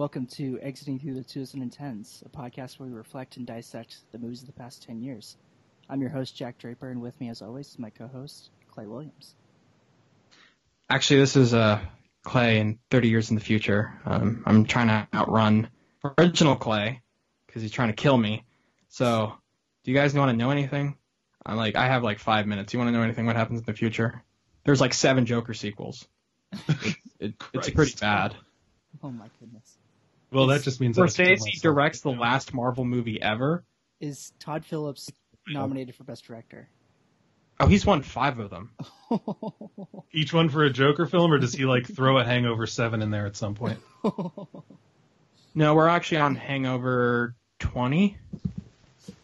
welcome to Exiting Through the 2010s, a podcast where we reflect and dissect the movies of the past 10 years. I'm your host, Jack Draper, and with me, as always, is my co-host, Clay Williams. Actually, this is uh, Clay in 30 years in the future. Um, I'm trying to outrun original Clay because he's trying to kill me. So, do you guys want to know anything? I'm like, I have like five minutes. You want to know anything? What happens in the future? There's like seven Joker sequels. it, it, it's pretty bad. Oh my goodness. Well, that just means I have Scorsese directs the last Marvel movie ever. Is Todd Phillips nominated for Best Director? Oh, he's won five of them. Each one for a Joker film, or does he like throw a Hangover Seven in there at some point? No, we're actually on Hangover 20.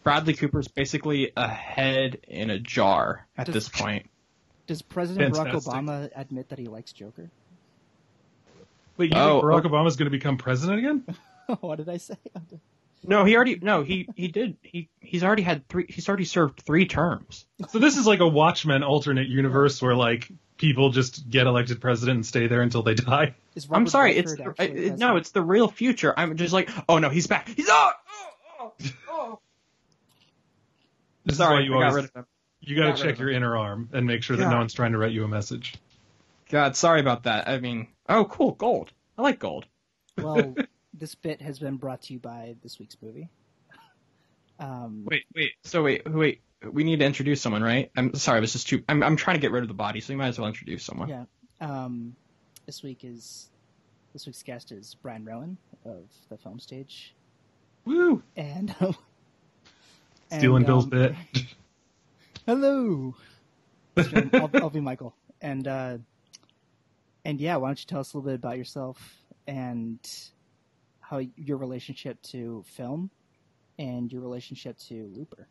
Bradley Cooper's basically a head in a jar at Does- this point. Does President Fantastic. Barack Obama admit that he likes Joker? Wait, you Oh, think Barack oh. Obama's going to become president again? what did I say? No, he already no, he he did. He he's already had three he's already served 3 terms. So this is like a Watchmen alternate universe where like people just get elected president and stay there until they die. I'm sorry, Redford it's the, actually it- no, it's the real future. I'm just like, "Oh no, he's back. He's oh, oh, oh, oh. This is Sorry, why you I got rid of him. you got to got check your inner arm and make sure that Yeah. no one's trying to write you a message. God, sorry about that. I mean, oh cool, gold. I like gold. Well, this bit has been brought to you by this week's movie. Um, Wait, wait. So wait, wait. We need to introduce someone, right? I'm sorry, this is too. I'm I'm trying to get rid of the body, so you might as well introduce someone. Yeah. Um, this week is this week's guest is Brian Roan of the film stage, Woo! and, and Stealing Bill's um, bit. Hello. I'll, I'll be Michael, and uh, and yeah, why don't you tell us a little bit about yourself and how your relationship to film and your relationship to Looper.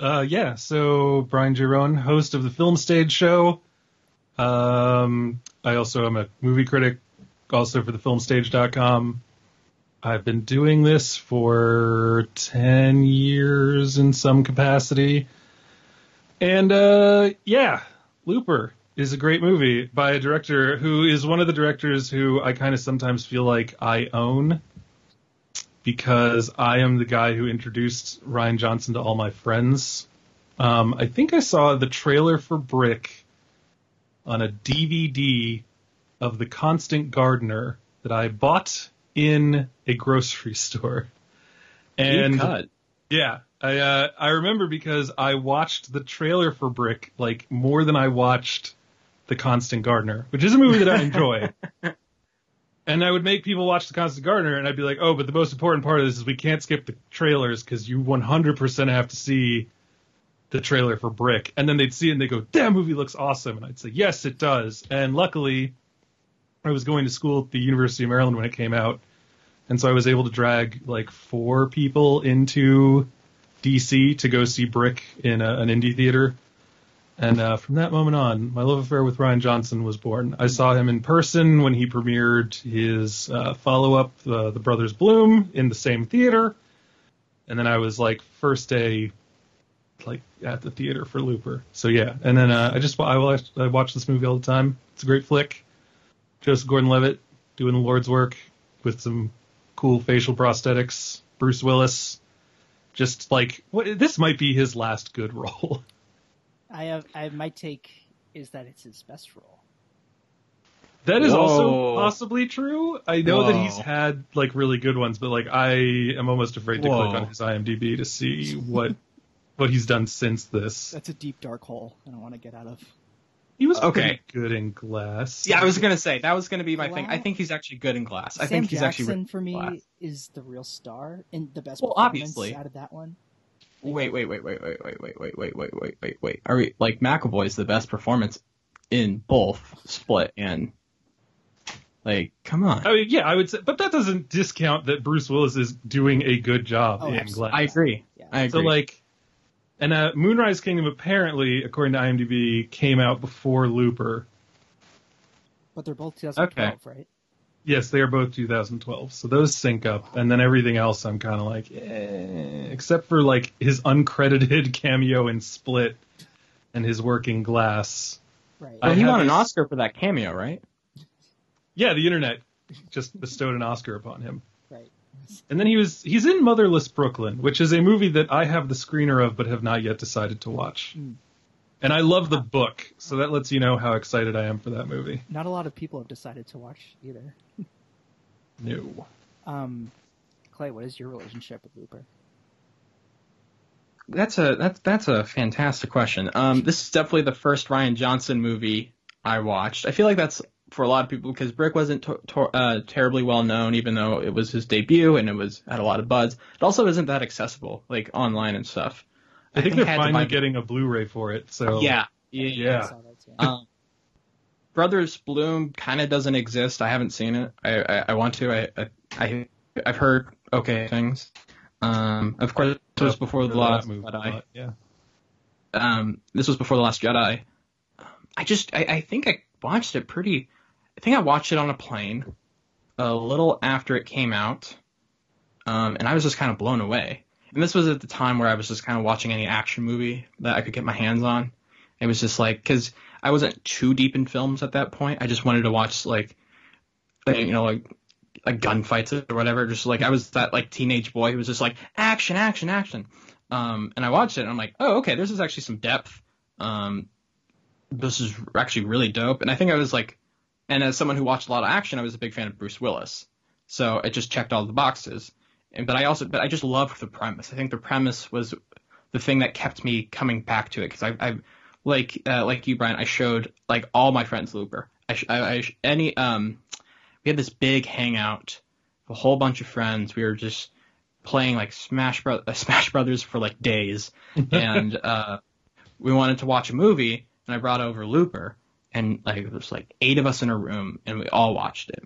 Uh, yeah, so Brian. Roan, host of the Film Stage Show. Um, I also am a movie critic, also for the filmstage.com. I've been doing this for 10 years in some capacity. And, uh, yeah, Looper is a great movie by a director who is one of the directors who I kind of sometimes feel like I own because I am the guy who introduced Rian Johnson to all my friends. Um, I think I saw the trailer for Brick on a DVD of The Constant Gardener that I bought in a grocery store. And Deep cut. yeah, I uh, I remember because I watched the trailer for Brick like more than I watched The Constant Gardener, which is a movie that I enjoy. and I would make people watch The Constant Gardener, and I'd be like, oh, but the most important part of this is we can't skip the trailers because you 100% have to see the trailer for Brick. And then they'd see it and they go, that movie looks awesome. And I'd say, yes, it does. And luckily, I was going to school at the University of Maryland when it came out. And so I was able to drag like four people into DC to go see Brick in a, an indie theater. And uh, from that moment on, my love affair with Rian Johnson was born. I saw him in person when he premiered his uh, follow up, uh, The Brothers Bloom, in the same theater. And then I was like first day, like at the theater for Looper. So yeah, and then uh, I just I watch I watch this movie all the time. It's a great flick. Joseph Gordon-Levitt doing the Lord's work with some cool facial prosthetics. Bruce Willis, just like what, this might be his last good role. I have I my take is that it's his best role. That is also possibly true. I know that he's had like really good ones, but like I am almost afraid to Whoa. click on his IMDb to see what what he's done since this. That's a deep dark hole I don't want to get out of. He was Okay. pretty good in Glass. Yeah, I was gonna say that was gonna be my thing. I think he's actually good in Glass. I think he's Jackson actually really for me good Glass. is the real star and the best Well, performance obviously. out of that one. Wait, wait, wait, wait, wait, wait, wait, wait, wait, wait, wait, wait, wait. Are we like McAvoy's the best performance in both Split and like? Come on. I mean, yeah, I would say, but that doesn't discount that Bruce Willis is doing a good job Oh, in. Glass. I agree. Yeah. I agree. So like, and uh, Moonrise Kingdom apparently, according to IMDb, came out before Looper. But they're both 2012, right? Yes, they are both 2012, so those sync up, and then everything else I'm kind of like, eh, except for like his uncredited cameo in Split and his working Glass. Right. Well, he won an Oscar for that cameo, right? Yeah, the internet just bestowed an Oscar upon him. Right. And then he was he's in Motherless Brooklyn, which is a movie that I have the screener of but have not yet decided to watch. Mm. And I love the book, so that lets you know how excited I am for that movie. Not a lot of people have decided to watch either. No. Um, Clay, what is your relationship with Looper? That's a that's that's a fantastic question. Um, this is definitely the first Rian Johnson movie I watched. I feel like that's for a lot of people because Brick wasn't to, to, uh, terribly well known, even though it was his debut and it was had a lot of buzz. It also isn't that accessible, like online and stuff. I think they're finally buy- getting a Blu-ray for it. So Yeah, yeah, Yeah. I saw that too. Um, Brothers Bloom kind of doesn't exist. I haven't seen it. I I, I want to. I, I I've heard okay things. Um, of course, this was before the last movie, Jedi. yeah. um, this was before the Last Jedi. Um, I just, I, I think I watched it pretty. I think I watched it on a plane a little after it came out, um, and I was just kind of blown away. And this was at the time where I was just kind of watching any action movie that I could get my hands on. It was just like because I wasn't too deep in films at that point. I just wanted to watch like, you know, like like gunfights or whatever. Just like I was that like teenage boy who was just like action, action, action. Um, and I watched it and I'm like, oh, okay, this is actually some depth. Um, this is actually really dope. And I think I was like, and as someone who watched a lot of action, I was a big fan of Bruce Willis. So it just checked all the boxes. And, but I also, but I just loved the premise. I think the premise was the thing that kept me coming back to it. Cause I, I, like, uh, like you, Brian, I showed like all my friends Looper. I, sh- I, I sh- any, um, we had this big hangout, with a whole bunch of friends. We were just playing like Smash Bro- uh, Smash Brothers for like days, and uh, we wanted to watch a movie, and I brought over Looper, and like there was like eight of us in a room, and we all watched it,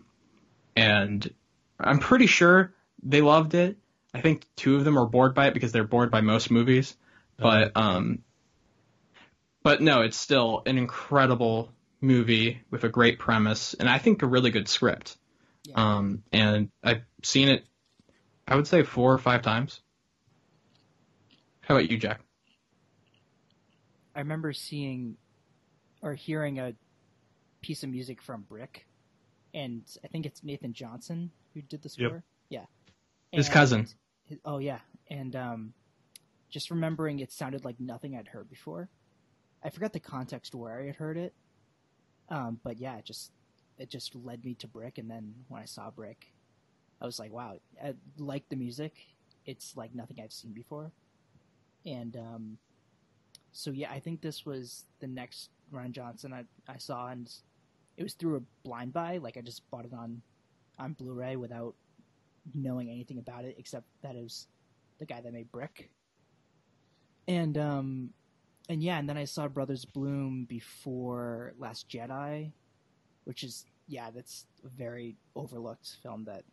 and I'm pretty sure they loved it. I think two of them are bored by it because they're bored by most movies, but um, but no, it's still an incredible movie with a great premise, and I think a really good script. Yeah. Um, and I've seen it, I would say four or five times. How about you, Jack? I remember seeing or hearing a piece of music from Brick, and I think it's Nathan Johnson who did the Yep. score. Yeah, His And- cousin. his- oh yeah, and um, just remembering it sounded like nothing I'd heard before. I forgot the context where I had heard it, um, but yeah, it just it just led me to Brick, and then when I saw Brick, I was like, wow, I like the music. It's like nothing I've seen before, and um, so yeah, I think this was the next Rian Johnson I, I saw, and it was through a blind buy. Like I just bought it on on Blu-ray without knowing anything about it, except that it was the guy that made Brick. And um, and yeah, and then I saw Brothers Bloom before Last Jedi, which is yeah, that's a very overlooked film that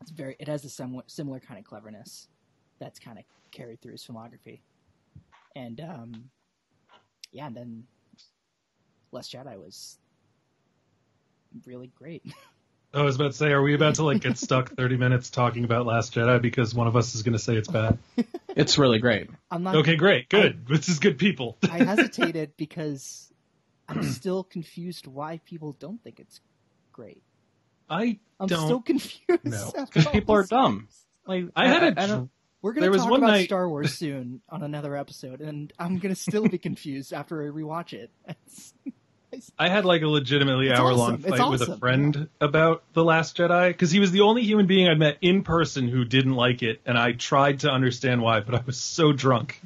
it's very it has a similar similar kind of cleverness that's kind of carried through his filmography. And um, yeah, and then Last Jedi was really great. I was about to say, are we about to like get stuck 30 minutes talking about Last Jedi because one of us is going to say it's bad? It's really great. I'm not Okay, great, good. this is good people. I hesitated because I'm still confused why people don't think it's great. I I'm Don't still confused. know. after Because people are dumb. Like I had a I don't- We're gonna There was talk one about night- Star Wars soon on another episode, and I'm gonna still be confused after I rewatch it. I had like a legitimately hour long awesome. Fight with a awesome. friend about The Last Jedi because he was the only human being I'd met in person who didn't like it, and I tried to understand why, but I was so drunk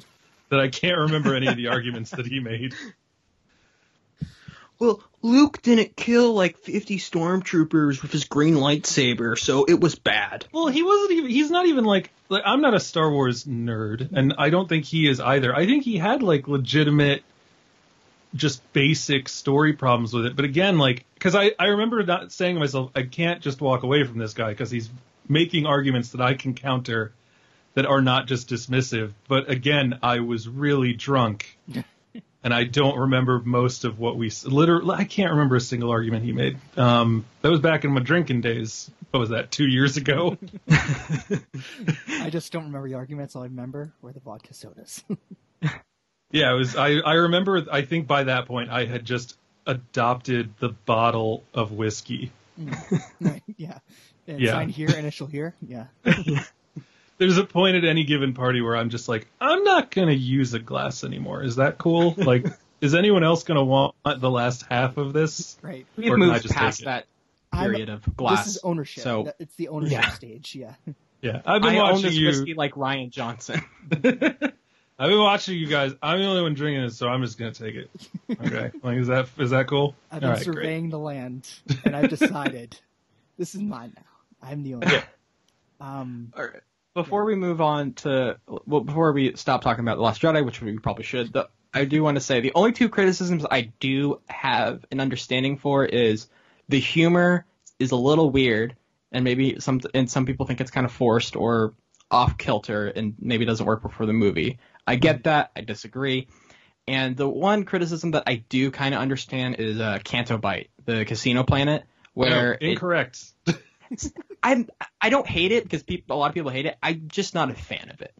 that I can't remember any of the arguments that he made. Well, Luke didn't kill like 50 stormtroopers with his green lightsaber, so it was bad. Well, he wasn't even. He's not even like. Like I'm not a Star Wars nerd, and I don't think he is either. I think he had like legitimate, just basic story problems with it. But again, like, because I I remember not saying to myself, I can't just walk away from this guy because he's making arguments that I can counter that are not just dismissive. But again, I was really drunk. And I don't remember most of what we literally. I can't remember a single argument he made. Um, that was back in my drinking days. What was that? Two years ago. I just don't remember the arguments. All I remember were the vodka sodas. Yeah, it was. I I remember. I think by that point I had just adopted the bottle of whiskey mm. Right, yeah. And Yeah. Sign here, initial here. Yeah. There's a point at any given party where I'm just like, I'm not gonna use a glass anymore. Is that cool? Like, is anyone else gonna want the last half of this? Right. We've Or can I moved just past take it? that I'm- period of glass. This is ownership. So It's the ownership Yeah. stage. Yeah. Yeah, I've been I own watching this you. whiskey like Rian Johnson. I've been watching you guys. I'm the only one drinking it, so I'm just gonna take it. Okay, like is that is that cool? I've been All right, great. surveying the land, and I've decided this is mine now. I'm the only. Yeah. Um, All right. Before we move on to well, before we stop talking about the Last Jedi, which we probably should, the, I do want to say the only two criticisms I do have an understanding for is the humor is a little weird, and maybe some and some people think it's kind of forced or off kilter, and maybe doesn't work for the movie. I get that. I disagree. And the one criticism that I do kind of understand is uh, Canto Bight, the casino planet, where No, it- incorrect. I'm I don't hate it because people a lot of people hate it. I'm just not a fan of it.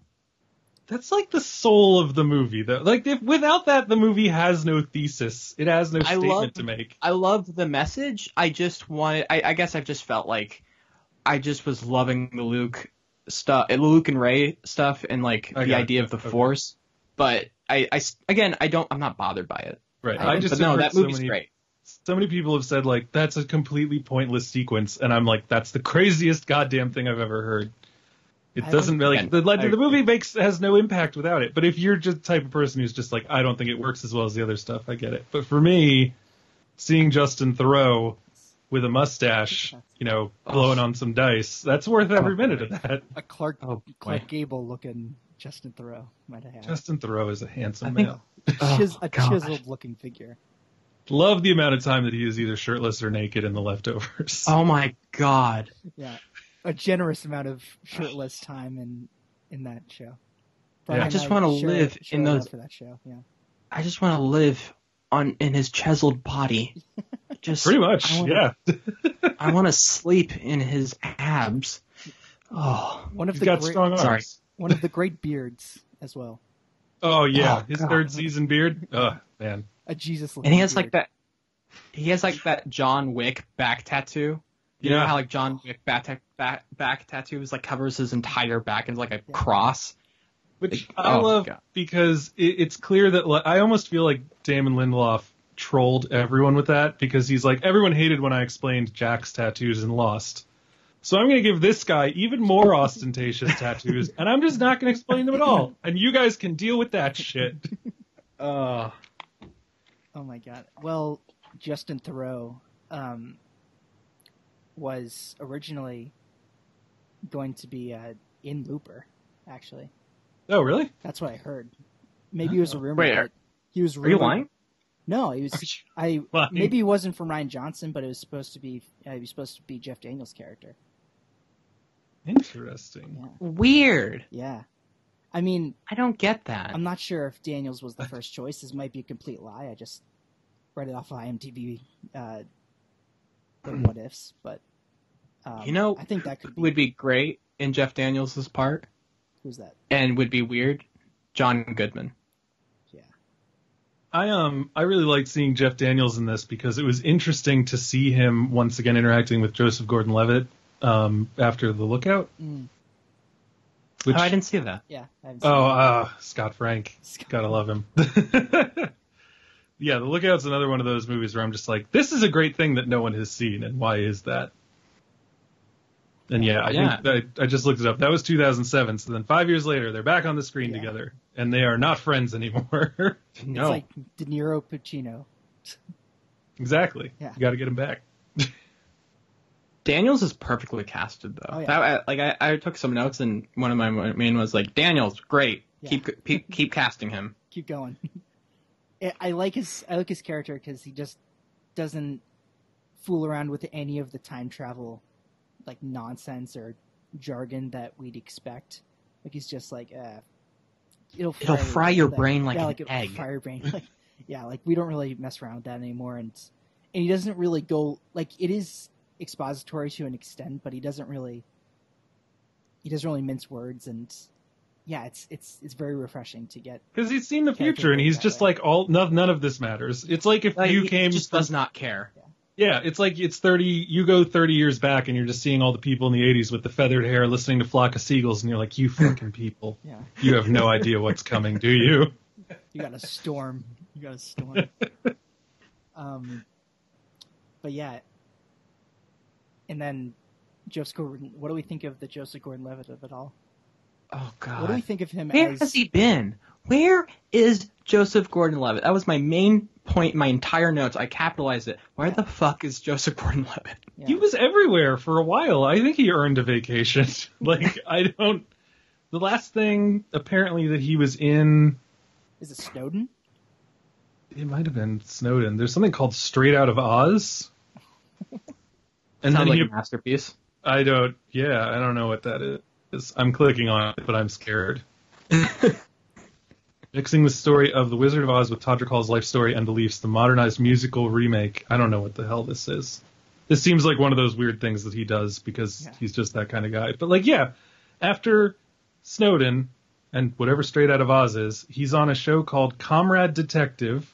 That's like the soul of the movie, though. Like, if without that, the movie has no thesis. It has no I statement love- to make. I loved the message. I just wanted. I, I guess I've just felt like I just was loving the Luke stuff, Luke and Rey stuff, and like I the idea of the Okay. Force. But I, I, again, I don't. I'm not bothered by it. Right. Um, I just but no, that movie's so many, great. So many people have said like that's a completely pointless sequence, and I'm like, that's the craziest goddamn thing I've ever heard. It I doesn't don't- like the, the movie makes has no impact without it. But if you're just the type of person who's just like, I don't think it works as well as the other stuff, I get it. But for me, seeing Justin Theroux with a mustache, you know, blowing on some dice, that's worth every Oh, minute of that. a Clark Oh, Clark. Gable looking Justin Theroux might have Justin Theroux is a handsome think- male. Oh, a gosh. chiseled looking figure. Love the amount of time that he is either shirtless or naked in the leftovers. Oh my god. Yeah, a generous amount of shirtless time in in that show. Yeah. I just wanna share- live share in those- for that show. Yeah, I just want to live on in his chiseled body. Just Pretty much, I wanna, yeah. I want to sleep in his abs. Oh, one of the got great, strong arms. Sorry. one of the great beards as well. Oh yeah, Oh, his God. third season beard. Oh man, A Jesus and he has like that. He has like that John Wick back tattoo. You know how like John Wick back ta- back, back tattoos like covers his entire back and is like a cross. which Like, I oh, love God. because it, it's clear that like, I almost feel like Damon Lindelof trolled everyone with that because he's like everyone hated when I explained Jack's tattoos in Lost. So I'm going to give this guy even more ostentatious tattoos, and I'm just not going to explain them at all. And you guys can deal with that shit. Uh, Oh my god. Well, Justin Theroux um, was originally going to be uh, in Looper. Actually, oh, really? that's what I heard. Maybe it was a rumor. Wait, but he was. Are you lying? No, he was. I Lying. maybe it wasn't from Rian Johnson, but it was supposed to be. Uh, he was supposed to be Jeff Daniels' character. Interesting. Yeah, Weird. yeah. I mean, I don't get that. I'm not sure if Daniels was the first choice. This might be a complete lie. I just read it off of IMDb. Uh, the what ifs, but um, You know, I think that could be. would be great in Jeff Daniels' part Who's that? and would be weird. John Goodman. Yeah. I um I really liked seeing Jeff Daniels in this because it was interesting to see him once again interacting with Joseph Gordon-Levitt um, after the Lookout. Mm, Which oh, I didn't see that. yeah. I seen oh it. uh, Scott Frank, Scott- gotta love him. yeah, the Lookout's another one of those movies where I'm just like, this is a great thing that no one has seen, and why is that? And yeah, I Yeah. think I, I just looked it up. That was 2007. So then five years later, they're back on the screen Yeah. together, and they are not friends anymore. It's No. like De Niro Pacino. exactly. Yeah. You got to get him back. Daniels is perfectly casted though. Oh, yeah. That- I, like I, I took some notes and one of my main was like Daniels, great. Yeah. Keep, keep keep casting him. Keep going. I- I like his. I like his character because he just doesn't fool around with any of the time travel, like nonsense or jargon that we'd expect. Like he's just like, uh, it'll fry, It'll fry your like- brain like yeah, an like it'll egg. Fry your brain. Like, yeah, like we don't really mess around with that anymore, and and he doesn't really go like it is expository to an extent, but he doesn't really. He doesn't really mince words, and yeah, it's it's it's very refreshing to get. Because he's seen the future, and he's just way. like all none, none of this matters. It's like if Like, you he came just from does not care. Yeah, it's like it's 30, you go 30 years back and you're just seeing all the people in the 80s with the feathered hair listening to Flock of Seagulls and you're like, you fucking people. Yeah. You have no idea what's coming, do you? You got a storm. You got a storm. um, but yeah, and then Joseph Gordon. What do we think of the Joseph Gordon-Levitt of it all? Oh God. What do we think of him Where as? has he been? Where is Joseph Gordon-Levitt? That was my main point. in My entire notes. I capitalized it. Where the fuck is Joseph Gordon-Levitt? Yeah. He was everywhere for a while. I think he earned a vacation. like, I don't. The last thing, apparently, that he was in, Is it Snowden? it might have been Snowden. There's something called Straight Out of Oz. And Sounds then like he, a masterpiece. I don't, yeah, I don't know what that is. I'm clicking on it, but I'm scared. Mixing the story of The Wizard of Oz with Todrick Hall's life story and beliefs, the modernized musical remake. I don't know what the hell this is. This seems like one of those weird things that he does because Yeah. he's just that kind of guy. But like, yeah, after Snowden and whatever Straight Out of Oz is, he's on a show called Comrade Detective,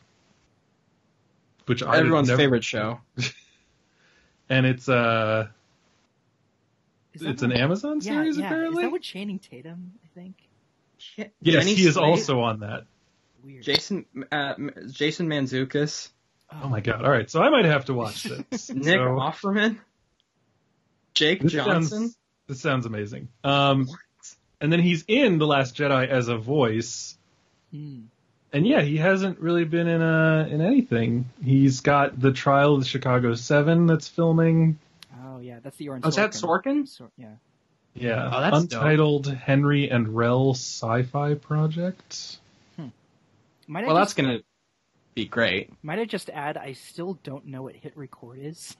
which I Everyone's never, favorite show. and it's uh, it's an what- Amazon Yeah, series yeah. apparently. Is that what Channing Tatum? I think. Yes, Jenny he is Slate, also on that. Weird. Jason uh, Jason Mantzoukas, Oh my god! All right, so I might have to watch this. Nick So, Offerman, Jake this Johnson. Sounds, this sounds amazing. Um, and then he's in The Last Jedi as a voice, Hmm. and yeah, he hasn't really been in a in anything. He's got the Trial of the Chicago Seven that's filming. Oh yeah, that's the Orange. Oh, is that Sorkin? Sor- yeah. Yeah, Oh, that's dope. untitled Henry and Rel sci-fi project. Might I Well, that's gonna be great. Might I just add? I still don't know what hit record is.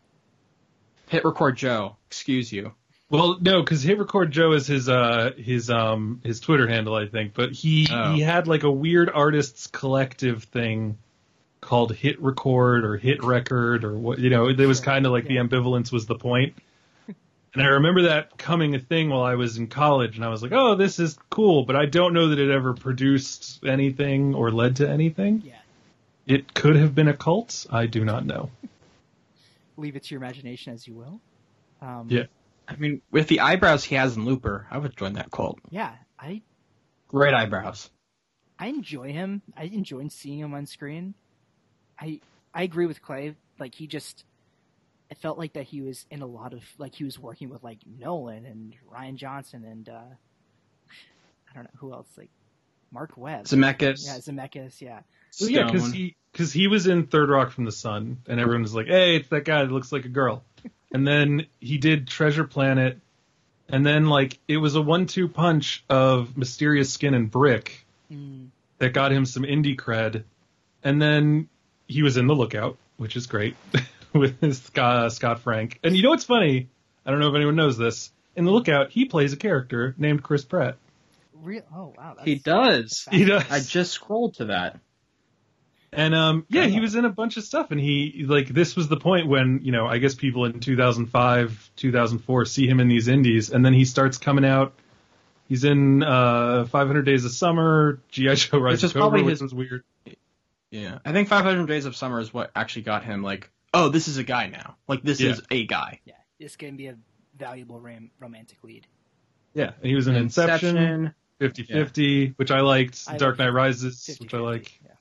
Hit record Joe. Excuse you. Well, no, because Hit Record Joe is his uh his um his Twitter handle, I think. But he Oh. he had like a weird artists collective thing called Hit Record or Hit Record or what you know. It was kind of like yeah. the ambivalence was the point. And I remember that coming a thing while I was in college, and I was like, "Oh, this is cool," but I don't know that it ever produced anything or led to anything. Yeah. It could have been a cult. I do not know. Leave it to your imagination as you will. Um, Yeah. I mean, with the eyebrows he has in Looper, I would join that cult. Yeah. I Great eyebrows. I enjoy him. I enjoy seeing him on screen. I I agree with Clay. Like he just, I felt like that he was in a lot of like he was working with like Nolan and Rian Johnson and uh I don't know who else like Marc Webb. Zemeckis. yeah, Zemeckis. Yeah, Well, yeah, because he because he was in Third Rock from the Sun, and everyone was like, "Hey, it's that guy that looks like a girl." And then he did Treasure Planet, and then like it was a one-two punch of Mysterious Skin and Brick mm, that got him some indie cred, and then he was in The Lookout, which is great with Scott, Scott Frank. And you know what's funny? I don't know if anyone knows this. In The Lookout, he plays a character named Chris Pratt. real. Oh wow, that's, He does. He does. I just scrolled to that. And um, yeah, he was in a bunch of stuff, and he like this was the point when you know I guess people in 2005, 2004 see him in these indies, and then he starts coming out. He's in uh, 500 Days of Summer, GI Joe Rise Which is of Cobra, probably which his- was weird. Yeah. I think 500 Days of Summer is what actually got him like, oh, this is a guy now. Like this Yeah. is a guy. yeah. This can be a valuable ram- romantic lead. Yeah, and he was in Inception, 50-50, which I liked. I Dark Knight Rises, 50, which I like. Yeah.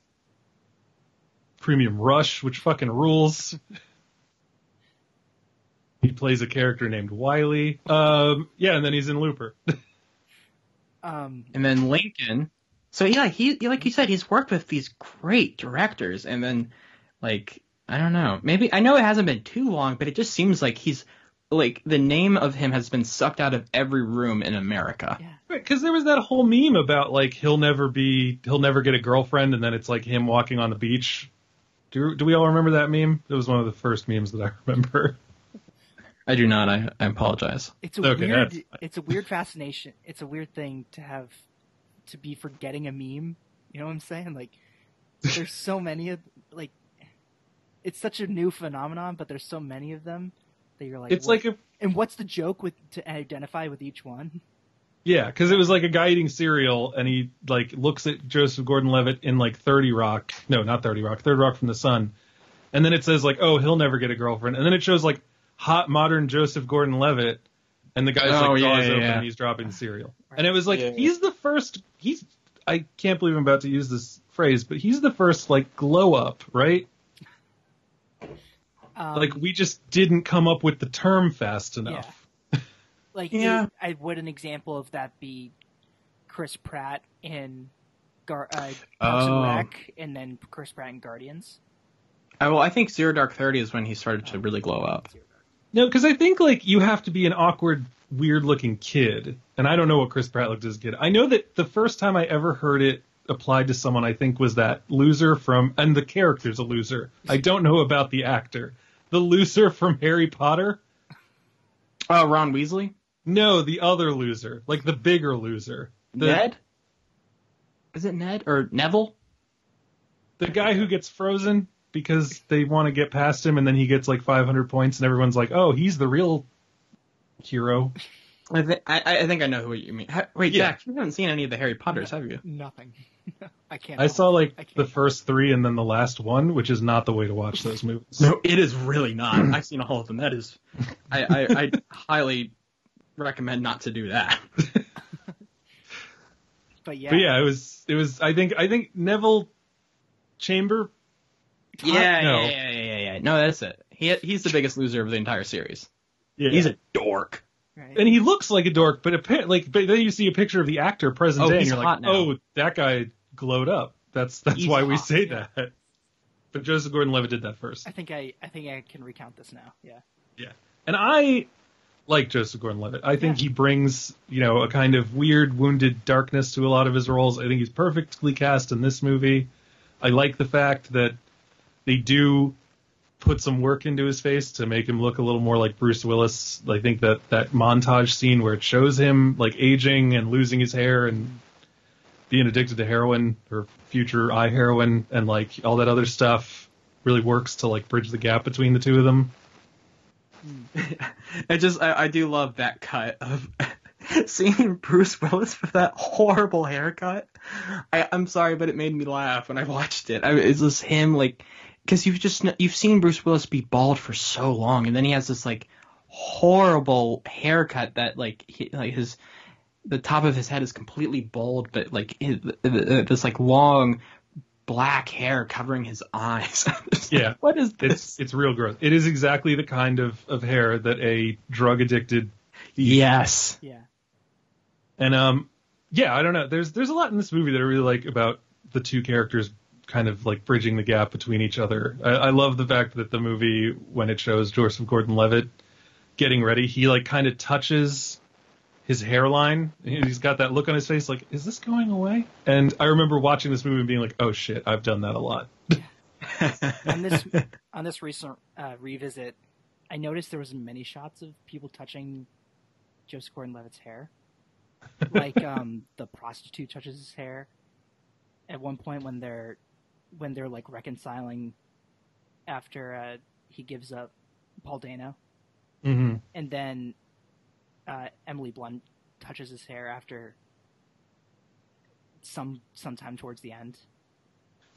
Premium Rush, which fucking rules. he plays a character named Wiley. Um, yeah, and then he's in Looper. Um, And then Lincoln. So yeah, he like you said, he's worked with these great directors, and then like I don't know, maybe I know it hasn't been too long, but it just seems like he's like the name of him has been sucked out of every room in America. yeah. Because there was that whole meme about like he'll never be, he'll never get a girlfriend, and then it's like him walking on the beach. Do do we all remember that meme? It was one of the first memes that I remember. I do not. I, I apologize. It's a Okay, weird. that's. It's a weird fascination. It's a weird thing to have to be forgetting a meme. You know what I'm saying? Like, there's so many of like, it's such a new phenomenon, but there's so many of them that you're like, It's what- like a and what's the joke with to identify with each one? yeah, because it was like a guy eating cereal, and he like looks at Joseph Gordon-Levitt in like Thirty Rock. No, not Thirty Rock. Third Rock from the Sun. and then it says like, oh, he'll never get a girlfriend, and then it shows like hot modern Joseph Gordon-Levitt, and the guy's Oh, like yeah, jaws yeah, open yeah. and he's dropping cereal, and it was like Yeah. he's the first. He's I can't believe I'm about to use this phrase, but he's the first like glow up, right? Um, Like we just didn't come up with the term fast enough. like Yeah. it- I would an example of that be Chris Pratt in Gar- uh, Oh. and Rec, and then Chris Pratt in Guardians. I, well, I think Zero Dark Thirty is when he started to really glow up. No, because I think like you have to be an awkward, weird-looking kid, and I don't know what Chris Pratt looked as a kid. I know that the first time I ever heard it applied to someone, I think was that loser from, and the character's a loser. I don't know about the actor. The loser from Harry Potter. Oh, Ron Weasley, No, the other loser, like the bigger loser, the Ned. Is it Ned or Neville? the guy who gets frozen because they want to get past him, and then he gets like 500 points, and everyone's like, "Oh, he's the real hero." I, th- I, I think I know who you mean. Ha- wait, Yeah. Jack, you haven't seen any of the Harry Potters, have you? Nothing. I can't. I saw like I the first three and then the last one, which is not the way to watch those movies. No, it is really not. I've seen all of them. That is, I, I, I highly recommend not to do that. But yeah, But yeah, it was it was I think I think Neville Chamber Yeah, No. yeah, yeah, yeah, yeah. No, that's it. He, he's the biggest loser of the entire series. yeah. He's a dork. right. and he looks like a dork, but appa- like but then you see a picture of the actor present Oh, day and you're hot like, now. "Oh, that guy glowed up." That's that's He's why we hot, say yeah. that. But Joseph Gordon-Levitt did that first. I think I, I think I can recount this now. Yeah. And I like Joseph Gordon-Levitt. I think Yeah. he brings, you know, a kind of weird, wounded darkness to a lot of his roles. I think he's perfectly cast in this movie. I like the fact that they do put some work into his face to make him look a little more like Bruce Willis. I think that that montage scene where it shows him like aging and losing his hair and being addicted to heroin or future eye heroin and like all that other stuff really works to like bridge the gap between the two of them. I just, I, I do love that cut of seeing Bruce Willis with that horrible haircut. I, I'm sorry, but it made me laugh when I watched it. I, it's just him, like, because you've just you've seen Bruce Willis be bald for so long, and then he has this like horrible haircut that like he, like his the top of his head is completely bald, but like his, this like long black hair covering his eyes. Yeah. what is this? It's it's real gross. It is exactly the kind of, of hair that a drug addicted yes. Yeah. and um yeah, I don't know. There's there's a lot in this movie that I really like about the two characters kind of like bridging the gap between each other. I, I love the fact that the movie when it shows Joseph Gordon Levitt getting ready, he like kind of touches his hairline. and He's got that look on his face like, is this going away? And I remember watching this movie and being like, oh shit, I've done that a lot. on this on this recent uh, revisit, I noticed there was many shots of people touching Joseph Gordon-Levitt's hair, like um, the prostitute touches his hair. At one point, when they're when they're like reconciling after uh, he gives up Paul Dano, Mm-hmm. and then uh, Emily Blunt touches his hair after some sometime towards the end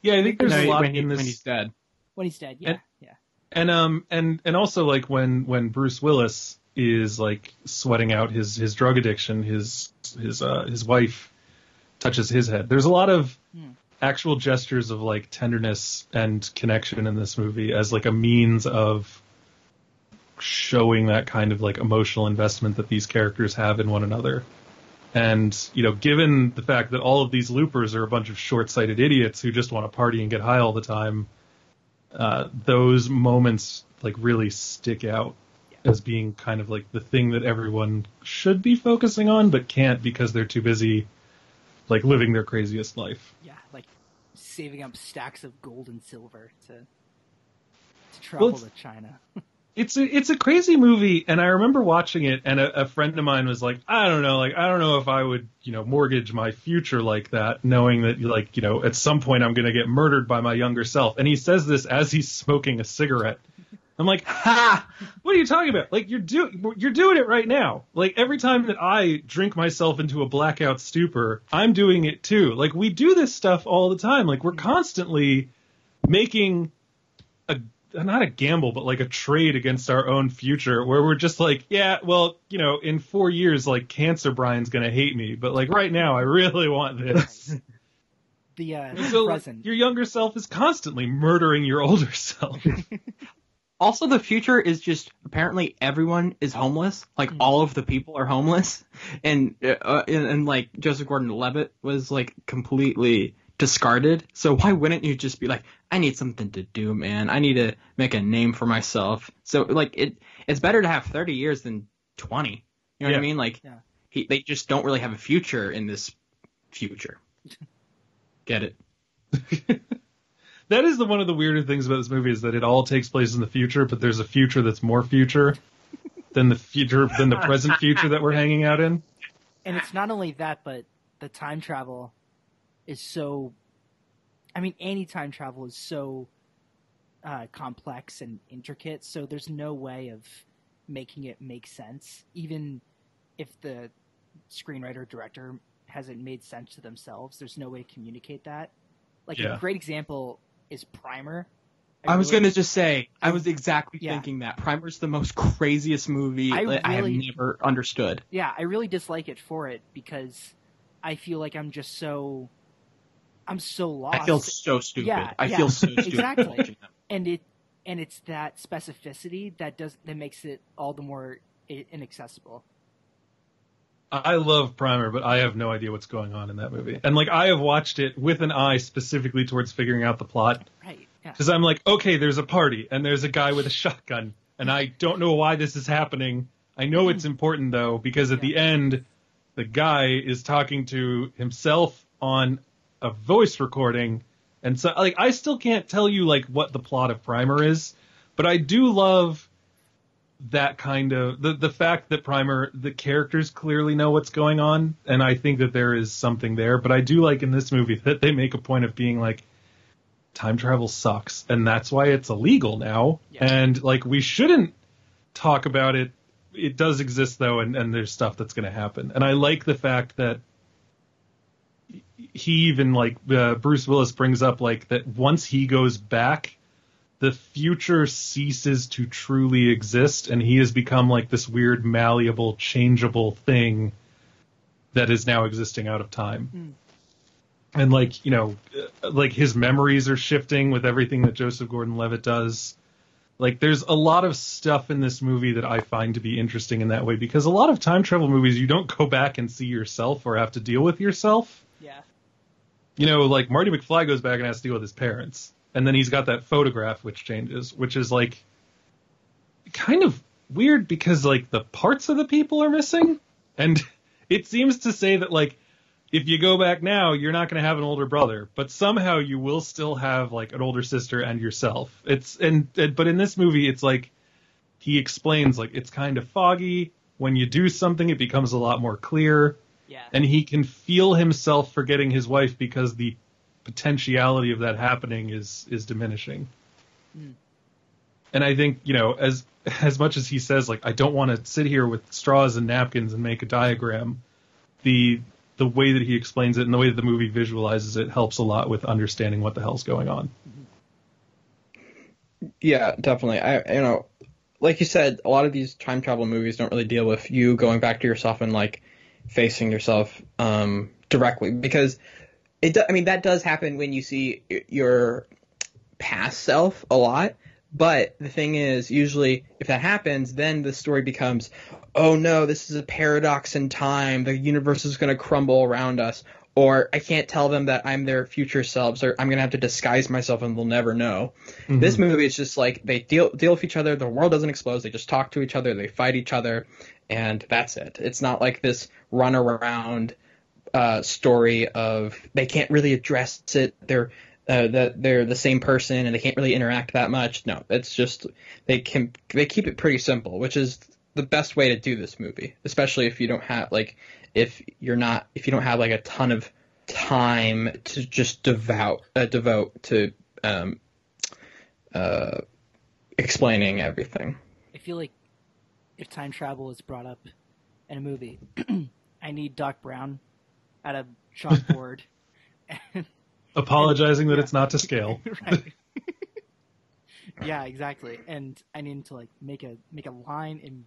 Yeah, I think there's No, a lot when, he, in this. when he's dead. when he's dead. Yeah, And- yeah. and um and and also like when when Bruce Willis is like sweating out his his drug addiction, his his uh his wife touches his head. There's a lot of Hmm. actual gestures of like tenderness and connection in this movie as like a means of showing that kind of like emotional investment that these characters have in one another. And, you know, given the fact that all of these loopers are a bunch of short-sighted idiots who just want to party and get high all the time, uh, those moments like really stick out as being kind of like the thing that everyone should be focusing on but can't because they're too busy like living their craziest life. Yeah, like saving up stacks of gold and silver to to travel it's- to China. It's a it's a crazy movie and I remember watching it and a, a friend of mine was like, I don't know, like I don't know if I would, you know, mortgage my future like that knowing that like, you know, at some point I'm going to get murdered by my younger self. And he says this as he's smoking a cigarette. I'm like, ha! What are you talking about? Like you're do you're doing it right now. Like every time that I drink myself into a blackout stupor, I'm doing it too. Like we do this stuff all the time. Like we're constantly making not a gamble, but like a trade against our own future where we're just like, yeah, well, you know, in four years, like cancer Brian's going to hate me, but like right now, I really want this. The uh, so present. your younger self is constantly murdering your older self. Also, the future is just apparently everyone is homeless. Like Mhm. all of the people are homeless, and uh, and, and like Joseph Gordon-Levitt was like completely discarded. So why wouldn't you just be like, I need something to do, man. I need to make a name for myself. So like it, it's better to have 30 years than 20. You know what I mean? Like Yeah. he, they just don't really have a future in this future. Get it? that is the one of the weirder things about this movie is that it all takes place in the future, but there's a future that's more future than the future than the present future that we're hanging out in. and it's not only that, but the time travel is so. I mean, any time travel is so uh, complex and intricate, so there's no way of making it make sense, even if the screenwriter director hasn't made sense to themselves. There's no way to communicate that. Like Yeah. a great example is Primer. I was really- gonna just say, I was exactly Yeah. thinking that. Primer's the most craziest movie I that I have really- never understood. yeah, I really dislike it for it because I feel like I'm just so I'm so lost. I feel so stupid. Yeah, I yeah, feel so stupid. exactly. and it and it's that specificity that does that makes it all the more inaccessible. I love Primer, but I have no idea what's going on in that movie. And like I have watched it with an eye specifically towards figuring out the plot Right. Yeah. because I'm like, okay, there's a party and there's a guy with a shotgun, and I don't know why this is happening. I know it's important though because at the end, the guy is talking to himself on a voice recording, and so like I still can't tell you like what the plot of Primer is, but I do love that kind of the the fact that Primer the characters clearly know what's going on, and I think that there is something there. But I do like in this movie that they make a point of being like, time travel sucks, and that's why it's illegal now, Yeah. and like we shouldn't talk about it. It does exist though, and, and there's stuff that's going to happen, and I like the fact that he even like uh, Bruce Willis brings up like that once he goes back the future ceases to truly exist and he has become like this weird malleable changeable thing that is now existing out of time. And like you know uh, like his memories are shifting with everything that joseph gordon-levitt does. Like there's a lot of stuff in this movie that i find to be interesting in that way because a lot of time travel movies you don't go back and see yourself or have to deal with yourself. Yeah. You know, like Marty McFly goes back and has to deal with his parents, and then he's got that photograph which changes, which is like kind of weird because like the parts of the people are missing, and it seems to say that like if you go back now, you're not going to have an older brother, but somehow you will still have like an older sister and yourself. It's and, and but in this movie, it's like he explains like it's kind of foggy. When you do something, it becomes a lot more clear Yeah. and he can feel himself forgetting his wife because the potentiality of that happening is is diminishing. Mm. And I think you know as as much as he says like I don't want to sit here with straws and napkins and make a diagram, the the way that he explains it and the way that the movie visualizes it helps a lot with understanding what the hell's going on. Yeah, definitely. I you know, like you said, a lot of these time travel movies don't really deal with you going back to yourself and like facing yourself um, directly because it. Do, I mean, that does happen when you see your past self a lot. But the thing is, usually, if that happens, then the story becomes, oh no, this is a paradox in time. The universe is going to crumble around us. Or I can't tell them that I'm their future selves, or I'm going to have to disguise myself and they'll never know. This movie is just like they deal deal with each other. The world doesn't explode. They just talk to each other. They fight each other, and that's it. It's not like this run around uh, story of they can't really address it. They're uh, that they're the same person and they can't really interact that much. No, it's just they can they keep it pretty simple, which is the best way to do this movie, especially if you don't have like if you're not if you don't have like a ton of time to just devout uh, devote to um, uh, explaining everything. I feel like if time travel is brought up in a movie, I need Doc Brown at a chalkboard. Apologizing that it's not to scale. right. yeah, exactly. And I need to like make a make a line and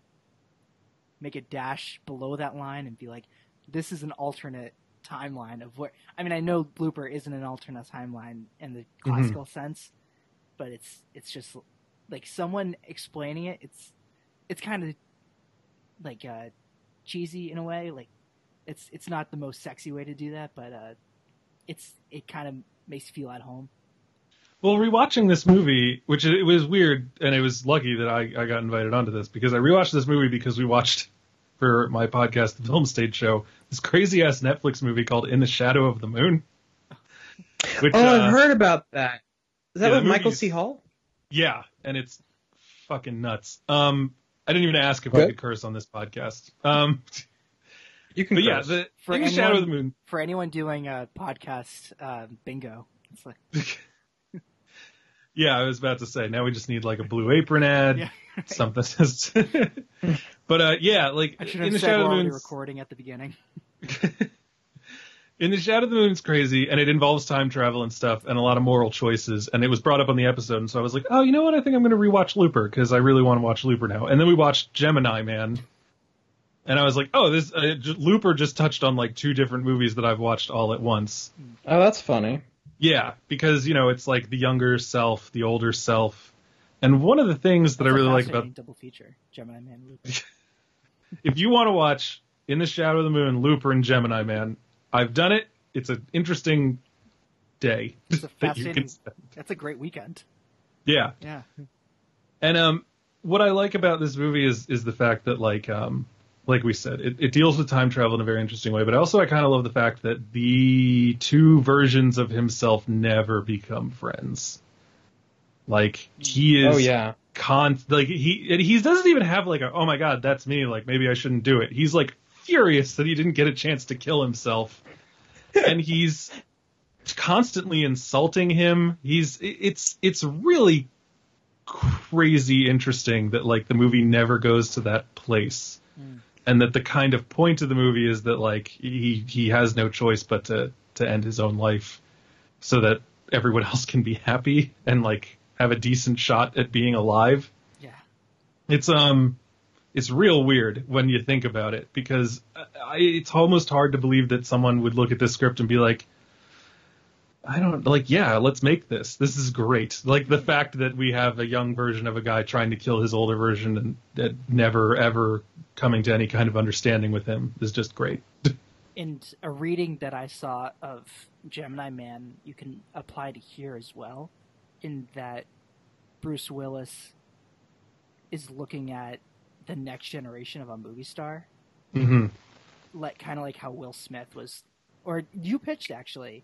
make a dash below that line and be like, this is an alternate timeline of where. I mean, I know Looper isn't an alternate timeline in the mm-hmm. classical sense, but it's it's just like someone explaining it. It's it's kind of like uh, cheesy in a way. Like it's it's not the most sexy way to do that, but uh, it's it kind of makes you feel at home. Well, rewatching this movie, which it was weird, and it was lucky that I, I got invited onto this because I rewatched this movie because we watched for my podcast, the Film Stage Show, this crazy ass Netflix movie called In the Shadow of the Moon. Which, oh, uh, I've heard about that. Is that yeah, with Michael C. Hall? Yeah, and it's fucking nuts. Um, I didn't even ask if I could curse on this podcast. Um, you can. But curse. yeah, the, for In anyone, the Shadow of the Moon. For anyone doing a podcast uh, bingo, it's like. Yeah, I was about to say. Now we just need like a blue apron ad, yeah, right. something. but uh, yeah, like I should have in the said Shadow we're of the moon, recording at the beginning. In the Shadow of the Moon, it's crazy, and it involves time travel and stuff, and a lot of moral choices. And it was brought up on the episode, and so I was like, oh, you know what? I think I'm going to rewatch Looper because I really want to watch Looper now. And then we watched Gemini Man, and I was like, oh, this uh, Looper just touched on like two different movies that I've watched all at once. Oh, that's funny. Yeah, because you know it's like the younger self, the older self, and one of the things that That's I really like about double feature Gemini Man Looper. if you want to watch In the Shadow of the Moon, Looper and Gemini Man, I've done it. It's an interesting day. It's a fascinating. that's a great weekend. Yeah. Yeah. And um, what I like about this movie is is the fact that like um, like we said, it, it deals with time travel in a very interesting way. But also, I kind of love the fact that the two versions of himself never become friends. Like he is, oh yeah, con like he he doesn't even have like a oh my god that's me like maybe I shouldn't do it. He's like furious that he didn't get a chance to kill himself, and he's constantly insulting him. He's it's it's really crazy interesting that like the movie never goes to that place. Mm and that the kind of point of the movie is that like he he has no choice but to to end his own life so that everyone else can be happy and like have a decent shot at being alive. Yeah. It's um it's real weird when you think about it because I, it's almost hard to believe that someone would look at this script and be like I don't like yeah, let's make this. This is great. Like the fact that we have a young version of a guy trying to kill his older version and, that never ever coming to any kind of understanding with him is just great. and a reading that I saw of Gemini Man, you can apply to here as well, in that Bruce Willis is looking at the next generation of a movie star. Mm-hmm. Like kind of like how Will Smith was, or you pitched actually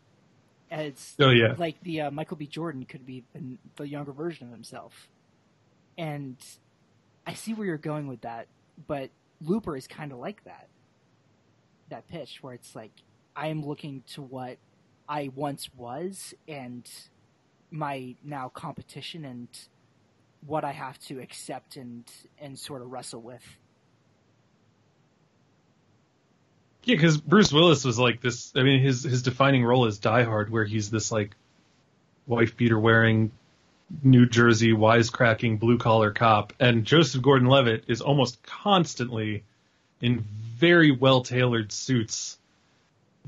as oh yeah like the uh, Michael B. Jordan could be the, the younger version of himself, and I see where you're going with that, but Looper is kind of like that. That pitch where it's like I am looking to what I once was and my now competition and what I have to accept and and sort of wrestle with Yeah, because Bruce Willis was like this. I mean, his his defining role is Die Hard, where he's this like wife beater wearing, New Jersey wisecracking blue collar cop, and Joseph Gordon-Levitt is almost constantly in very well tailored suits,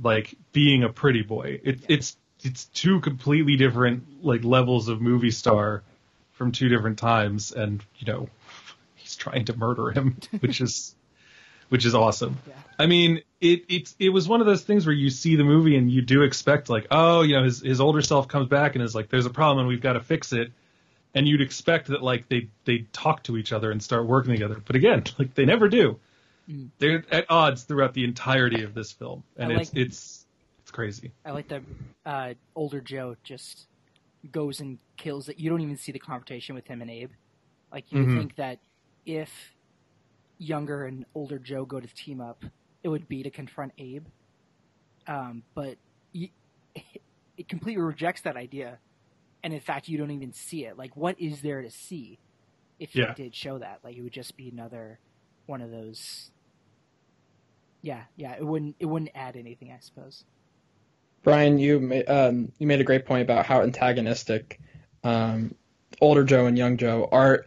like being a pretty boy. It, it's it's two completely different like levels of movie star from two different times, and you know he's trying to murder him, which is which is awesome. Yeah. I mean, it it it was one of those things where you see the movie and you do expect like, oh, you know, his his older self comes back and is like, there's a problem and we've got to fix it, and you'd expect that like they they talk to each other and start working together, but again, like they never do. Mm. They're at odds throughout the entirety of this film, and like, it's it's it's crazy. I like that uh, older Joe just goes and kills it. You don't even see the confrontation with him and Abe. Like you mm-hmm. think that if younger and older Joe go to team up, it would be to confront Abe. Um, but it completely rejects that idea, and in fact, you don't even see it. Like, what is there to see if you did show that? Like, it would just be another one of those. Yeah, yeah, it wouldn't it wouldn't add anything, I suppose. Brian, you made, um, you made a great point about how antagonistic um, older Joe and young Joe are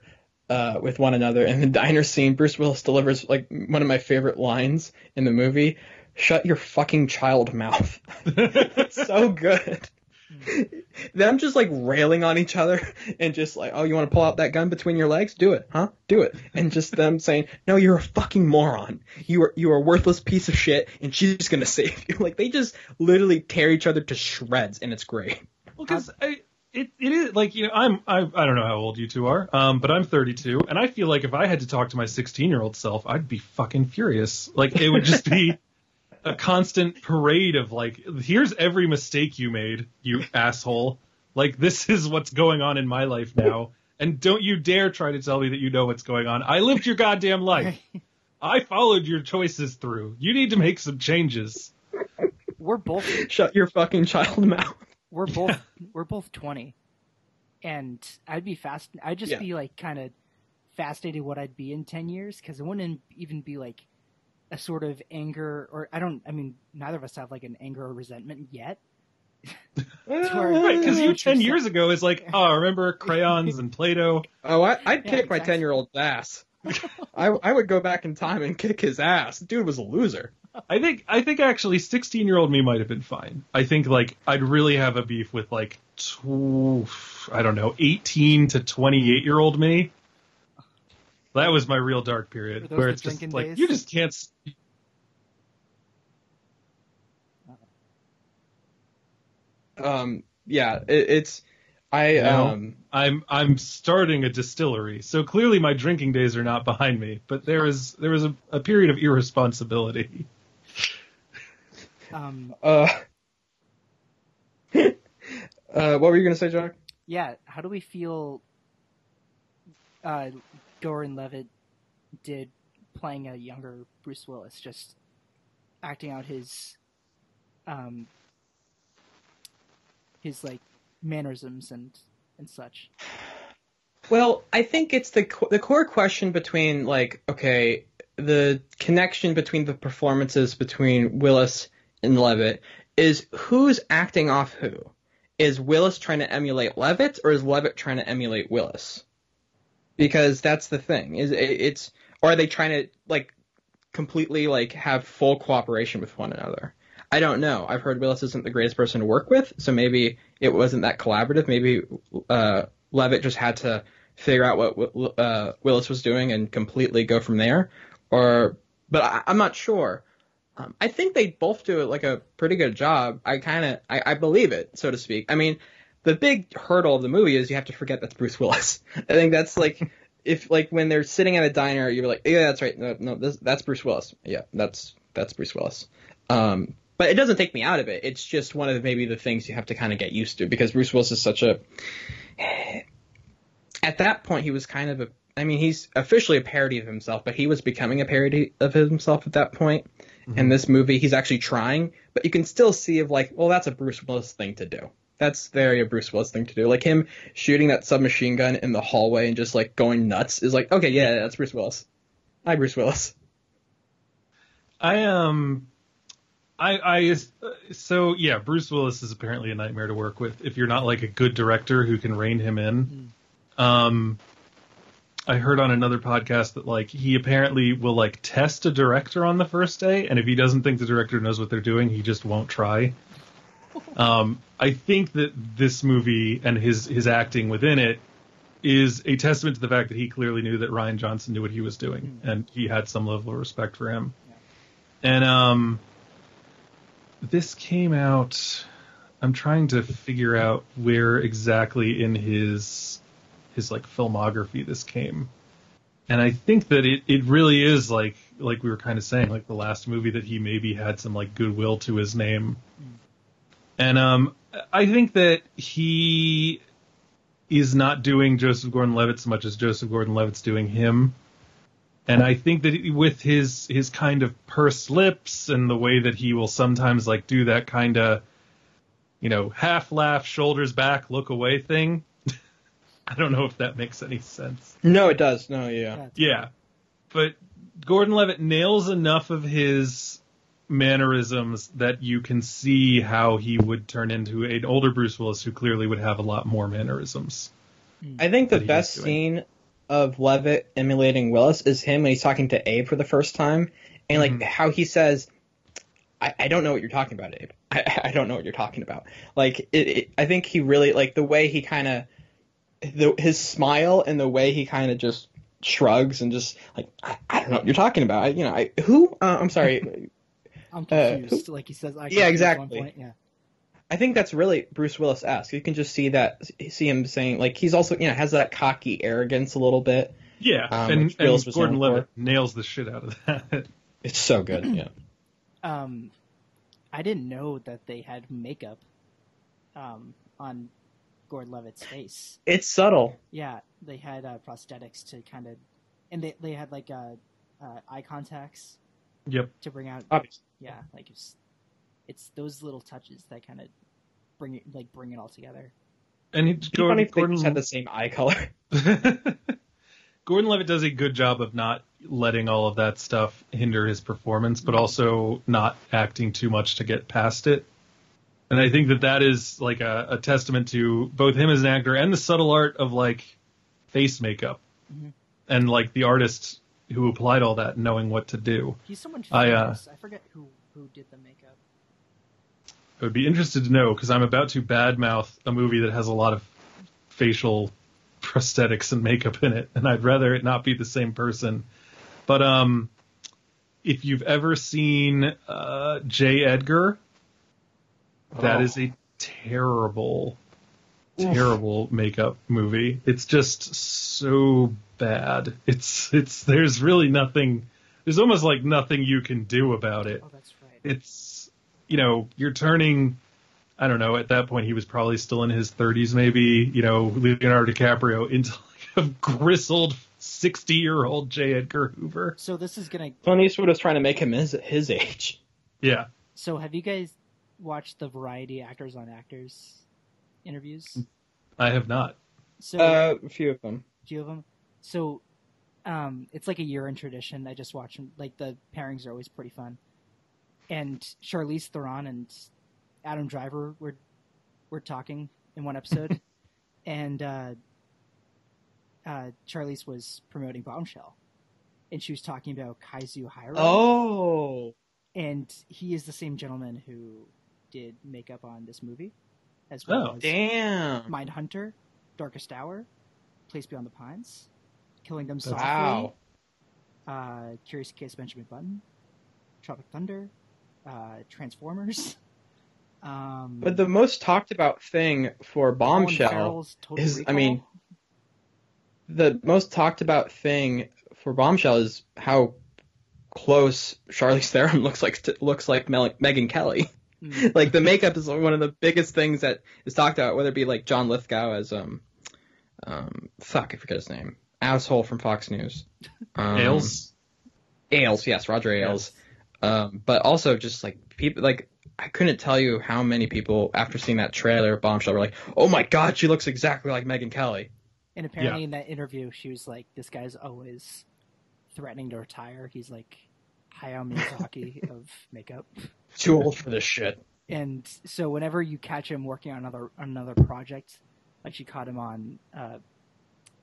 uh, with one another. In the diner scene, Bruce Willis delivers like one of my favorite lines in the movie. Shut your fucking child mouth. so good. Them just like railing on each other and just like, oh, you want to pull out that gun between your legs? Do it, huh? Do it. And just them saying, no, you're a fucking moron. You are you are a worthless piece of shit, and she's just gonna save you. Like they just literally tear each other to shreds, and it's great. Well, because I. It, it is like you know I'm I, I don't know how old you two are um but I'm 32 and I feel like if I had to talk to my 16 year old self I'd be fucking furious like it would just be a constant parade of like, here's every mistake you made, you asshole. Like this is what's going on in my life now. And don't you dare try to tell me that you know what's going on. I lived your goddamn life. I followed your choices through. You need to make some changes. We're both shut your fucking child mouth. We're both yeah. we're both 20. And I'd be fast I'd just yeah. be like kind of fascinated what I'd be in 10 years cuz it wouldn't even be like a sort of anger or I don't I mean neither of us have like an anger or resentment yet. right, because you ten years ago is like, oh, remember crayons and Play-Doh? Oh, I, would yeah, kick exactly. my ten year old ass. I I would go back in time and kick his ass. Dude was a loser. I think I think actually sixteen year old me might have been fine. I think like I'd really have a beef with like tw- I don't know eighteen to twenty eight year old me that was my real dark period where it's just like days? you just can't. Um. Yeah. It, it's. I you know, um. I'm I'm starting a distillery, so clearly my drinking days are not behind me. But there is there was a, a period of irresponsibility. Um. Uh. uh. What were you gonna say, Jack? Yeah. How do we feel? Uh, Gordon Levitt did playing a younger Bruce Willis, just acting out his um his like mannerisms and and such. Well, I think it's the the core question between like okay, the connection between the performances between Willis and Levitt is who's acting off who. Is Willis trying to emulate Levitt or is Levitt trying to emulate Willis? Because that's the thing is it's or are they trying to like completely like have full cooperation with one another? I don't know. I've heard willis isn't the greatest person to work with so maybe it wasn't that collaborative. Maybe uh, levitt just had to figure out what uh, willis was doing and completely go from there. Or but I, am not sure. Um, i think they both do it like a pretty good job. I kind of I, I believe it so to speak. I mean the big hurdle of the movie is you have to forget that's Bruce Willis. I think that's like if like when they're sitting at a diner, you're like, yeah, that's right. No, no, this, that's Bruce Willis. Yeah, that's that's Bruce Willis. Um, but it doesn't take me out of it. It's just one of the, maybe the things you have to kind of get used to because Bruce Willis is such a. At that point, he was kind of a. I mean, he's officially a parody of himself, but he was becoming a parody of himself at that point. Mm-hmm. In this movie, he's actually trying, but you can still see of like, well, that's a Bruce Willis thing to do that's very a Bruce Willis thing to do. Like him shooting that submachine gun in the hallway and just like going nuts is like, okay, yeah, that's Bruce Willis. Hi, Bruce Willis. I um, I I so yeah, Bruce Willis is apparently a nightmare to work with if you're not like a good director who can rein him in. Mm. Um, I heard on another podcast that like he apparently will like test a director on the first day, and if he doesn't think the director knows what they're doing, he just won't try. Um, I think that this movie and his his acting within it is a testament to the fact that he clearly knew that Rian Johnson knew what he was doing, mm. and he had some level of respect for him. Yeah. And um, this came out. I'm trying to figure out where exactly in his his like filmography this came, and I think that it it really is like like we were kind of saying like the last movie that he maybe had some like goodwill to his name. Mm and um, I think that he is not doing Joseph Gordon-Levitt so much as Joseph Gordon-Levitt's doing him. And I think that with his his kind of pursed lips and the way that he will sometimes like do that kind of, you know, half laugh, shoulders back, look away thing. I don't know if that makes any sense. No, it does. No, yeah. Yeah. But Gordon Levitt nails enough of his mannerisms that you can see how he would turn into an older Bruce Willis who clearly would have a lot more mannerisms. I think the best scene of Levitt emulating Willis is him when he's talking to Abe for the first time, and like Mhm. how he says, I, "I don't know what you're talking about, Abe. I, I don't know what you're talking about." Like it, it I think he really like the way he kind of, the his smile and the way he kind of just shrugs and just like I, I don't know what you're talking about. I, you know, I who uh, I'm sorry. I'm Uh, confused. like he says, I Yeah, confused one exactly. point, Yeah. I think that's really Bruce Willis esque. You can just see that, see him saying like he's also you know has that cocky arrogance a little bit. Yeah, Um, and, and was Gordon Levitt nails the shit out of that. It's so good. Yeah. Um, I didn't know that they had makeup, um, on Gordon Levitt's face. It's subtle. Yeah, they had uh, prosthetics to kind of, and they they had like uh, uh, eye contacts yep. to bring out. Obviously. Yeah, like it's it's those little touches that kind of bring it like bring it all together. And it's It'd funny Gordon, if they Gordon, just had the same eye color. Gordon Levitt does a good job of not letting all of that stuff hinder his performance, but also not acting too much to get past it. And I think that that is like a, a testament to both him as an actor and the subtle art of like face makeup, Mhm. and like the artist who applied all that, knowing what to do. He's someone I, famous. uh, I forget who who did the makeup. I would be interested to know because I'm about to badmouth a movie that has a lot of facial prosthetics and makeup in it, and I'd rather it not be the same person. But um, if you've ever seen uh, J. Edgar, that Oh. is a terrible, terrible makeup movie. It's just so bad. It's it's there's really nothing. There's almost like nothing you can do about it Oh, that's right. it's you know you're turning i don't know at that point he was probably still in his 30s maybe you know leonardo dicaprio into like a grizzled 60 year old j edgar hoover So this is gonna. Clint Eastwood was trying to make him his his age. yeah So have you guys watched the Variety Actors on Actors interviews? i have not So Uh, a few of them. A few of them. So, um, it's like a year in tradition. I just watch them. Like the pairings are always pretty fun. And Charlize Theron and Adam Driver were were talking in one episode, and uh, uh, Charlize was promoting Bombshell, and she was talking about Kazu Hiro. Oh, and he is the same gentleman who did makeup on this movie, as well Oh, as damn! Mindhunter, Darkest Hour, Place Beyond the Pines, Killing Them Softly, Wow. uh, Curious Case Benjamin Button, Tropic Thunder, uh, Transformers. Um, But the most talked about thing for Bombshell is- I mean, the most talked about thing for Bombshell is how close Charlize Theron looks like to, looks like Mel- Megyn Kelly. Mm. like the makeup is one of the biggest things that is talked about, whether it be like John Lithgow as um um fuck I forget his name asshole from Fox News. Um, ailes Ailes, yes, Roger Ailes. Um, but also just like people like I couldn't tell you how many people after seeing that trailer Bombshell were like, "Oh my god, she looks exactly like Megyn Kelly." and apparently in that interview, she was like, "This guy's always threatening to retire. He's like Hayao Miyazaki of makeup." Too old for this shit. and so whenever you catch him working on another another project, like she caught him on uh,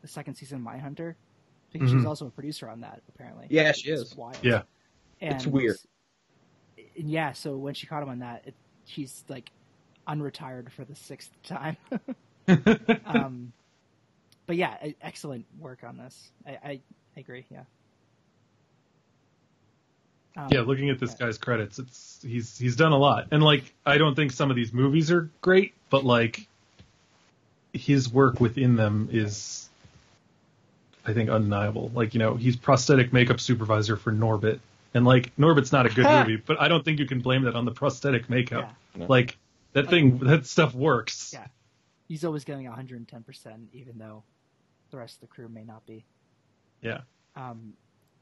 the second season of Mindhunter, because she's Mhm. also a producer on that apparently. Yeah, she It's is. Wild. Yeah. and, It's weird. and yeah, so when she caught him on that, it, he's like unretired for the sixth time. um, but yeah, excellent work on this. I, I, I agree. Yeah. Um, yeah looking at this guy's credits it's he's he's done a lot and like i don't think some of these movies are great but like his work within them is i think undeniable like you know he's prosthetic makeup supervisor for norbit and like norbit's not a good movie but i don't think you can blame that on the prosthetic makeup No. like that thing that stuff works Yeah. he's always getting 110%, even though the rest of the crew may not be. Yeah. Um,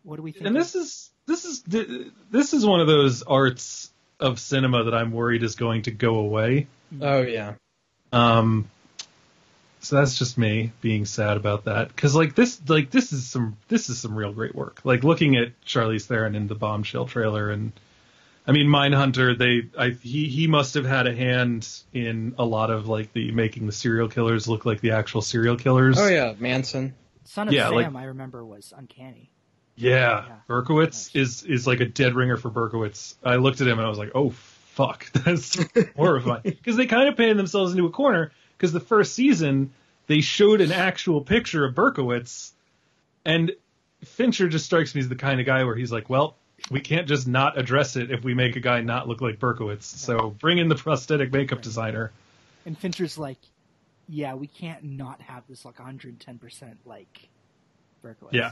what do we think? and of- this is this is this is one of those arts of cinema that i'm worried is going to go away Oh yeah. Um, so that's just me being sad about that because like this like this is some this is some real great work. Like looking at Charlize Theron in the Bombshell trailer and I mean, Mindhunter, they, I, he, he must have had a hand in a lot of like the making the serial killers look like the actual serial killers. Oh yeah, Manson. Son of Yeah, Sam, like- I remember, was uncanny. Yeah, Yeah. Berkowitz is is like a dead ringer for Berkowitz. I looked at him and I was like, oh fuck, that's horrifying. Because they kind of painted themselves into a corner. Because the first season they showed an actual picture of Berkowitz, and Fincher just strikes me as the kind of guy where he's like, well, we can't just not address it if we make a guy not look like Berkowitz. So bring in the prosthetic makeup designer. And Fincher's like, yeah, we can't not have this like 110% like Berkowitz. Yeah.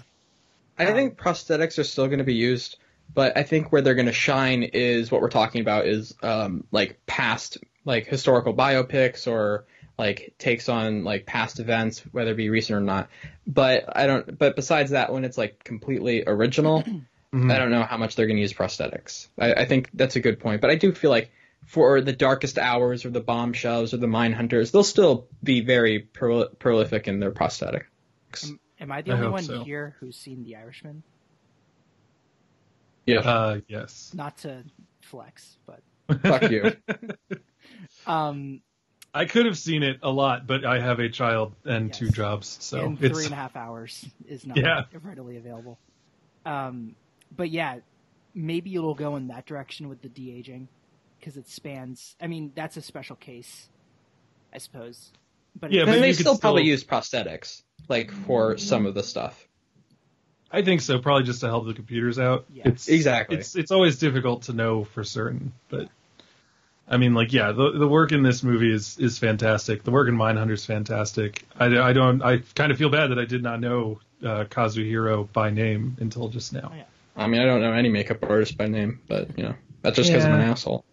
I Um, think prosthetics are still going to be used, but I think where they're going to shine is what we're talking about is um, like past, like historical biopics or like takes on like past events, whether it be recent or not. But I don't. But besides that, when it's like completely original, Mhm. I don't know how much they're going to use prosthetics. I, I think that's a good point, but I do feel like for the darkest hours or the bombshells or the Mindhunters, they'll still be very pro- prolific in their prosthetics. Am, am I the I only one so. here who's seen The Irishman? Yeah, Uh, yes. Not to flex, but fuck you. um, I could have seen it a lot, but I have a child and Yes. two jobs, so in it's three and a half hours is not Yeah. readily available. Um, but yeah, maybe it'll go in that direction with the de aging because it spans. I mean, that's a special case, I suppose. But Yeah, it- but they you could still probably use prosthetics, like for some of the stuff. I think so. Probably just to help the computers out. Yeah. It's Exactly. It's it's always difficult to know for certain, but I mean, like, yeah, the the work in this movie is is fantastic. The work in Mindhunter is fantastic. I, I don't. I kind of feel bad that I did not know uh, Kazuhiro by name until just now. Oh, yeah. I mean, I don't know any makeup artist by name, but you know, that's just because I'm an asshole.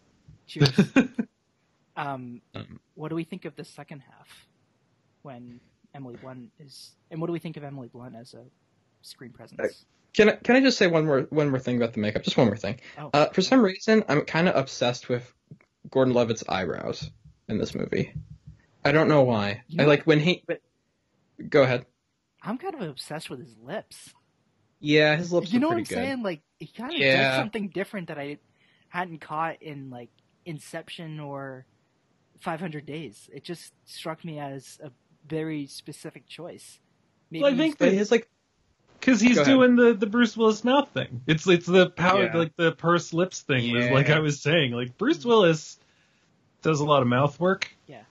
Um, Um, what do we think of the second half when Emily Blunt is, and what do we think of Emily Blunt as a screen presence? Can I, can I just say one more one more thing about the makeup? Just one more thing. Oh. Uh, for some reason, I'm kind of obsessed with Gordon Levitt's eyebrows in this movie. I don't know why. You I know- like when he. Go ahead. I'm kind of obsessed with his lips. Yeah, his lips you know what I'm good. saying? Like he kind of Yeah. does something different that I hadn't caught in like Inception or 500 Days. It just struck me as a very specific choice. Maybe Well, I think that his like because he's doing the the Bruce Willis mouth thing. It's it's the power Yeah. like the purse lips thing. Yeah. Like I was saying, like Bruce Willis does a lot of mouth work. Yeah.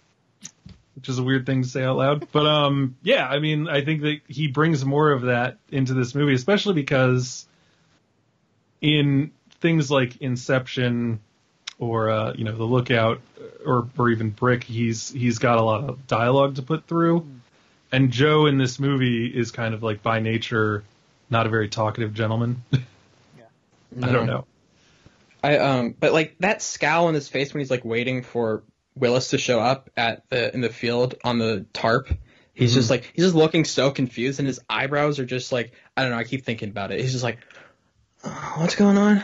Which is a weird thing to say out loud, but um, yeah. I mean, I think that he brings more of that into this movie, especially because in things like Inception or uh, you know The Lookout or or even Brick, he's he's got a lot of dialogue to put through. And Joe in this movie is kind of like by nature not a very talkative gentleman. Yeah. I don't know. I um, but like that scowl on his face when he's like waiting for Willis to show up at the in the field on the tarp. He's just like he's just looking so confused, and his eyebrows are just like I don't know. I keep thinking about it. He's just like, "Uh, what's going on?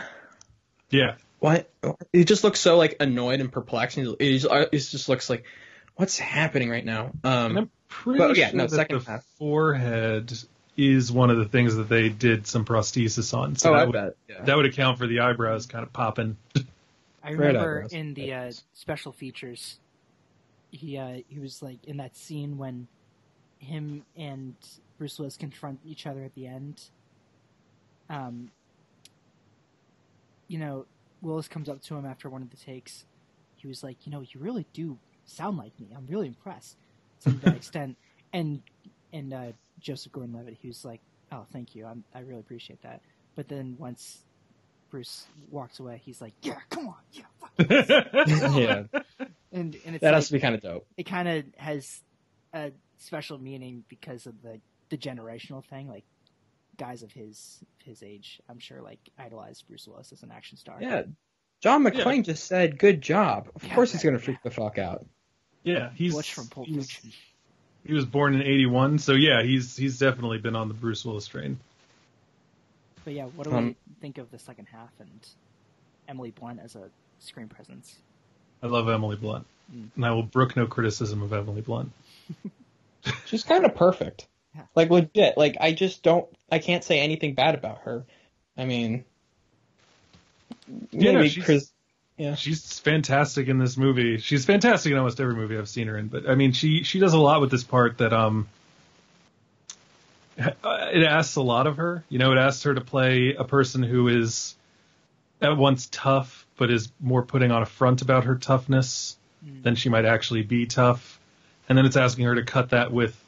Yeah. What? He just looks so like annoyed and perplexed. And he's, he's, uh, he just looks like, what's happening right now? Um, I'm pretty But, yeah, sure no, that second the half. forehead is one of the things that they did some prosthesis on. So oh, that, I would, bet. Yeah. that would account for the eyebrows kind of popping. I Red remember eyebrows. in the uh, special features, he uh, he was like in that scene when him and Bruce Willis confront each other at the end. Um, you know, Willis comes up to him after one of the takes. He was like, you know, you really do sound like me. I'm really impressed. To that extent, and and uh, Joseph Gordon-Levitt, he was like, oh, thank you. I'm, I really appreciate that. But then once Bruce walks away, he's like, "Yeah, come on, yeah." Fuck. yeah, And and it's that like, has to be kind of dope. it kind of has a special meaning because of the the generational thing. Like guys of his his age, I'm sure, like idolize Bruce Willis as an action star. Yeah, John McClane just said, "Good job." Of Yeah, course, he's gonna yeah. freak the fuck out. yeah, he's Butch from Pulp he's- Fiction. He was born in '81, so yeah, he's he's definitely been on the Bruce Willis train. But yeah, what do we Um, think of the second half and Emily Blunt as a screen presence? I love Emily Blunt, Mm. and I will brook no criticism of Emily Blunt. She's kind of perfect. Yeah. Like legit. Like I just don't. I can't say anything bad about her. I mean, Yeah, no, she's- Chris. Yeah. She's fantastic in this movie. She's fantastic in almost every movie I've seen her in. But I mean, she she does a lot with this part that um, it asks a lot of her. You know, it asks her to play a person who is at once tough, but is more putting on a front about her toughness than she might actually be tough. And then it's asking her to cut that with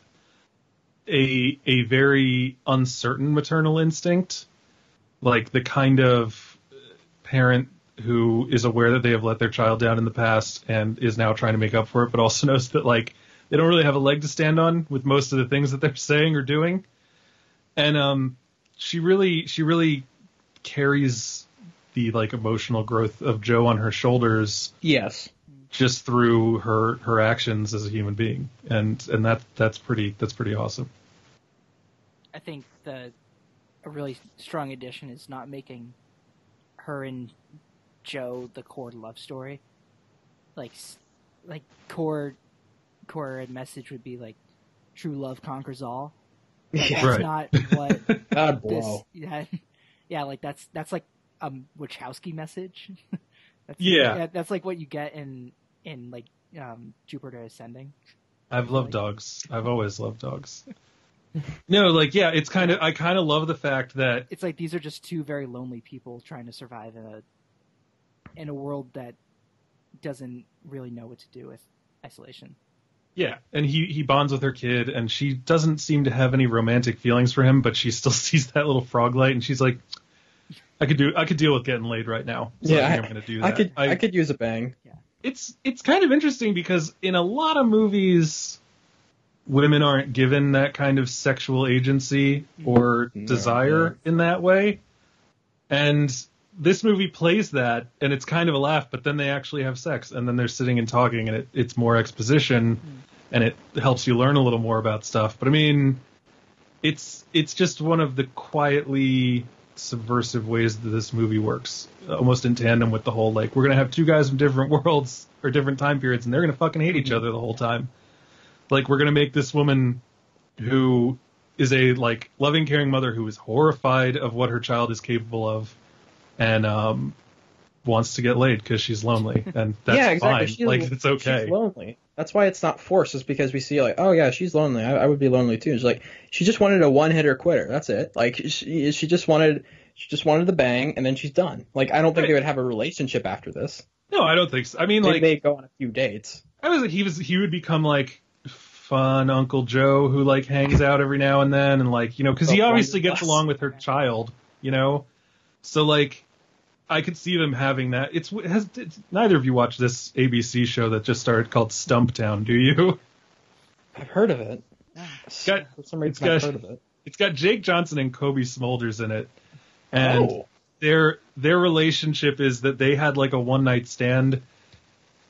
a a very uncertain maternal instinct, like the kind of parent who is aware that they have let their child down in the past and is now trying to make up for it, but also knows that like they don't really have a leg to stand on with most of the things that they're saying or doing. And um, she really she really carries the like emotional growth of Joe on her shoulders Yes. just through her her actions as a human being, and and that that's pretty that's pretty awesome. I think the a really strong addition is not making her and Joe the core love story. Like, like core, core and message would be like, true love conquers all. But Yeah. that's Right. not what God this. blow. Yeah, yeah, like that's that's like a Wachowski message. that's, Yeah. that's like what you get in in like um Jupiter Ascending. I've loved dogs. I've always loved dogs. No, like yeah, it's kind of I kind of love the fact that it's like these are just two very lonely people trying to survive in a in a world that doesn't really know what to do with isolation. yeah, and he he bonds with her kid, and she doesn't seem to have any romantic feelings for him, but she still sees that little frog light, and she's like, I could do I could deal with getting laid right now. So Yeah, I, I'm gonna do that. I could I, could use a bang. Yeah. it's it's kind of interesting because in a lot of movies women aren't given that kind of sexual agency or mm-hmm. No, desire yeah. in that way. And this movie plays that and it's kind of a laugh but then they actually have sex and then they're sitting and talking and it, it's more exposition mm. and it helps you learn a little more about stuff. But i mean it's it's just one of the quietly subversive ways that this movie works almost in tandem with the whole like we're gonna have two guys from different worlds or different time periods and they're gonna fucking hate each mm-hmm. other the whole time like we're gonna make this woman who is a like loving caring mother who is horrified of what her child is capable of and um wants to get laid because she's lonely and that's yeah, exactly. fine She's, like it's okay She's lonely. That's why it's not forced. Is because we see like, oh yeah, she's lonely. I, I would be lonely too. She's like she just wanted a one hitter quitter. That's it. Like she, she just wanted she just wanted the bang and then she's done. Like I don't think Right. they would have a relationship after this. no i don't think so i mean They like they go on a few dates. I was like he was he would become like fun Uncle Joe who like hangs out every now and then and like you know because he obviously gets along with her child you know? So like I could see them having that. It's has it's, neither of you watched this ABC show that just started called Stumptown do you? I've heard of it. got- For some reason, it's I've got- heard of it. it's got Jake Johnson and Cobie Smulders in it. And oh, their their relationship is that they had like a one night stand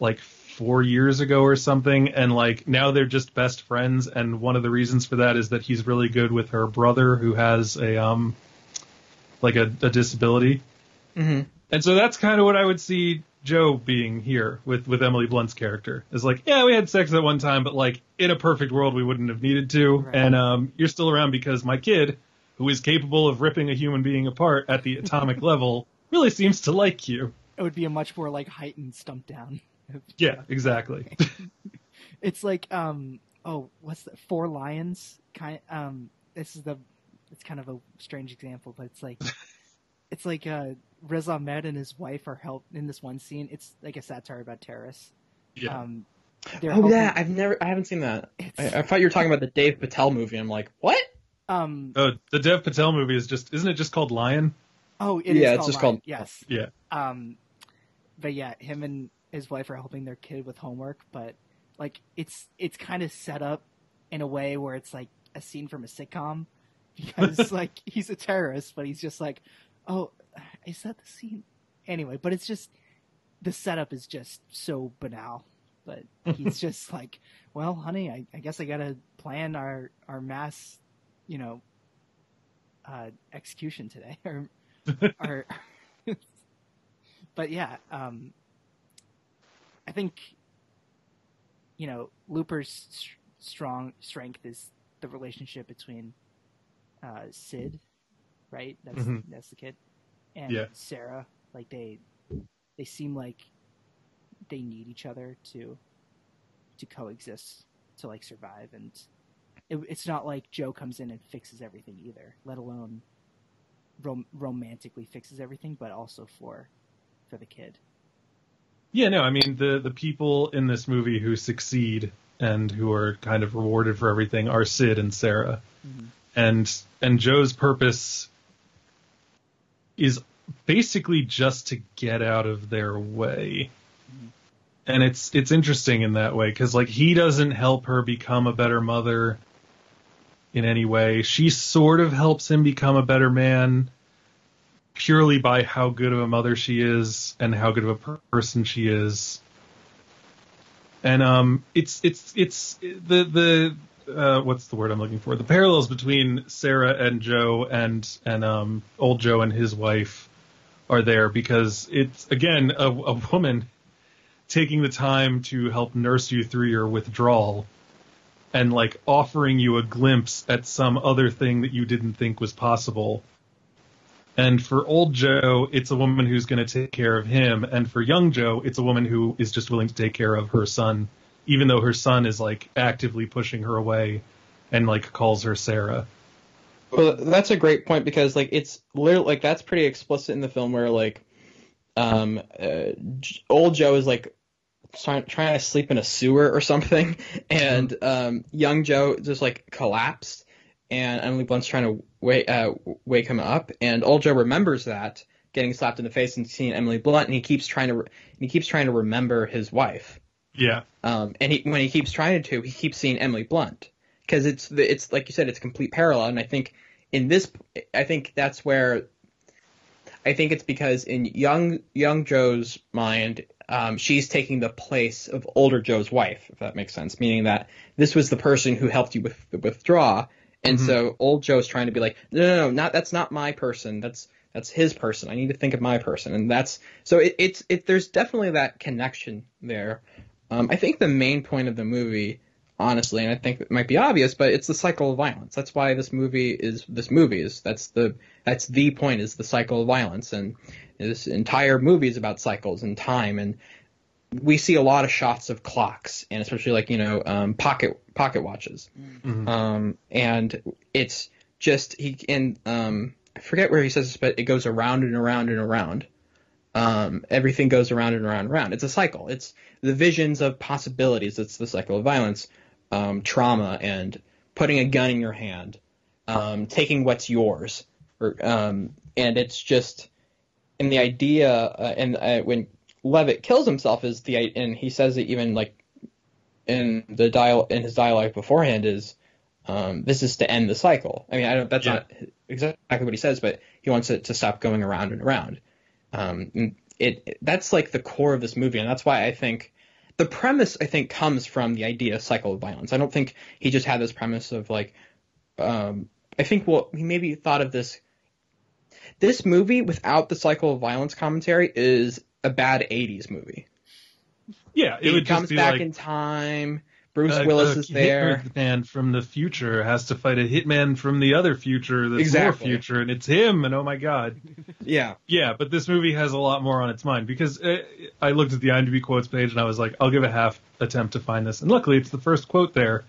like four years ago or something and like now they're just best friends and one of the reasons for that is that he's really good with her brother who has a um like a, a disability. Hmm and so that's kind of what I would see Joe being here with with Emily Blunt's character. Is like yeah we had sex at one time but like in a perfect world we wouldn't have needed to. Right. and um you're still around because my kid who is capable of ripping a human being apart at the atomic level really seems to like you. It would be a much more like heightened Stumptown. Yeah exactly. It's like um oh what's that Four Lions kind um this is the it's kind of a strange example but it's like it's like uh Riz Ahmed and his wife are help in this one scene. It's like a satire about terrorists. Yeah. Um they're oh helping- yeah, I've never, I haven't seen that. I, I thought you were talking about the Dave Patel movie. I'm like, what? um oh the Dev Patel movie is just isn't it just called Lion? Oh it is Yeah, it's just Lion, called- yes. Yeah. Um but yeah him and his wife are helping their kid with homework but like it's it's kind of set up in a way where it's like a scene from a sitcom because like he's a terrorist but he's just like oh is that the scene? Anyway but it's just the setup is just so banal but he's just like well honey I, I guess i gotta plan our our mass you know uh execution today or or but yeah um i think you know looper's s- strong strength is the relationship between uh sid right that's Mhm. that's the kid and Yeah. sarah Like they they seem like they need each other to to coexist to like survive and it, it's not like Joe comes in and fixes everything either, let alone rom- romantically fixes everything, but also for for the kid. Yeah, no, I mean the the people in this movie who succeed and who are kind of rewarded for everything are Sid and Sarah. Mm-hmm. And and Joe's purpose is basically just to get out of their way. And it's it's interesting in that way cuz like he doesn't help her become a better mother in any way. She sort of helps him become a better man purely by how good of a mother she is and how good of a per- person she is. And um, it's it's it's the the uh, what's the word I'm looking for? The parallels between Sarah and Joe and and um, old Joe and his wife are there because it's again a, a woman taking the time to help nurse you through your withdrawal and like offering you a glimpse at some other thing that you didn't think was possible. And for old Joe, it's a woman who's going to take care of him. And for young Joe, it's a woman who is just willing to take care of her son, even though her son is like actively pushing her away and like calls her Sarah. Well, that's a great point because like it's literally like that's pretty explicit in the film where like um uh, old Joe is like trying trying to sleep in a sewer or something, and um young Joe just like collapsed, and Emily Blunt's trying to wake uh, wake him up, and old Joe remembers that getting slapped in the face and seeing Emily Blunt, and he keeps trying to re- he keeps trying to remember his wife. Yeah. Um, and he, when he keeps trying to, he keeps seeing Emily Blunt because it's the, it's like you said, it's a complete parallel. And I think in this, I think that's where, I think it's because in young young Joe's mind, um, she's taking the place of older Joe's wife, if that makes sense. Meaning that this was the person who helped you with the withdraw, and Mhm. so old Joe's trying to be like, no, no, no, not that's not my person. That's that's his person. I need to think of my person, and that's so it, it's it. There's definitely that connection there. Um, I think the main point of the movie, honestly, and I think it might be obvious, but it's the cycle of violence. That's why this movie is this movie is that's the that's the point is the cycle of violence, and this entire movie is about cycles and time, and we see a lot of shots of clocks, and especially like you know um, pocket pocket watches, Mhm. um, and it's just he and um, I forget where he says this, but it goes around and around and around. Um, everything goes around and around and around. It's a cycle. It's the visions of possibilities. It's the cycle of violence, um, trauma, and putting a gun in your hand, um, taking what's yours, or, um, and it's just, and the idea, uh, and uh, when Levitt kills himself is the, and he says it even like in the dial in his dialogue beforehand is, um, this is to end the cycle. I mean, I don't. That's Yeah. not exactly what he says, but he wants it to stop going around and around. Um, and it, that's like the core of this movie, and that's why I think the premise I think comes from the idea of cycle of violence. I don't think he just had this premise of like, um, I think well he maybe thought of this. This movie without the cycle of violence commentary is a bad '80s movie. Yeah, it It, would comes back like in time. Bruce a- Willis is there. Hitman from the future has to fight a hitman from the other future that's Exactly. more future, and it's him. And oh my god, Yeah, yeah. But this movie has a lot more on its mind because uh, I looked at the IMDb quotes page and I was like, I'll give a half attempt to find this, and luckily it's the first quote there,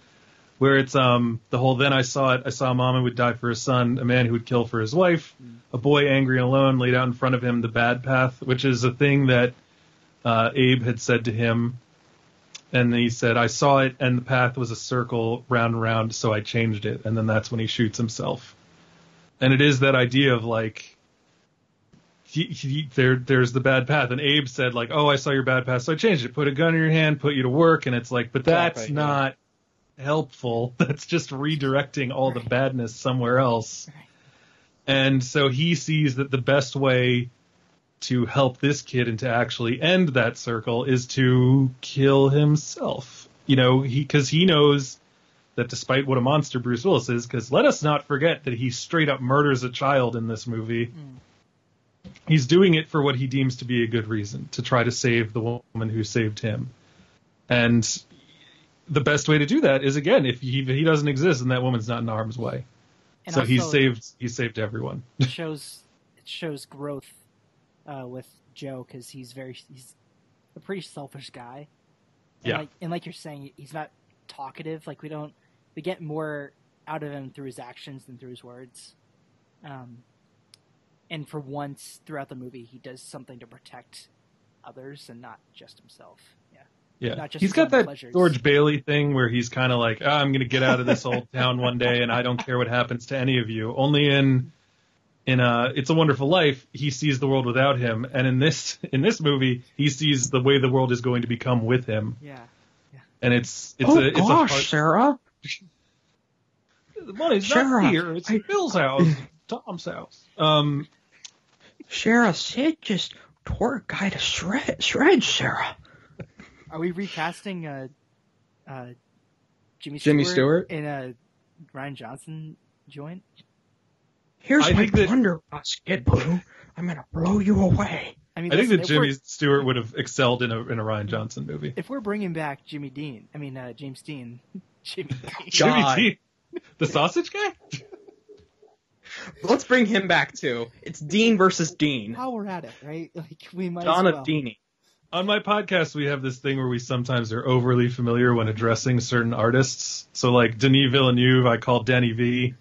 where it's um the whole. Then I saw it. I saw a mom who would die for his son, a man who would kill for his wife, a boy angry and alone laid out in front of him the bad path, which is a thing that uh, Abe had said to him and he said, I saw it, and the path was a circle round and round, so I changed it. And then that's when he shoots himself. And it is that idea of like, he, he, there, there's the bad path. And Abe said, like, oh, I saw your bad path, so I changed it. Put a gun in your hand, put you to work. And it's like, but that's Exactly, yeah. Helpful. That's just redirecting all the badness somewhere else. And so he sees that the best way to help this kid and to actually end that circle is to kill himself. You know, he because he knows that despite what a monster Bruce Willis is, because let us not forget that he straight up murders a child in this movie. Hmm. He's doing it for what he deems to be a good reason to try to save the woman who saved him. And the best way to do that is again if he, he doesn't exist and that woman's not in harm's way. And so he saved he saved everyone. it shows it shows growth uh, with Joe because he's very he's a pretty selfish guy. And Yeah. like, and like you're saying, he's not talkative. Like we don't we get more out of him through his actions than through his words. Um, and for once throughout the movie, he does something to protect others and not just himself. Yeah. Yeah, Not just he's his got that pleasures. George Bailey thing where he's kind of like, "Ah, I'm going to get out of this old town one day, and I don't care what happens to any of you. Only in in uh, It's a Wonderful Life, he sees the world without him, and in this in this movie, he sees the way the world is going to become with him, Yeah. yeah. and it's it's oh a it's gosh, a hard, Sarah. the money's Sarah, not here. It's I- Bill's house, Tom's house. Um, Sarah, Sid just tore a guy to shred, shreds, Sarah. Are we recasting uh, uh, Jimmy Stewart, Jimmy Stewart? in a Rian Johnson joint? Here's I my think that- blunderbuss, Kid Blue. I'm gonna blow you away. I mean, I think that if Jimmy we're- Stewart would have excelled in a in a Rian Johnson movie. If we're bringing back Jimmy Dean, I mean uh, James Dean, Jimmy Dean. Jimmy God. Dean, the sausage guy. Let's bring him back too. It's Dean versus Dean. While we're at it, right? Like we might John as well. of Deanie. On my podcast, we have this thing where we sometimes are overly familiar when addressing certain artists. So, like Denis Villeneuve, I call Denny V.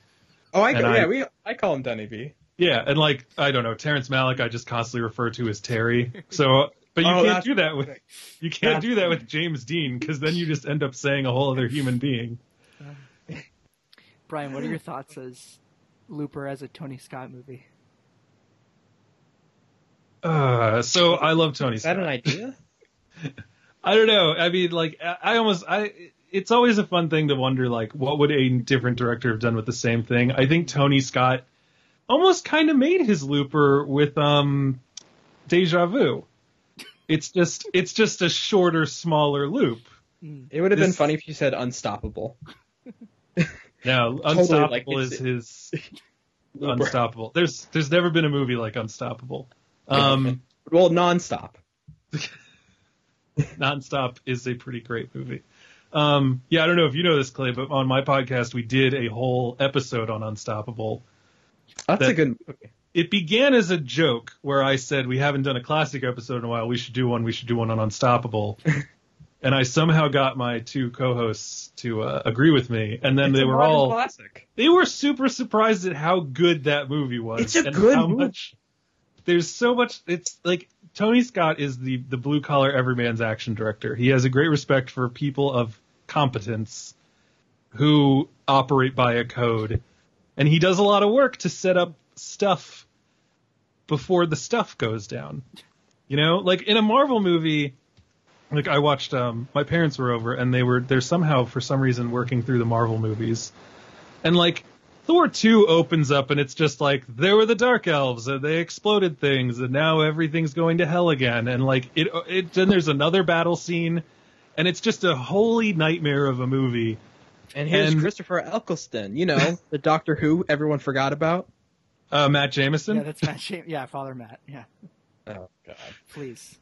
Oh, I yeah, I- we I call him Denny V. Yeah, and like I don't know Terrence Malick, I just constantly refer to as Terry. So, but you Oh, can't do that with you can't That's do that with James Dean because then you just end up saying a whole other human being. Brian, what are your thoughts as Looper as a Tony Scott movie? Uh, so I love Tony Is that Scott. an idea? I don't know. I mean, like, I almost, I, it's always a fun thing to wonder, like, what would a different director have done with the same thing? I think Tony Scott almost kind of made his Looper with, um, Deja Vu. It's just, it's just a shorter, smaller loop. It would have been funny if you said unstoppable. Now, Totally, Unstoppable like, is his Looper. Unstoppable. There's, there's never been a movie like Unstoppable. Um, Well, nonstop. Nonstop is a pretty great movie. Um, yeah, I don't know if you know this, Clay, but on my podcast we did a whole episode on Unstoppable. That's That- a good movie. It began as a joke where I said we haven't done a classic episode in a while. We should do one. We should do one on Unstoppable. and I somehow got my two co-hosts to uh, agree with me, and then It's they were all classic. they were super surprised at how good that movie was. It's a and good how movie. much there's so much it's like Tony Scott is the the blue collar everyman's action director. He has a great respect for people of competence who operate by a code. And he does a lot of work to set up stuff before the stuff goes down. You know, like in a Marvel movie, like I watched um my parents were over and they were they're somehow for some reason working through the Marvel movies. And like Thor 2 opens up and it's just like there were the dark elves and they exploded things and now everything's going to hell again and like it it then there's another battle scene and it's just a holy nightmare of a movie. And here's And- Christopher Eccleston, you know, the Doctor Who everyone forgot about. Uh Matt Jamison? Yeah, that's Matt. Sham- yeah, Father Matt. Yeah, Oh god. please.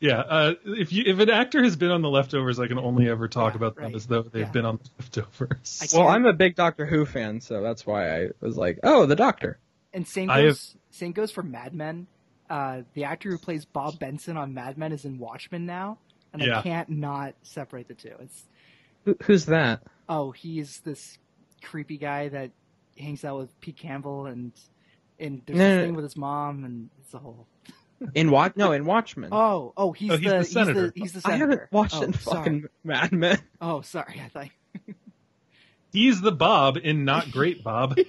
Yeah, uh, if you if an actor has been on the leftovers, I can only ever talk Yeah, about them right. as though they've Yeah. been on the leftovers. Well, I'm a big Doctor Who fan, so that's why I was like, "Oh, the Doctor." And same I goes. Same goes for Mad Men. Uh, the actor who plays Bob Benson on Mad Men is in Watchmen now, and Yeah. I can't not separate the two. It's Who, who's that? oh, he's this creepy guy that hangs out with Pete Campbell, and and there's No, this no, thing no. with his mom, and it's a whole. In Watch? No, in Watchmen. Oh, oh, he's, Oh, he's the, the senator. He's the, he's the I senator. haven't watched oh, in sorry. fucking Mad Men. Oh, sorry. I thought. He's the Bob in Not Great Bob.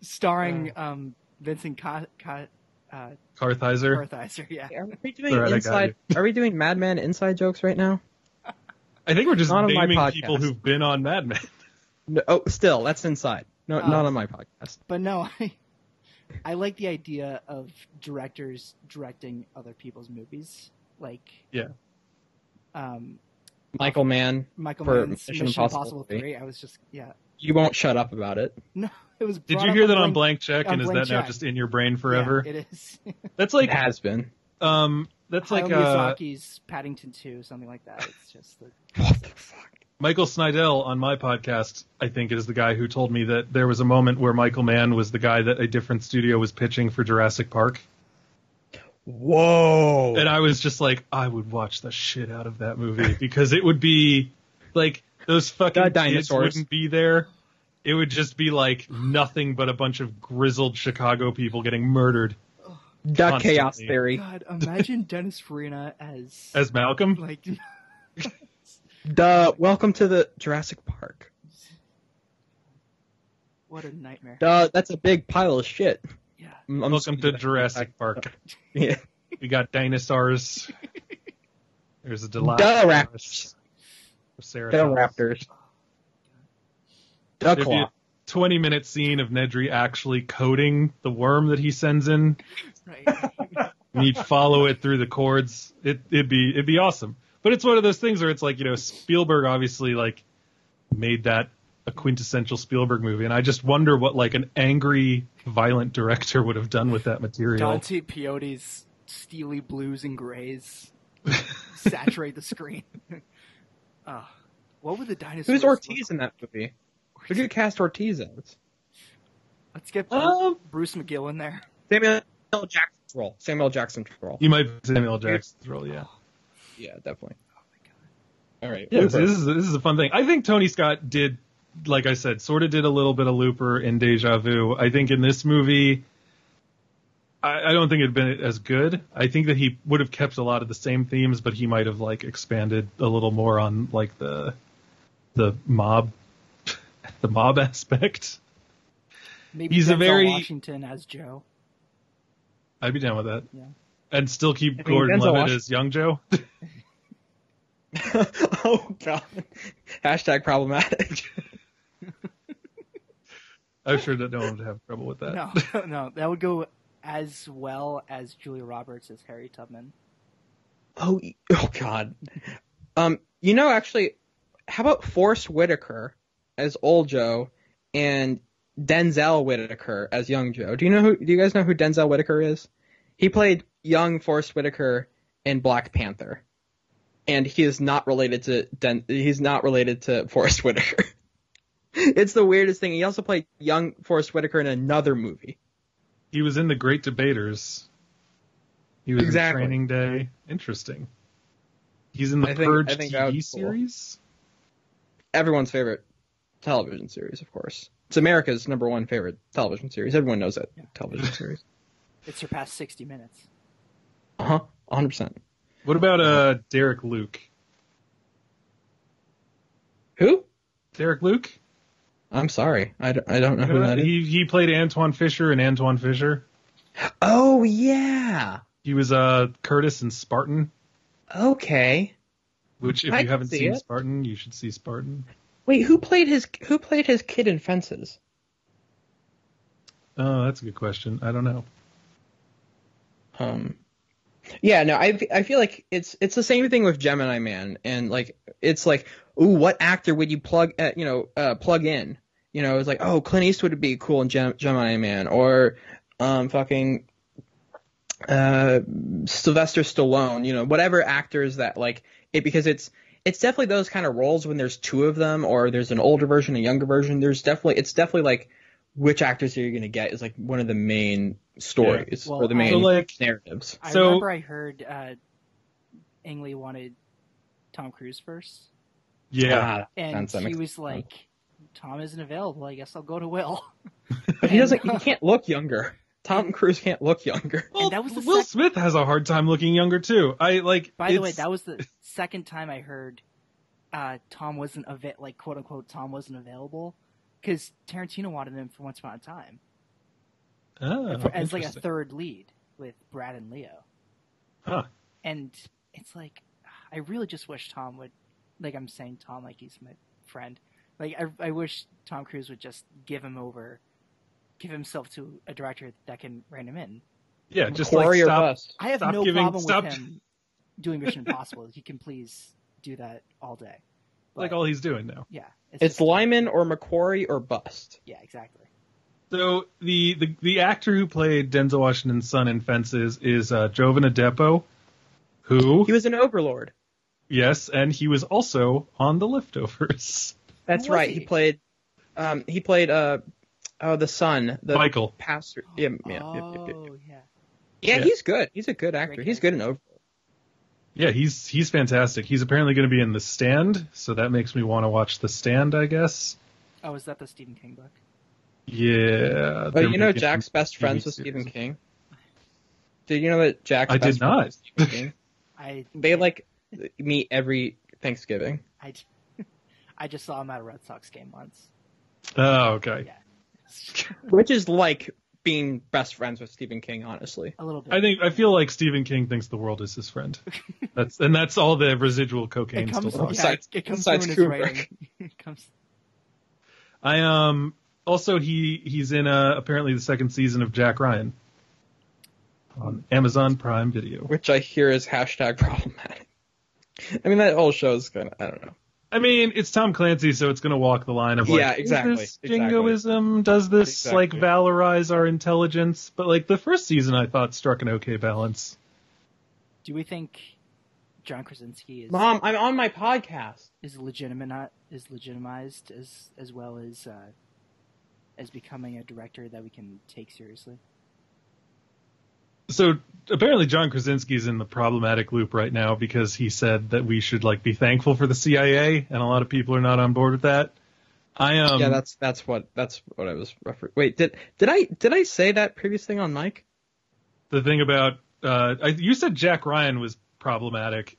Starring um, Vincent Co- Co- uh, Kartheiser. Kartheiser. Yeah. Are we doing Alright, I got inside? Are we doing Mad Men inside jokes right now? I think we're just Not on my naming podcast. people who've been on Mad Men. No, oh, still, that's inside. No, Oh. not on my podcast. But no, I, I like the idea of directors directing other people's movies. Like, Yeah. um, Michael Mann, Michael For Mann's Mission Mission, Impossible Impossible, 3. 3. I was just, yeah. you won't shut up about it. No, it was. Did you hear that on Blank- Blank Check? on And is Blank that now just in your brain forever? Yeah, it is. That's It like has been. um, that's like Hayao uh, Miyazaki's Paddington 2, something like that. It's just the, What the fuck? Michael Snydell on my podcast, I think, is the guy who told me that there was a moment where Michael Mann was the guy that a different studio was pitching for Jurassic Park. Whoa. And I was just like, I would watch the shit out of that movie because it would be like those fucking The kids dinosaurs. wouldn't be there. It would just be like nothing but a bunch of grizzled Chicago people getting murdered Duck constantly. chaos theory. God, imagine Dennis Farina as as Malcolm. like Duh. Welcome to the Jurassic Park. what a nightmare. Duh. That's a big pile of shit. Yeah. I'm, I'm Welcome to Jurassic Park. Yeah. We got dinosaurs. There's a Dilophosaurus. Duh, raptors. Triceratops. Duh, raptors. Duck claw. 20 minute scene of Nedry actually coding the worm that he sends in. Right. And he'd follow it through the cords. It, it'd be it'd be awesome. But it's one of those things where it's like you know Spielberg obviously like made that a quintessential Spielberg movie, and I just wonder what like an angry, violent director would have done with that material. Dante Spinotti's steely blues and grays saturate the screen. oh, what would the dinosaurs? Who's look Ortiz in that movie? Who did you cast Ortiz as? Let's get Bruce, Um, Bruce McGill in there. Samuel L. Jackson's role. Samuel L. Jackson's role. You might be Samuel Jackson's role, yeah. Yeah, definitely. All right. Yeah, so this is this is a fun thing. I think Tony Scott did, like I said, sort of did a little bit of Looper in Deja Vu. I think in this movie, I, I don't think it'd been as good. I think that he would have kept a lot of the same themes, but he might have like expanded a little more on like the the mob, the mob aspect. Maybe He's a very- Washington as Joe. I'd be down with that. Yeah. And still keep I mean, Gordon Denzel Levitt Washington- as young Joe. oh god. Hashtag problematic. I'm sure that no one would have trouble with that. No, no, that would go as well as Julia Roberts as Harry Tubman. Oh, oh God. Um, you know, actually, how about Forest Whitaker as old Joe and Denzel Whitaker as young Joe? Do you know who? Do you guys know who Denzel Whitaker is? He played young Forest Whitaker in Black Panther, and he is not related to Den. He's not related to Forest Whitaker. it's the weirdest thing. He also played young Forrest Whitaker in another movie. He was in the Great Debaters. He was Exactly. in Training Day. Interesting. He's in the I think- Purge I think TV cool. series. everyone's favorite television series, of course. It's America's number one favorite television series. Everyone knows that television series. It surpassed 60 minutes. Uh huh. 100%. What about uh Derek Luke? Who? Derek Luke? I'm sorry. I, d- I don't know who that is. he he played Antwone Fisher in Antwone Fisher. Oh, yeah. He was uh Curtis in Spartan, Okay. which if I you can haven't see seen it. Spartan, you should see Spartan. Wait, who played his who played his kid in Fences? Oh, that's a good question. I don't know. Um Yeah, no, I I feel like it's it's the same thing with Gemini Man and like it's like, ooh, what actor would you plug uh, you know, uh plug in? You know, it's like, oh, Clint Eastwood would be cool in Gem- Gemini Man or um fucking uh Sylvester Stallone, you know, whatever actors that like it because it's it's definitely those kind of roles when there's two of them or there's an older version, a younger version. There's definitely it's definitely like which actors are you going to get is like one of the main stories Well, or the I- main So like narratives. I So- remember I heard uh, Ang Lee wanted Tom Cruise first, yeah, Ah, and sounds- he makes was sense. like, "Tom isn't available. I guess I'll go to Will." But he doesn't. He can't look younger. Tom Cruise can't look younger. Well, that was Will sec- Smith has a hard time looking younger too. I like. By the way, that was the second time I heard uh, Tom wasn't ava- like quote unquote Tom wasn't available because Tarantino wanted him for Once Upon a Time Oh, for, as like a third lead with Brad and Leo, Huh. and it's like I really just wish Tom would like I'm saying Tom like he's my friend. Like I, I wish Tom Cruise would just give him over, give himself to a director that can rein him in. Yeah, just Quarry like or stop. bust. I have Stop no giving- problem stop- with him doing Mission Impossible. he can please do that all day. Like all he's doing now. yeah, It's just- Liman or McQuarrie or bust. yeah, exactly. So the, the the actor who played Denzel Washington's son in Fences is uh, Jovan Adepo, who He was an overlord. Yes, and he was also on The Leftovers. That's Who right. he? He played. Um, he played. Uh, oh, the son, the Michael. pastor. Yeah, yeah, yeah, yeah, yeah. oh yeah. Yeah, Yeah. he's good. He's a good actor. He's good in over. Yeah, he's he's fantastic. He's apparently going to be in The Stand, so that makes me want to watch The Stand, I guess. Oh, is that the Stephen King book? Yeah. But you know, Jack's best friends with. Stephen King. Did you know that Jack's I best did friends not. with Stephen King? I They like meet every Thanksgiving. I, I just saw him at a Red Sox game once. Oh, okay. Yeah. Which is like being best friends with Stephen King, honestly. A little bit. I think I feel like Stephen King thinks the world is his friend. That's and that's all the residual cocaine it comes. still Yeah. Besides- it comes besides through in Kubrick. his writing. it comes. I um also he he's in uh apparently the second season of Jack Ryan on Amazon Prime Video. Which I hear is hashtag problematic. I mean, that whole show is kind of, I don't know. I mean, it's Tom Clancy, so it's gonna walk the line of like, Yeah, exactly, is this exactly. jingoism? Does this like valorize our intelligence? But like the first season, I thought struck an okay balance. Do we think John Krasinski is Mom, I'm on my podcast. is legitimate is legitimized as as well as uh, as becoming a director that we can take seriously? So apparently, John Krasinski's in the problematic loop right now because he said that we should like be thankful for the CIA, and a lot of people are not on board with that. I um yeah, that's that's what that's what I was referring. Wait, did did I did I say that previous thing on mic? the thing about uh, I, you said Jack Ryan was problematic,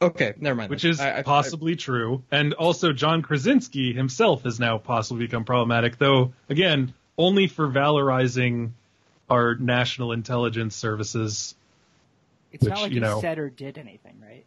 Okay, never mind. which is I- I- possibly true, and also John Krasinski himself has now possibly become problematic, though again only for valorizing our national intelligence services. It's Which, not like you he know- said or did anything, right?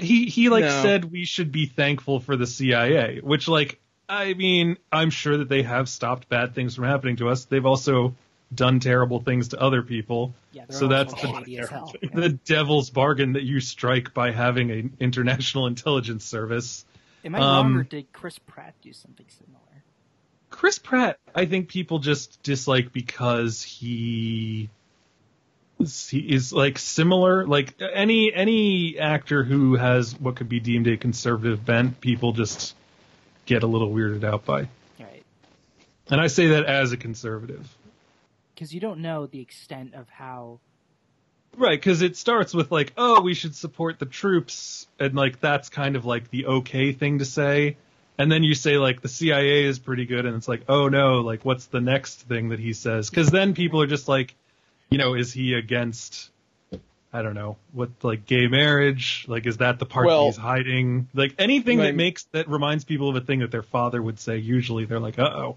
He he like No. said we should be thankful for the CIA, which like I mean I'm sure that they have stopped bad things from happening to us. They've also done terrible things to other people. Yeah, So that's fucking the- shady hell. The devil's bargain that you strike by having an international intelligence service. Am I wrong, Um, or did Chris Pratt do something similar? Chris Pratt, I think people just dislike because he he is like similar. Like any any actor who has what could be deemed a conservative bent people just get a little weirded out by. Right, and i say that as a conservative. Because you don't know the extent of how. right because it starts with like oh we should support the troops and like that's kind of like the okay thing to say and then you say like the cia is pretty good and it's like oh no like what's the next thing that he says because then people are just like you know is he against I don't know what like gay marriage like is that the part Well- that he's hiding like anything Right. that makes that reminds people of a thing that their father would say usually they're like uh oh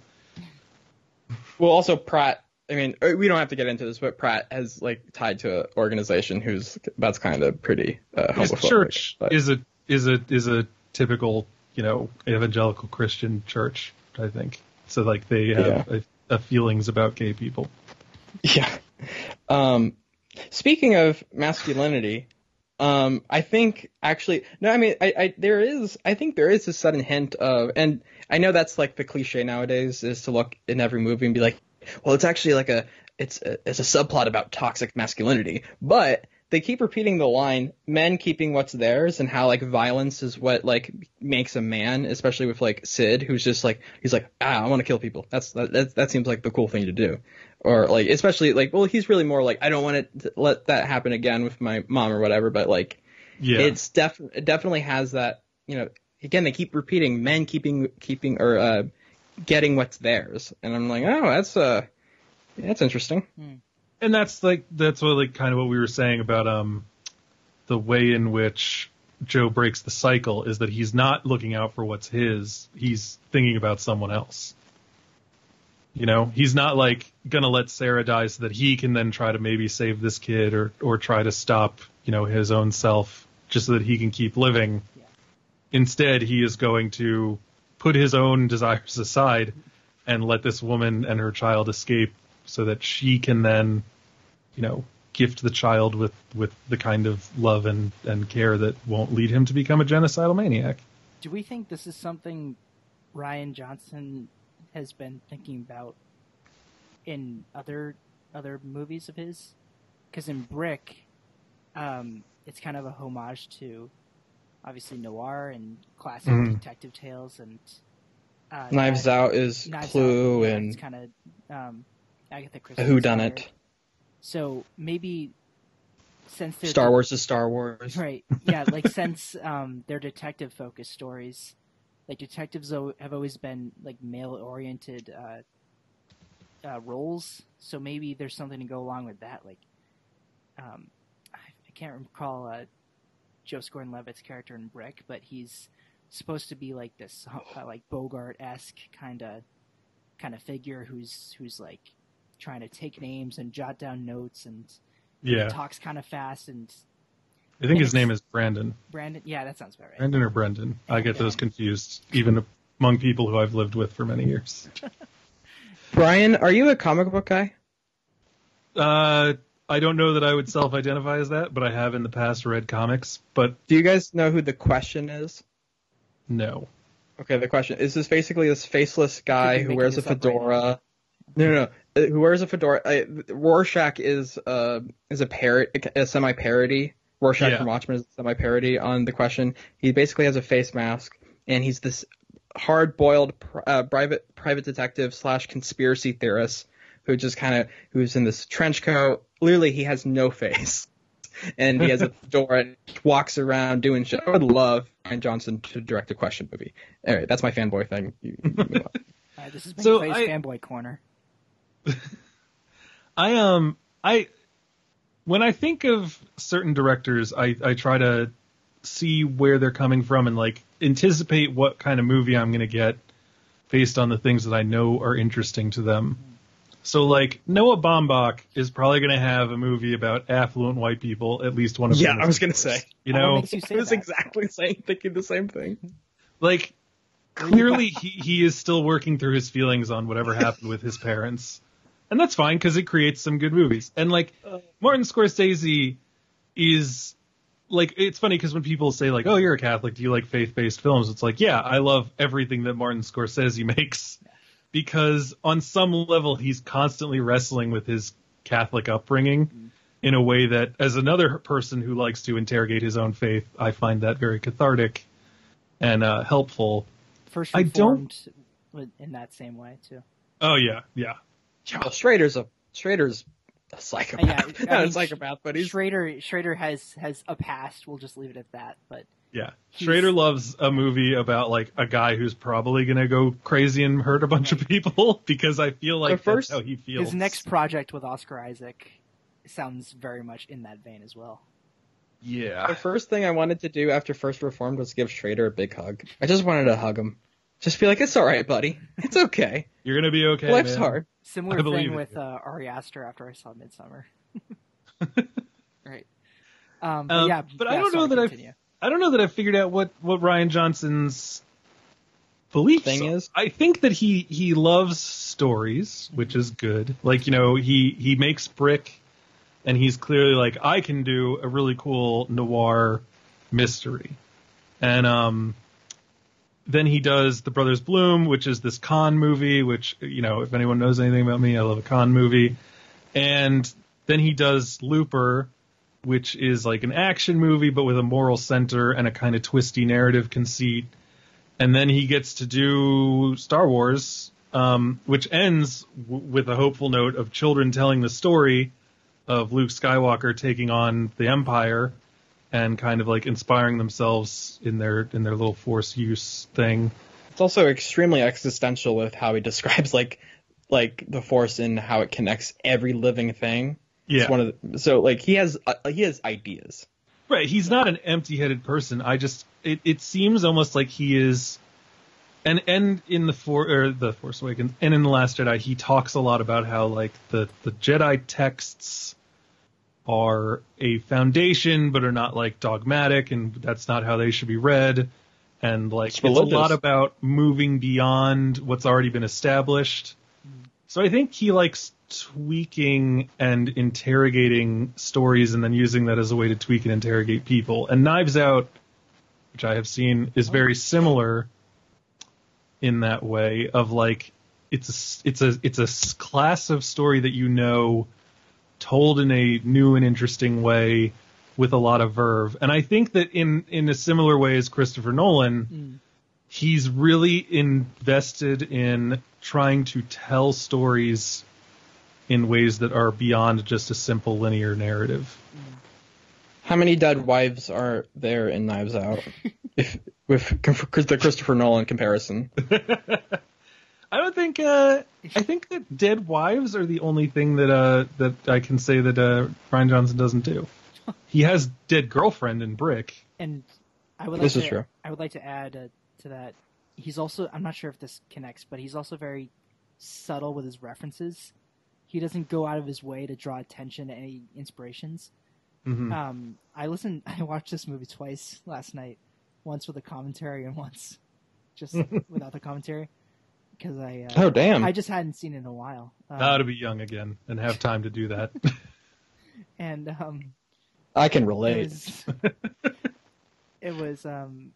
Well, also Pratt. I mean, uh, we don't have to get into this, but Pratt has like tied to an organization who's that's kind of pretty uh, his church is a is a is a typical you know evangelical Christian church I think. So like they have a, a feelings about gay people. Yeah. Um, speaking of masculinity, um, I think actually no, I mean, I, I there is, I think there is a sudden hint of, and I know that's like the cliche nowadays is to look in every movie and be like, well, it's actually like a, it's a, it's a subplot about toxic masculinity, but they keep repeating the line, men keeping what's theirs, and how like violence is what like makes a man, especially with like Sid, who's just like he's like ah, I want to kill people. That's that, that that seems like the cool thing to do, or like especially like well, he's really more like I don't want to let that happen again with my mom or whatever, but like yeah it's def it definitely has that you know again they keep repeating men keeping keeping or uh getting what's theirs, and I'm like oh that's uh that's interesting. And that's like that's what like kind of what we were saying about um the way in which Joe breaks the cycle is that he's not looking out for what's his. He's thinking about someone else. You know he's not like gonna let Sarah die so that he can then try to maybe save this kid or or try to stop you know his own self just so that he can keep living. Yeah. instead he is going to put his own desires aside and let this woman and her child escape so that she can then you know gift the child with with the kind of love and and care that won't lead him to become a genocidal maniac Do we think this is something Rian Johnson has been thinking about in other other movies of his? Because in Brick, um, it's kind of a homage to obviously noir and classic Mhm. detective tales and uh, Knives that- Out is Knives Clue Out, yeah, and it's kind of um, Agatha Christie. Who Done. It. So maybe since they're Star Wars is Star Wars. Right. Yeah, like since um, they're detective focused stories, like detectives have always been like male oriented uh, uh, roles. So maybe there's something to go along with that. Like, um, I, I can't recall uh, Joseph Gordon-Levitt's character in Brick, but he's supposed to be like this, uh, like Bogart esque kind of kind of figure who's who's like trying to take names and jot down notes and Yeah, talks kind of fast and I think his name is Brandon. Brandon. Yeah, that sounds about right. Brandon or Brendan. I get those confused, even among people who I've lived with for many years. Brian, are you a comic book guy? Uh, I don't know that I would self-identify as that, but I have in the past read comics. But Do you guys know who the question is? no, Okay, the question is this basically this faceless guy who wears a this up right fedora. no, no, no, who wears a fedora. Uh, Rorschach is uh is a parrot, a semi parody. Rorschach Yeah. from Watchmen is a semi parody on the question. He basically has a face mask, and he's this hard boiled uh, private private detective slash conspiracy theorist who just kind of who's in this trench coat. Literally, he has no face. And he has a fedora and walks around doing shit. I would love Rian Johnson to direct a question movie. All right, that's my fanboy thing. You- you move. Uh, this has been So Clay's I- fanboy corner. I um I when I think of certain directors, I I try to see where they're coming from and like anticipate what kind of movie I'm gonna get based on the things that I know are interesting to them. So like Noah Baumbach is probably gonna have a movie about affluent white people, at least one of Yeah, them. I was gonna say. You know, makes you say I was that? exactly saying, thinking the same thing. like clearly he, he is still working through his feelings on whatever happened with his parents and that's fine because it creates some good movies. And like martin scorsese is like it's funny because when people say like oh you're a catholic do you like faith-based films? It's like yeah i love everything that martin scorsese makes. Because on some level he's constantly wrestling with his catholic upbringing in a way that as another person who likes to interrogate his own faith i find that very cathartic and uh, helpful. First I don't- in that same way too. Oh yeah, yeah. Well, Schrader's a Schrader's a psychopath. Yeah, I Not mean, a psychopath, but he's Schrader Schrader has has a past. We'll just leave it at that. But Yeah. He's- Schrader loves a movie about like a guy who's probably gonna go crazy and hurt a bunch of people because I feel like But first- that's how he feels. his next project with Oscar Isaac sounds very much in that vein as well. Yeah. The first thing I wanted to do after First Reformed was give Schrader a big hug. I just wanted to hug him. Just be like, it's all right, buddy. It's okay. You're gonna be okay. Life's man. hard. Similar I believe thing with uh, Ari Aster after I saw Midsommar. right. Um, but Um, yeah, but I don't know sorry, that I've- continue. I don't know that I've figured out what what Rian Johnson's belief Thing is? I think that he he loves stories, which is good. Like you know, he he makes brick, and he's clearly like I can do a really cool noir mystery, and um. Then he does The Brothers Bloom, which is this con movie, which, you know, if anyone knows anything about me, I love a con movie. And then he does Looper, which is like an action movie, but with a moral center and a kind of twisty narrative conceit. And then he gets to do Star Wars, um, which ends w- with a hopeful note of children telling the story of Luke Skywalker taking on the Empire and kind of like inspiring themselves in their in their little Force use thing. It's also extremely existential with how he describes like like the Force and how it connects every living thing. Yeah, It's one of the, so like he has uh, he has ideas. Right, he's not an empty-headed person. I just it, it seems almost like he is and and in the for or the Force Awakens and in the Last Jedi he talks a lot about how like the the Jedi texts are a foundation but are not like dogmatic and that's not how they should be read and like It's it's, a lot about moving beyond what's already been established. So I think he likes tweaking and interrogating stories and then using that as a way to tweak and interrogate people. And Knives Out, which I have seen, is very similar in that way of like it's a it's a it's a class of story that you know told in a new and interesting way with a lot of verve. And I think that in in a similar way as Christopher Nolan, Mm. he's really invested in trying to tell stories in ways that are beyond just a simple linear narrative. How many dead wives are there in Knives Out? if with the Christopher Nolan comparison. I don't think. Uh, I think that dead wives are the only thing that uh, that I can say that uh, Rian Johnson doesn't do. He has dead girlfriend in Brick. And I would like This to, is true. I would like to add uh, to that. He's also I'm not sure if this connects, but he's also very subtle with his references. He doesn't go out of his way to draw attention to any inspirations. Mhm. Um, I listened. I watched this movie twice last night. Once with a commentary and once just without the commentary because I uh, Oh damn! I just hadn't seen it in a while. Um, Now to be young again and have time to do that. and um, I can it relate. was it was um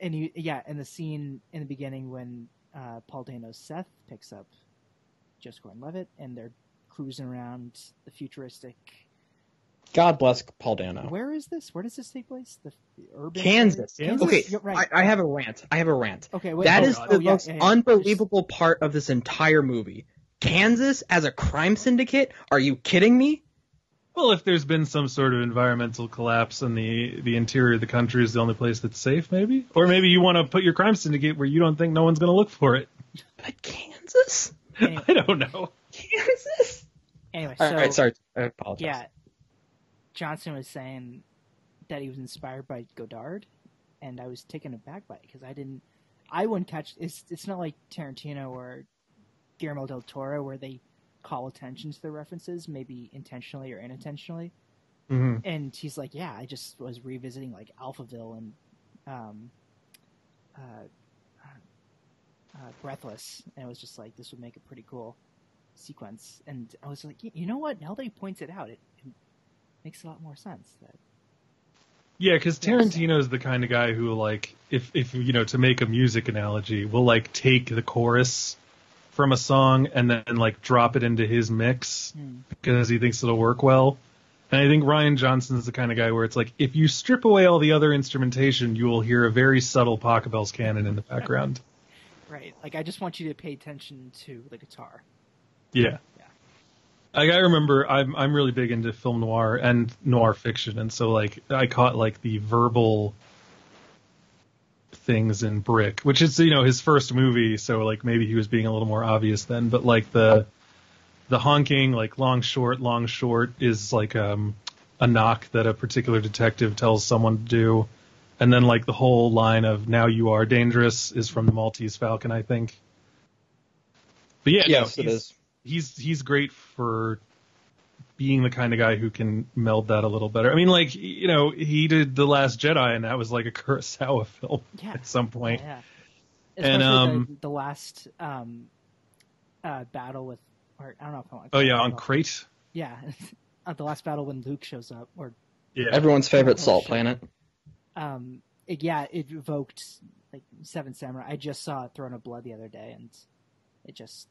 and you yeah and the scene in the beginning when uh paul dano's seth picks up joseph gordon-levitt and they're cruising around the futuristic God bless Paul Dano. where is this where does this take place the, the urban Kansas. Kansas? Okay, You're right. I, I have a rant. I have a rant. okay wait, That oh, is oh, the yeah, most yeah, yeah. unbelievable part of this entire movie. Kansas as a crime syndicate? Are you kidding me? well, if there's been some sort of environmental collapse and the the interior of the country is the only place that's safe, maybe, or maybe you want to put your crime syndicate where you don't think no one's going to look for it. But Kansas? Anyway, I don't know. Kansas? anyway so All right, sorry. I apologize. yeah johnson was saying that he was inspired by godard and i was taken aback by it because i didn't i wouldn't catch it's it's not like tarantino or guillermo del toro where they call attention to the references maybe intentionally or unintentionally. Hmm and he's like yeah i just was revisiting like alphaville and um uh, uh breathless and it was just like this would make a pretty cool sequence. And i was like "Y- you know what? Now that he points it out it, it makes a lot more sense that Yeah, because Tarantino is the kind of guy who, like, if if you know, to make a music analogy, will like take the chorus from a song and then like drop it into his mix Hmm. because he thinks it'll work well. And I think Rian Johnson is the kind of guy where it's like, if you strip away all the other instrumentation, you will hear a very subtle Pachelbel's canon in the background. right like i just want you to pay attention to the guitar Yeah. Like I remember, I'm I'm really big into film noir and noir fiction, and so like I caught like the verbal things in Brick, which is you know his first movie, so like maybe he was being a little more obvious then, but like the the honking, like long short, long short is like um a knock that a particular detective tells someone to do, and then like the whole line of "Now you are dangerous" is from the Maltese Falcon, I think. But yeah, Yes, it he's- is. He's he's great for being the kind of guy who can meld that a little better. I mean, like you know, he did the Last Jedi, and that was like a Kurosawa film yeah at some point. yeah And, Especially um, the, the last um uh battle with or i don't know if i want Oh yeah, on Crait. yeah uh, the last battle when luke shows up or Yeah, Everyone's favorite salt shit. planet. um it, yeah it evoked like seven samurai i just saw it throne of blood the other day and it just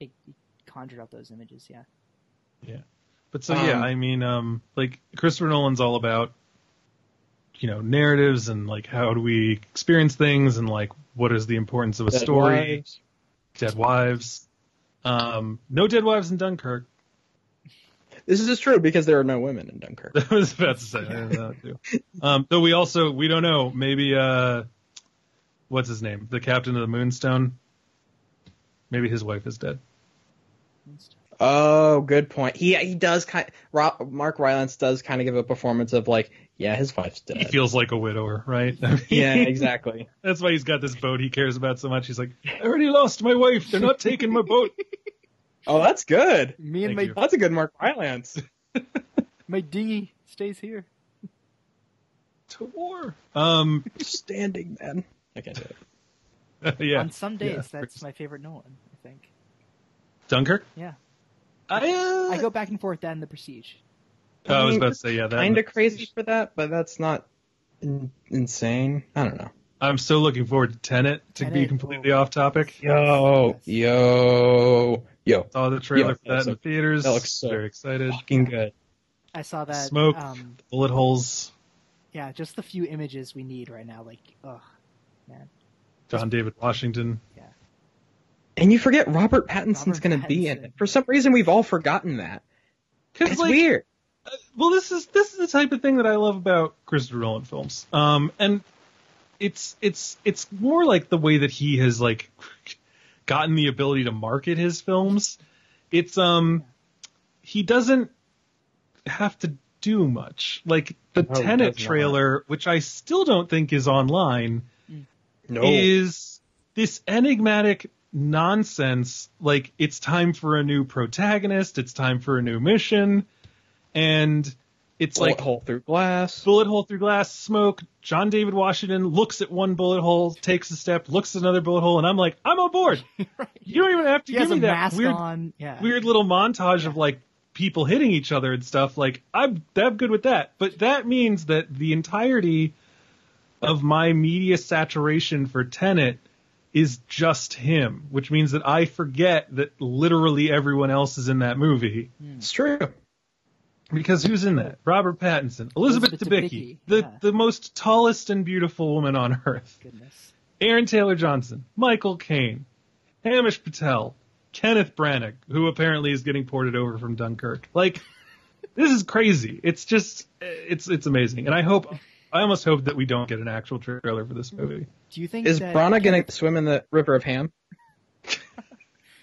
it, it conjured up those images yeah Yeah. but so yeah, Um, I mean, um, like Christopher Nolan's all about you know narratives and like how do we experience things and like what is the importance of a Dead story. Wives. Dead wives. Um, no dead wives in Dunkirk. This is just true because there are no women in Dunkirk. I was about to say I that too. Um, though we also we don't know maybe uh, what's his name the captain of the Moonstone. Maybe his wife is dead. Oh, good point. He he does kind. Ro- Mark Rylance does kind of give a performance of like, yeah, his wife's dead. He feels like a widower, right? I mean, yeah, exactly. That's why he's got this boat he cares about so much. He's like, I already lost my wife. They're not taking my boat. Oh, that's good. me and Thank my you. That's a good Mark Rylance. my dinghy stays here to war. Um, Standing man. I can't do it. yeah. on some days Yeah. that's my favorite nolan i think Dunkirk. yeah I, uh, i go back and forth that and the prestige oh, I was mean, about to say yeah. That Kind of crazy for that, but that's not in- insane. I don't know. I'm still looking forward to Tenet. To be completely oh. off topic. Yo, yo, yo. Saw the trailer Yeah, for that so- in theaters. that looks so very excited. Fucking good. I saw that. Smoke. Um, Bullet holes. yeah, just the few images we need right now. Like, ugh, man. John David Washington. And you forget Robert Pattinson's going to be in it. For some reason, we've all forgotten that. It's like, weird. well, this is this is the type of thing that I love about Christopher Nolan films. Um, and it's it's it's more like the way that he has like gotten the ability to market his films. It's um, he doesn't have to do much. Like the No, Tenet does not. trailer, which I still don't think is online, No. is this enigmatic nonsense. Like it's time for a new protagonist, it's time for a new mission, and it's bullet like hole through glass. bullet hole through glass, smoke. John David Washington looks at one bullet hole, takes a step, looks at another bullet hole, and I'm like, I'm on board. You don't even have to He give me that mask weird, on. Yeah. weird little montage of like people hitting each other and stuff. Like I'm, I'm good with that. But that means that the entirety of my media saturation for Tenet is just him, which means that I forget that literally everyone else is in that movie. Hmm. It's true. Because who's in that? Robert Pattinson, Elizabeth, Elizabeth Debicki, Debicki, the yeah. the most tallest and beautiful woman on earth. Goodness. Aaron Taylor Johnson, Michael Caine, Himesh Patel, Kenneth Branagh, who apparently is getting ported over from Dunkirk. Like, this is crazy. It's just, it's it's amazing, and I hope, I almost hope that we don't get an actual trailer for this movie. Do you think Is that Branagh going to swim in the River of Ham?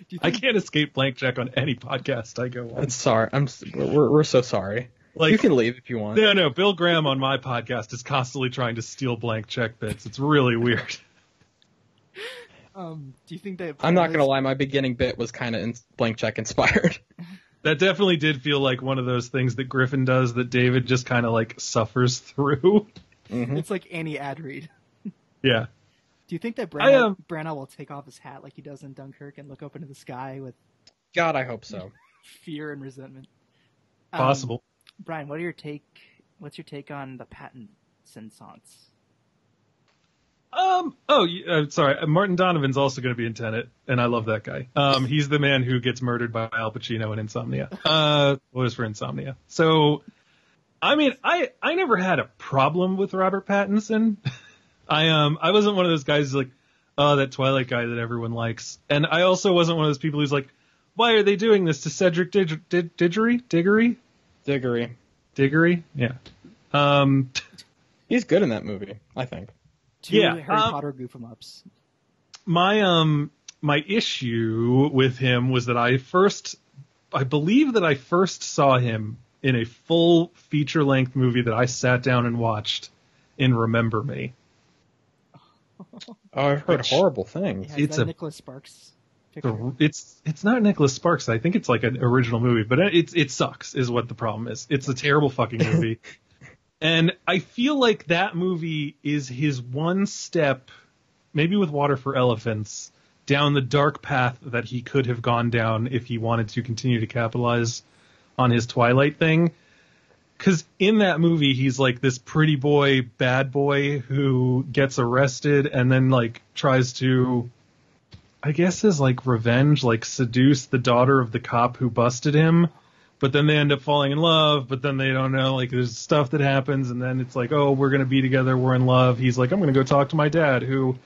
Do you I can't escape blank check on any podcast I go on. I'm sorry. I'm. We're, we're so sorry. Like, you can leave if you want. no, no, Bill Graham on my podcast is constantly trying to steal blank check bits. It's really weird. um, do you think that I'm not gonna lie. My beginning bit was kind of in- blank check inspired. That definitely did feel like one of those things that Griffin does that David just kind of like suffers through. Mhm. It's like any ad read. Yeah. Do you think that I, Branagh, um, Branagh will take off his hat like he does in Dunkirk and look up into the sky with God, I hope so. fear and resentment? Um, Possible. Brian, what are your take? What's your take on the patent sensance? Um. Oh, uh, sorry. uh, Martin Donovan's also going to be in Tenet, and I love that guy. Um. He's the man who gets murdered by Al Pacino in Insomnia. Uh. What is for Insomnia? So, I mean, I I never had a problem with Robert Pattinson. I um. I wasn't one of those guys who's like, oh, that Twilight guy that everyone likes, and I also wasn't one of those people who's like, why are they doing this to Cedric Dig- Dig- Diggory? Diggory? Diggory. Diggory? Yeah. Um. He's good in that movie. I think. Two Yeah, Harry um, Potter goof 'em ups. my um my issue with him was that I first I believe that I first saw him in a full feature length movie that I sat down and watched in Remember Me. Oh, I've heard Which- horrible things. Yeah, it's that a- Nicholas Sparks. The- It's it's not Nicholas Sparks. I think it's like an original movie, but it's it sucks is what the problem is. It's a terrible fucking movie. and I feel like that movie is his one step maybe with Water for Elephants down the dark path that he could have gone down if he wanted to continue to capitalize on his Twilight thing. Cause in that movie, he's like this pretty boy, bad boy who gets arrested and then like tries to I guess as like revenge, like seduce the daughter of the cop who busted him, but then they end up falling in love, but then they don't know, like there's stuff that happens and then it's like, oh, we're gonna be together, we're in love. He's like, I'm gonna go talk to my dad who,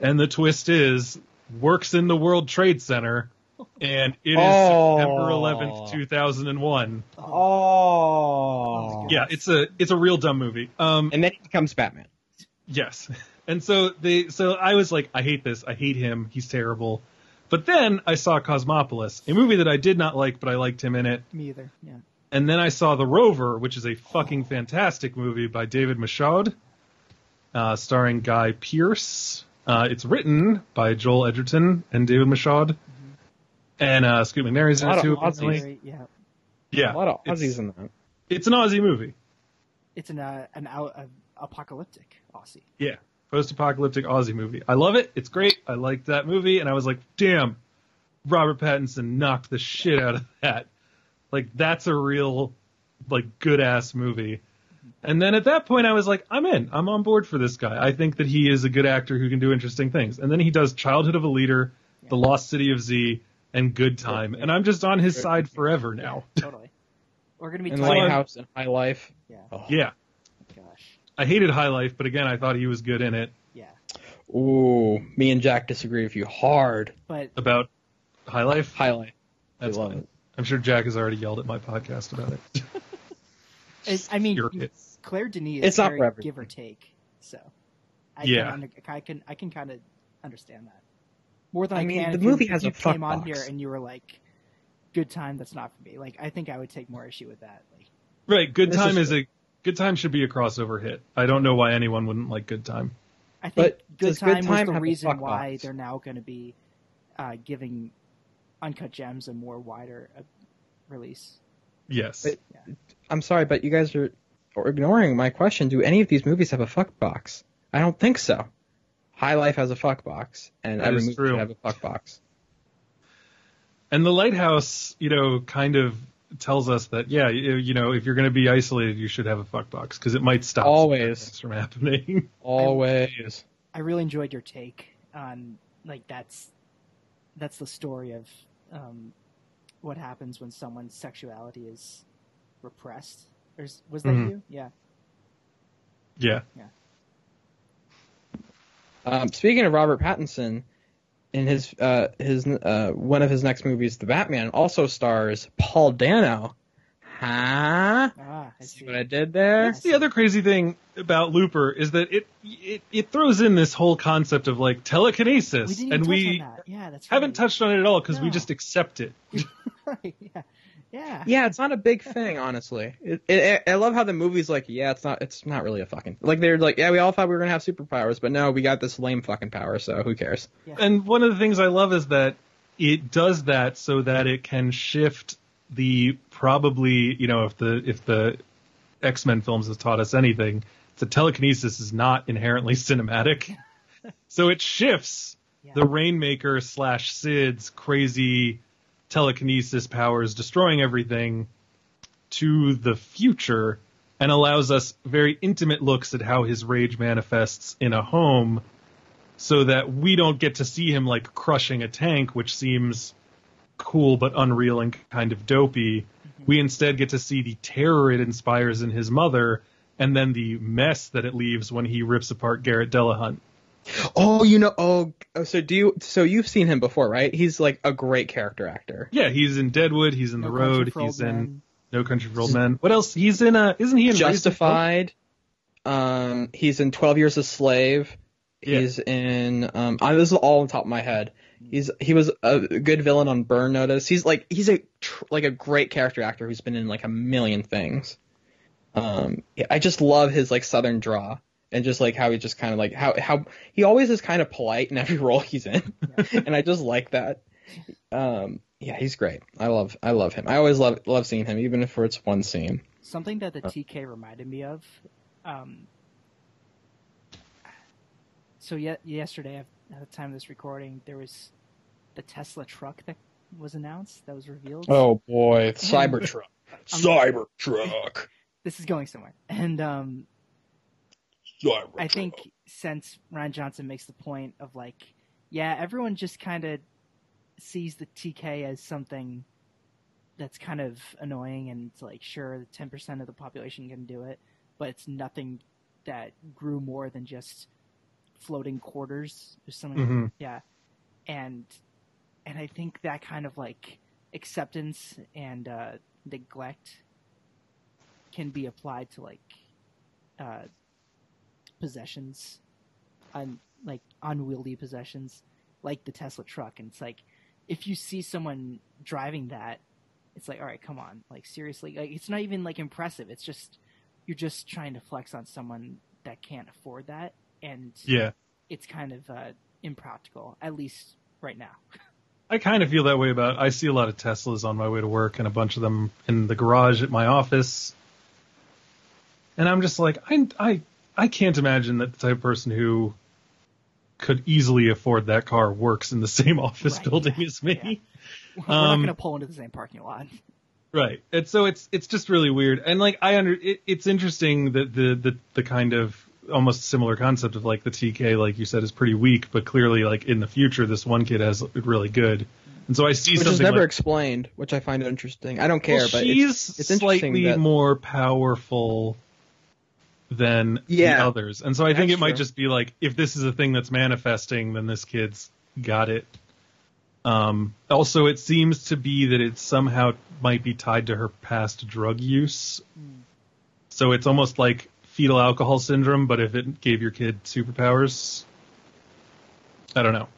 and the twist is, works in the World Trade Center, and it is Oh. September 11th, 2001. Oh. Yeah, it's a, it's a real dumb movie. Um, And then he becomes Batman. Yes. And so they so I was like, I hate this, I hate him, he's terrible. But then I saw Cosmopolis, a movie that I did not like, but I liked him in it. Me either. Yeah. And then I saw The Rover, which is a fucking fantastic movie by David Michôd, uh, starring Guy Pearce. Uh, it's written by Joel Edgerton and David Michôd. And uh, Scoot McNairy's in A lot it too. of Aussies. apparently. Yeah. Yeah, A lot of it's, Aussies in that. it's an Aussie movie. It's an uh, an out, uh, apocalyptic Aussie. Yeah, post-apocalyptic Aussie movie. I love it. It's great. I liked that movie, and I was like, damn, Robert Pattinson knocked the shit out of that. Like that's a real, like good ass movie. And then at that point, I was like, I'm in. I'm on board for this guy. I think that he is a good actor who can do interesting things. And then he does Childhood of a Leader, The Lost City of Z, and Good Time, and I'm just on his side forever now. Totally. We're gonna be And talking. Lighthouse and High Life. Yeah. Oh. Yeah, Gosh. I hated High Life, but again, I thought he was good in it. Yeah. Ooh, me and Jack disagree with you hard. But About High Life, High Life. that's love fine. it. I'm sure Jack has already yelled at my podcast about it. it, I mean, Furious. Claire Denis is It's not very give or take. So. I Yeah. Can under, I can I can kind of understand that more than I, I mean, can. the if you- movie if has you a fuck came on box. here and you were like, "Good time." That's not for me. Like, I think I would take more issue with that. Like, right, Good Time is- is a Good Time should be a crossover hit. I don't know why anyone wouldn't like Good Time. I think But Good does Good Time was the reason why box? they're now going to be uh, giving Uncut Gems a more wider uh, release. Yes. But- I'm sorry, but you guys are ignoring my question. Do any of these movies have a fuck box? I don't think so. High Life has a fuck box, and That every movie true. have a fuck box. And the lighthouse, you know, kind of tells us that yeah, you, you know, if you're going to be isolated, you should have a fuck box because it might stop Always. things from happening. Always. I really enjoyed your take on like that's that's the story of um, what happens when someone's sexuality is repressed. Or is- was that Mhm. you? Yeah. yeah. Um, speaking of Robert Pattinson, in his uh, his uh, one of his next movies, The Batman, also stars Paul Dano. Huh? Ah, I See see. what I did there? That's the other crazy thing about Looper is that it it, it throws in this whole concept of like we telekinesis, didn't even and touch we on that. Yeah, that's haven't touched on it at all because we just accept it. right. Yeah. Yeah. Yeah, it's not a big thing, honestly. It, it, I love how the movie's like, yeah, it's not, it's not really a fucking like they're like, yeah, we all thought we were gonna have superpowers, but no, we got this lame fucking power, so who cares? And one of the things I love is that it does that so that it can shift the probably you know if the if the X Men films has taught us anything, the telekinesis is not inherently cinematic. so it shifts Yeah. the Rainmaker slash Sid's crazy telekinesis powers destroying everything to the future and allows us very intimate looks at how his rage manifests in a home so that we don't get to see him like crushing a tank, which seems cool but unreal and kind of dopey. Mm-hmm. We instead get to see the terror it inspires in his mother and then the mess that it leaves when he rips apart Garret Dillahunt. Oh, you know, oh, oh, so do you? So you've seen him before, right? He's like a great character actor. Yeah, he's in Deadwood, he's in No The Road, he's in Men. No Country for Old Men. What else? He's in uh isn't he in Raising Hope? Justified. Um, he's in Twelve Years a Slave. Yeah. He's in. Um, I, this is all on top of my head. He's he was a good villain on Burn Notice. He's like he's a tr- like a great character actor who's been in like a million things. Um, yeah, I just love his like southern draw and just like how he just kind of like how how he always is kind of polite in every role he's in, and I just like that. Um, yeah, he's great. I love I love him. I always love love seeing him, even if it's one scene. Something that the TK reminded me of. Um, so ye- yesterday, at at the time of this recording, there was the Tesla truck that was announced, that was revealed. Oh boy, Cybertruck. Cybertruck. This is going somewhere. And um, Cybertruck. I think since Rian Johnson makes the point of like, yeah, everyone just kind of sees the TK as something that's kind of annoying, and it's like, sure, ten percent of the population can do it, but it's nothing that grew more than just floating quarters or something. Mhm. Yeah, and and I think that kind of like acceptance and uh, neglect can be applied to like uh, possessions, un, like unwieldy possessions, like the Tesla truck. And it's like, if you see someone driving that, it's like, all right, come on, like seriously, like it's not even like impressive. It's just you're just trying to flex on someone that can't afford that, and Yeah. it's kind of uh, impractical, at least right now. I kind of feel that way about. I see a lot of Teslas on my way to work, and a bunch of them in the garage at my office, and I'm just like, I, I, I can't imagine that the type of person who could easily afford that car works in the same office Right, building yeah, as me. We're not Um, going to pull into the same parking lot. Right. And so it's it's just really weird. And like I under it, it's interesting that the, the the kind of almost similar concept of like the TK like you said is pretty weak, but clearly like in the future this one kid has really good. And so I see which is never like explained, which I find interesting. I don't care, well, but she's it's, it's interesting slightly that more powerful than the others. And so I think That's it might true. just be like if this is a thing that's manifesting, then this kid's got it. Um, also, it seems to be that it somehow might be tied to her past drug use. So it's almost like fetal alcohol syndrome, but if it gave your kid superpowers. I don't know.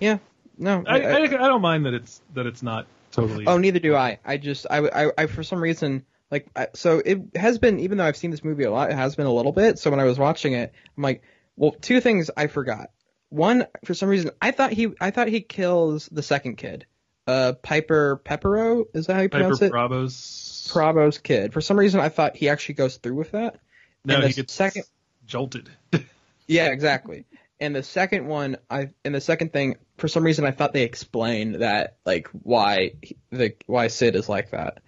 yeah, no, I, I, I don't mind that it's that it's not totally. Oh, neither do I. I just, I, I, I for some reason, like, I, so it has been, even though I've seen this movie a lot, it has been a little bit. So when I was watching it, I'm like, well, two things I forgot. One, for some reason, I thought he, I thought he kills the second kid, uh, Piper Perabo. Is that how you Piper pronounce it? Bravos. Bravo's kid. For some reason, I thought he actually goes through with that. no, and he gets second, jolted. yeah, exactly. And the second one, I and the second thing, for some reason, I thought they explained that, like why the why Sid is like that.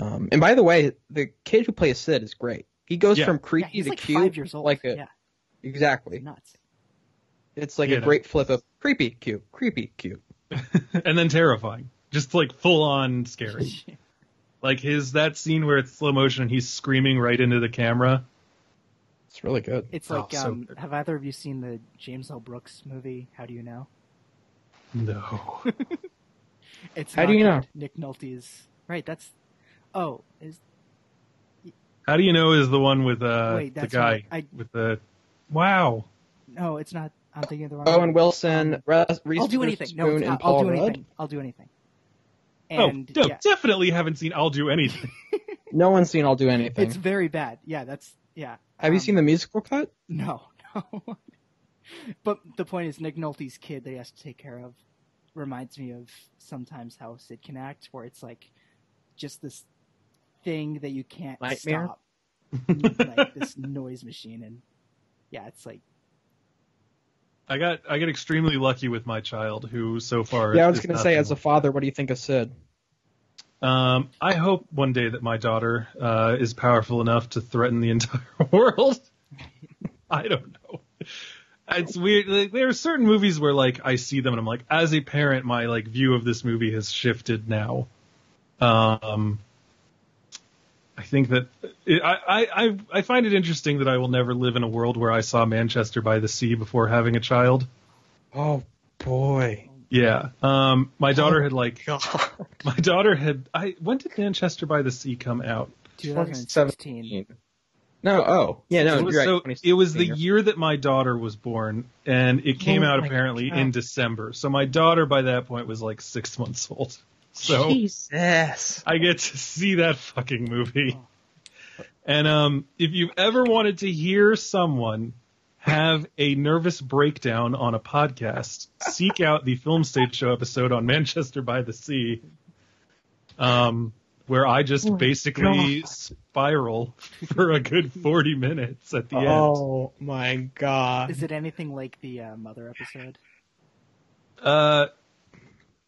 Um, and by the way, the kid who plays Sid is great. He goes Yeah. from Yeah, creepy he's to like cute, five years old. like a yeah, exactly. nuts. It's like Yeah, a no. great flip of creepy, cute, creepy, cute. and then terrifying. Just like full on scary. like his that scene where it's slow motion and he's screaming right into the camera. It's really good. It's Oh, like, so um, good. have either of you seen the James L. Brooks movie? How do you know? No. It's How not do you know? good. Nick Nolte's right. That's oh, is How do you know is the one with uh Wait, the that's guy right. I- with the Wow. no, it's not. I'm thinking of the wrong. Owen one. Wilson, Um, Re- Reese I'll do anything. No, Witherspoon, it's and not. I'll Paul do Rudd. anything. I'll do anything. And oh, no, yeah, definitely haven't seen I'll do anything. No one's seen I'll Do Anything. it's very bad. Yeah, that's yeah. Have you Um, seen the musical cut? No, no. but the point is, Nick Nolte's kid that he has to take care of reminds me of sometimes how Sid can act, where it's like just this thing that you can't Nightmare? stop, like this noise machine, and yeah, it's like I got I got extremely lucky with my child who so far Yeah, I was going to say, as a father, what do you think of Sid? Um, I hope one day that my daughter uh, is powerful enough to threaten the entire world. I don't know. It's weird. Like, there are certain movies where like I see them and I'm like, as a parent, my like view of this movie has shifted now. Um, I think that it, I, I I I find it interesting that I will never live in a world where I saw Manchester by the Sea before having a child. Oh boy. Yeah. Um, my daughter had like God. my daughter had I when did Manchester by the Sea come out? 2016. No, oh. Yeah, no, it was, right. so it was the year that my daughter was born, and it came Oh out apparently God. in December. So my daughter by that point was like six months old. So Jesus. I get to see that fucking movie. And um, if you've ever wanted to hear someone have a nervous breakdown on a podcast, seek out the Film Stage Show episode on Manchester by the Sea, um, where I just Oh my basically spiral for a good 40 minutes at the end. Oh my god. Is it anything like the uh, Mother episode? Uh,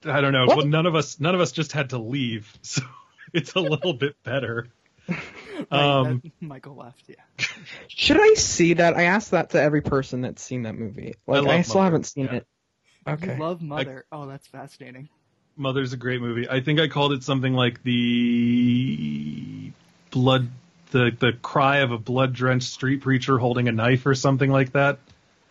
I don't know. What? Well, none of us, none of us just had to leave, so it's a little bit better. Right, Um, Michael left. Yeah. Should I see that? I asked that to every person that's seen that movie. Like love I, still Mother, haven't seen yeah. it. Okay. You love Mother. oh, that's fascinating. Mother's a great movie. I think I called it something like the blood, the the cry of a blood drenched street preacher holding a knife or something like that.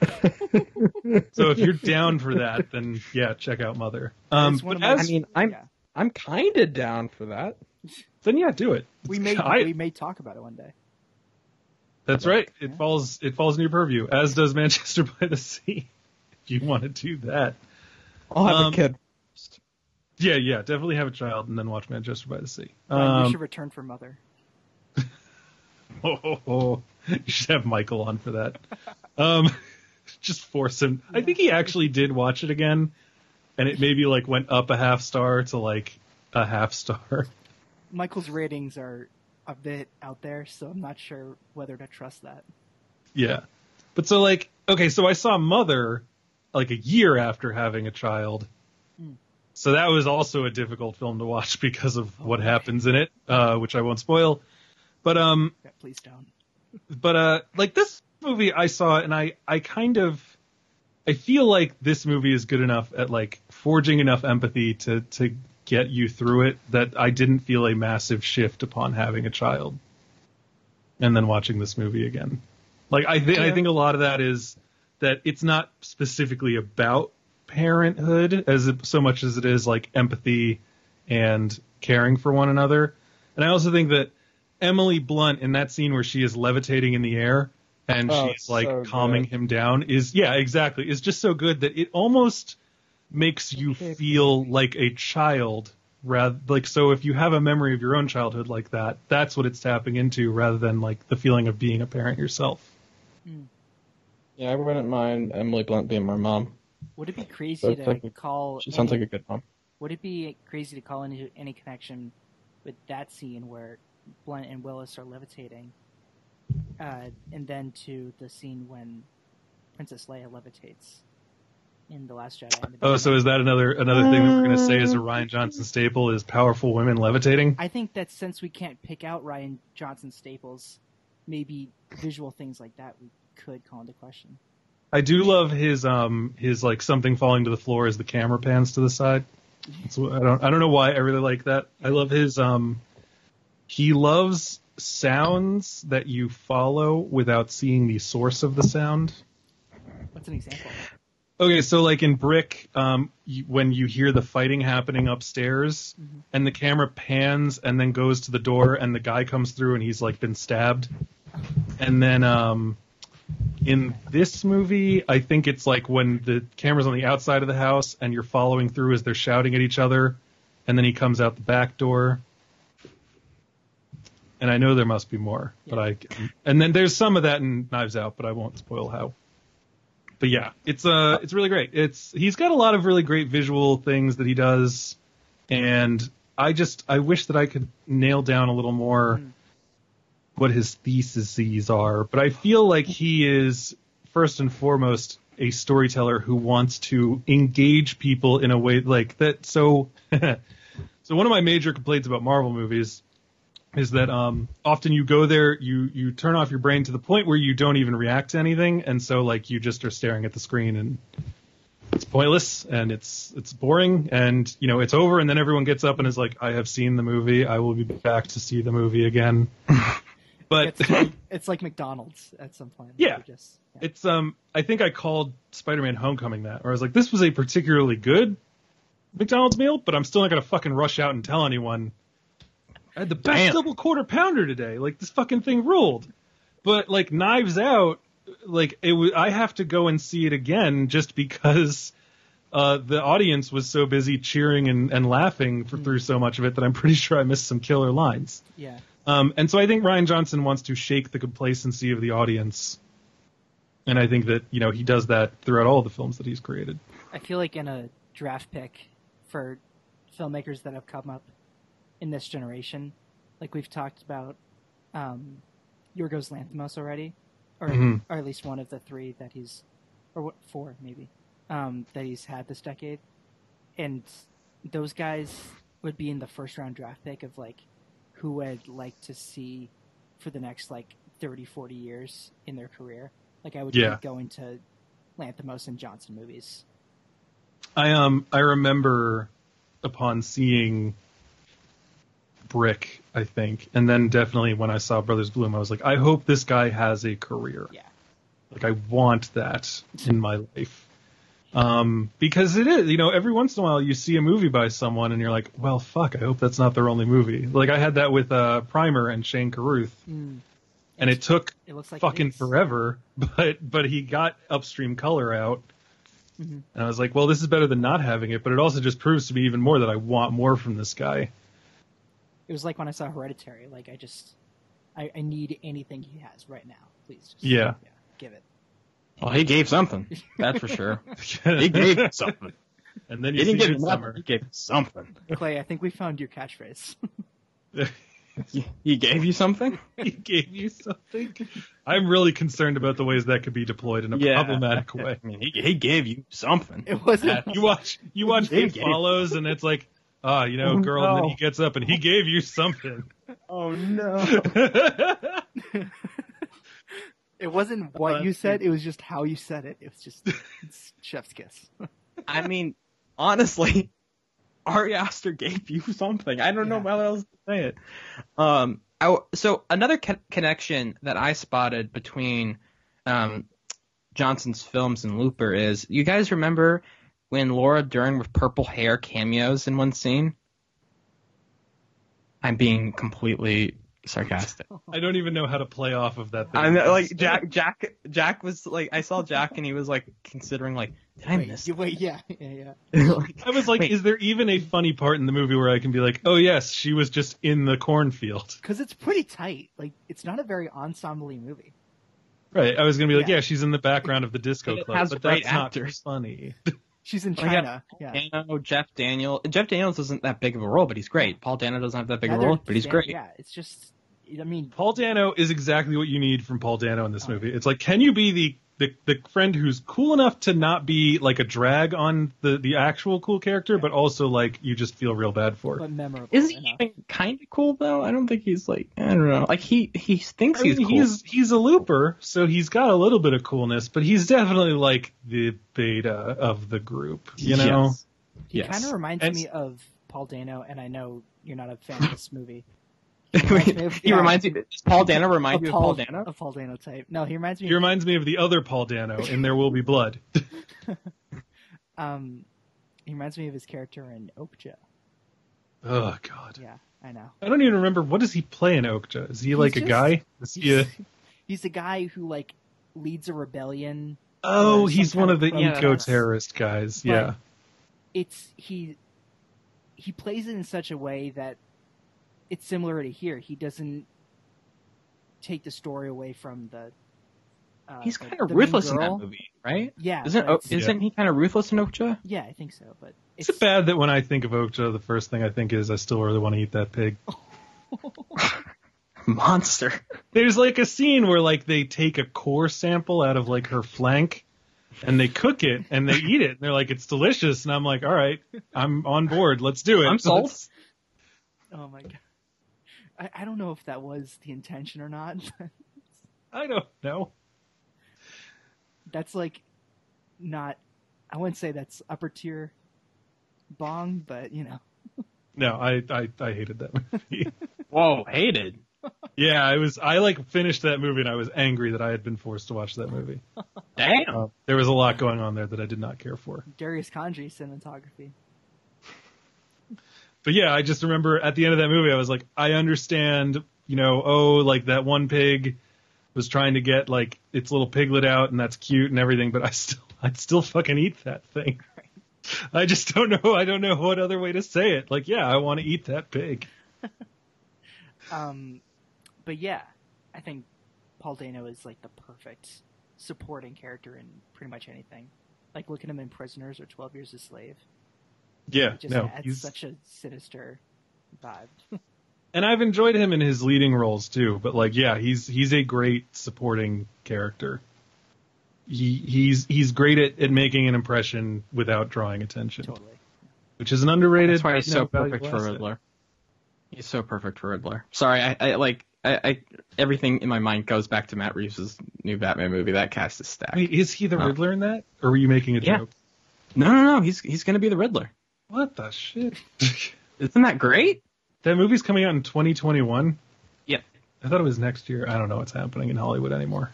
so if you're down for that, then yeah, check out Mother. Um, but my- as, I mean, I'm Yeah. I'm kind of down for that. then yeah, do it. We may I- we may talk about it one day. That's right. It Yeah. falls it falls in your purview, as does Manchester by the Sea. If you want to do that. I'll have Um, a kid. Yeah, yeah, definitely have a child and then watch Manchester by the Sea. Ryan, you Um, should return for Mother. oh, oh, oh. you should have Michael on for that. Um, just force him. I think he actually did watch it again, and it maybe like went up a half star to like a half star. Michael's ratings are a bit out there, so I'm not sure whether to trust that. Yeah, but so like okay, so I saw Mother like a year after having a child. Hmm. So that was also a difficult film to watch because of what happens in it, uh, which I won't spoil. But um, Yeah, please don't. but uh like this movie I saw and I I kind of I feel like this movie is good enough at like forging enough empathy to to get you through it that I didn't feel a massive shift upon having a child and then watching this movie again. Like I think I think a lot of that is that it's not specifically about parenthood as it, so much as it is like empathy and caring for one another. And I also think that Emily Blunt in that scene where she is levitating in the air and Oh, she's like so calming good. him down is yeah, exactly. Is just so good that it almost makes you feel like a child rather like so if you have a memory of your own childhood like that, that's what it's tapping into rather than like the feeling of being a parent yourself. Hmm. Yeah, I wouldn't mind Emily Blunt being my mom. Would it be crazy Sounds to like a- call? She sounds any- like a good mom. Would it be crazy to call into any connection with that scene where Blunt and Willis are levitating, uh, and then to the scene when Princess Leia levitates in the Last Jedi? the Oh, so is that another another thing that we're gonna say is a Rian Johnson staple is powerful women levitating? I think that since we can't pick out Rian Johnson staples, maybe visual things like that we could call into question. I do love his um his like something falling to the floor as the camera pans to the side. It's, I don't I don't know why I really like that. I love his um he loves sounds that you follow without seeing the source of the sound. What's an example? Okay, so like in Brick, um, you, when you hear the fighting happening upstairs, and the camera pans and then goes to the door, and the guy comes through and he's like been stabbed, and then um, in this movie, I think it's like when the camera's on the outside of the house and you're following through as they're shouting at each other, and then he comes out the back door. And I know there must be more, but I and then there's some of that in Knives Out, but I won't spoil how but yeah, it's uh it's really great. It's he's got a lot of really great visual things that he does, and I just I wish that I could nail down a little more what his theses are. But I feel like he is first and foremost a storyteller who wants to engage people in a way like that. So, so one of my major complaints about Marvel movies is that um, often you go there, you you turn off your brain to the point where you don't even react to anything, and so like you just are staring at the screen and it's pointless and it's it's boring and you know it's over and then everyone gets up and is like I have seen the movie, I will be back to see the movie again. but It's like, it's like McDonald's at some point. Yeah. Just, yeah. it's um I think I called Spider-Man Homecoming that, or I was like, this was a particularly good McDonald's meal, but I'm still not gonna fucking rush out and tell anyone. I had the best Damn. double quarter pounder today. Like this fucking thing ruled. But like Knives Out, like it was, I have to go and see it again just because uh, the audience was so busy cheering and, and laughing for, through so much of it that I'm pretty sure I missed some killer lines. yeah. Um, and so I think Rian Johnson wants to shake the complacency of the audience. And I think that, you know, he does that throughout all the films that he's created. I feel like in a draft pick for filmmakers that have come up in this generation, like we've talked about um, Yorgos Lanthimos already, or Mhm. or at least one of the three that he's, or what four maybe, um, that he's had this decade, and those guys would be in the first round draft pick of like who I'd like to see for the next like 30, 40 years in their career. Like I would Yeah. be going to Lanthimos and Johnson movies. I um I remember upon seeing Brick, I think, and then definitely when I saw Brothers Bloom, I was like, I hope this guy has a career. Yeah. Like I want that in my life. Um, because it is, you know, every once in a while you see a movie by someone and you're like, well, fuck, I hope that's not their only movie. Like I had that with uh, Primer and Shane Carruth, Mm. and it took It looks like fucking forever, but but he got Upstream Color out, Mhm. and I was like, well, this is better than not having it. But it also just proves to me even more that I want more from this guy. It was like when I saw Hereditary. Like I just, I, I need anything he has right now. Please. Just, Yeah. give it. Well, he gave something. That's for sure. He he gave something. and then He you didn't see give it summer. nothing. He gave something. Clay, I think we found your catchphrase. He gave you something? he gave you something. I'm really concerned about the ways that could be deployed in a problematic way. I mean, he, he gave you something. it wasn't. You watch, you watch He It Follows, and it's like, ah, you know, Oh, girl, and then he gets up and he gave you something. Oh no. It wasn't what Uh, you said; it was just how you said it. It was just it's chef's kiss. I mean, honestly, Ari Aster gave you something. I don't know how else to say it. Um, I w so another co- connection that I spotted between um, Johnson's films and Looper is you guys remember when Laura Dern with purple hair cameos in one scene? I'm being completely sarcastic. I don't even know how to play off of that. Thing. I'm like Jack. Jack. Jack was like, I saw Jack and he was like considering like, did I wait, miss? you- wait, yeah, yeah, yeah. like, I was like, Wait. is there even a funny part in the movie where I can be like, oh yes, she was just in the cornfield? Because it's pretty tight. Like it's not a very ensemble movie. Right. I was gonna be like, Yeah. yeah, she's in the background of the disco club, but great that's not actors. funny. She's in Oh, yeah. China. Yeah. Dano, Jeff Daniel. Jeff Daniels isn't that big of a role, but he's great. Paul Dano doesn't have that big of a role, but he's Dan- great. Yeah, it's just. I mean, Paul Dano is exactly what you need from Paul Dano in this Oh. movie. It's like, can you be the, the the friend who's cool enough to not be like a drag on the the actual cool character, but also like you just feel real bad for? but memorable. Is he enough. even kind of cool though? I don't think he's like I don't know. Like he he thinks I he's mean, cool. he's he's a looper, so he's got a little bit of coolness, but he's definitely like the beta of the group, you know. Yes. He Yes. kind of reminds And- me of Paul Dano, and I know you're not a fan of this movie. he Yeah. reminds me. Does Paul Dano remind A you of Paul Dano? A Paul Dano type. No, he reminds me. He reminds me of the other Paul Dano in There Will Be Blood. um, he reminds me of his character in Okja. oh God, Yeah, I know. I don't even remember what does he play in Okja. Is he like a guy? Is he a, He's, he's the guy who like leads a rebellion. oh, he's one kind of the eco terrorist guys. But- Yeah. It's he. He plays it in such a way that it's similar to here. He doesn't take the story away from the. Uh, He's the- kind of ruthless in girl. that movie, right? Yeah, Isn't but oh, isn't he kind of ruthless in Okja? yeah, I think so. But Is it bad that when I think of Okja, the first thing I think is I still really want to eat that pig? Monster. There's like a scene where like they take a core sample out of like her flank and they cook it and they eat it and they're like it's delicious and I'm like all right I'm on board let's do it I'm sold. Let's- Oh my god. I, I don't know if that was the intention or not. I don't know that's like not I wouldn't say that's upper tier bong, but you know. no I I, I hated that movie Whoa, hated. yeah I was I like finished that movie and I was angry that I had been forced to watch that movie Damn. uh, there was a lot going on there that I did not care for Darius Khondji cinematography. But yeah, I just remember at the end of that movie, I was like, I understand, you know, oh, like that one pig was trying to get like its little piglet out, and that's cute and everything, but I still, I'd still fucking eat that thing. I just don't know. I don't know what other way to say it. Like, yeah, I want to eat that pig. Um but yeah, I think Paul Dano is like the perfect supporting character in pretty much anything. Like look at him in Prisoners or Twelve Years a Slave. Yeah, It just no, adds he's, such a sinister vibe. and I've enjoyed him in his leading roles too. But like, yeah, he's he's a great supporting character. He he's he's great at, at making an impression without drawing attention, totally. which is an underrated. That's why he's so perfect for asset. Riddler. He's so perfect for Riddler. Sorry, I, I like I, I everything in my mind goes back to Matt Reeves' new Batman movie. That cast is stacked. Wait, is he the Oh. Riddler in that, or were you making a Yeah. joke? No, no, no. He's he's gonna be the Riddler. What the shit? Isn't that great? that movie's coming out in 2021. Yep. I thought it was next year. I don't know what's happening in Hollywood anymore.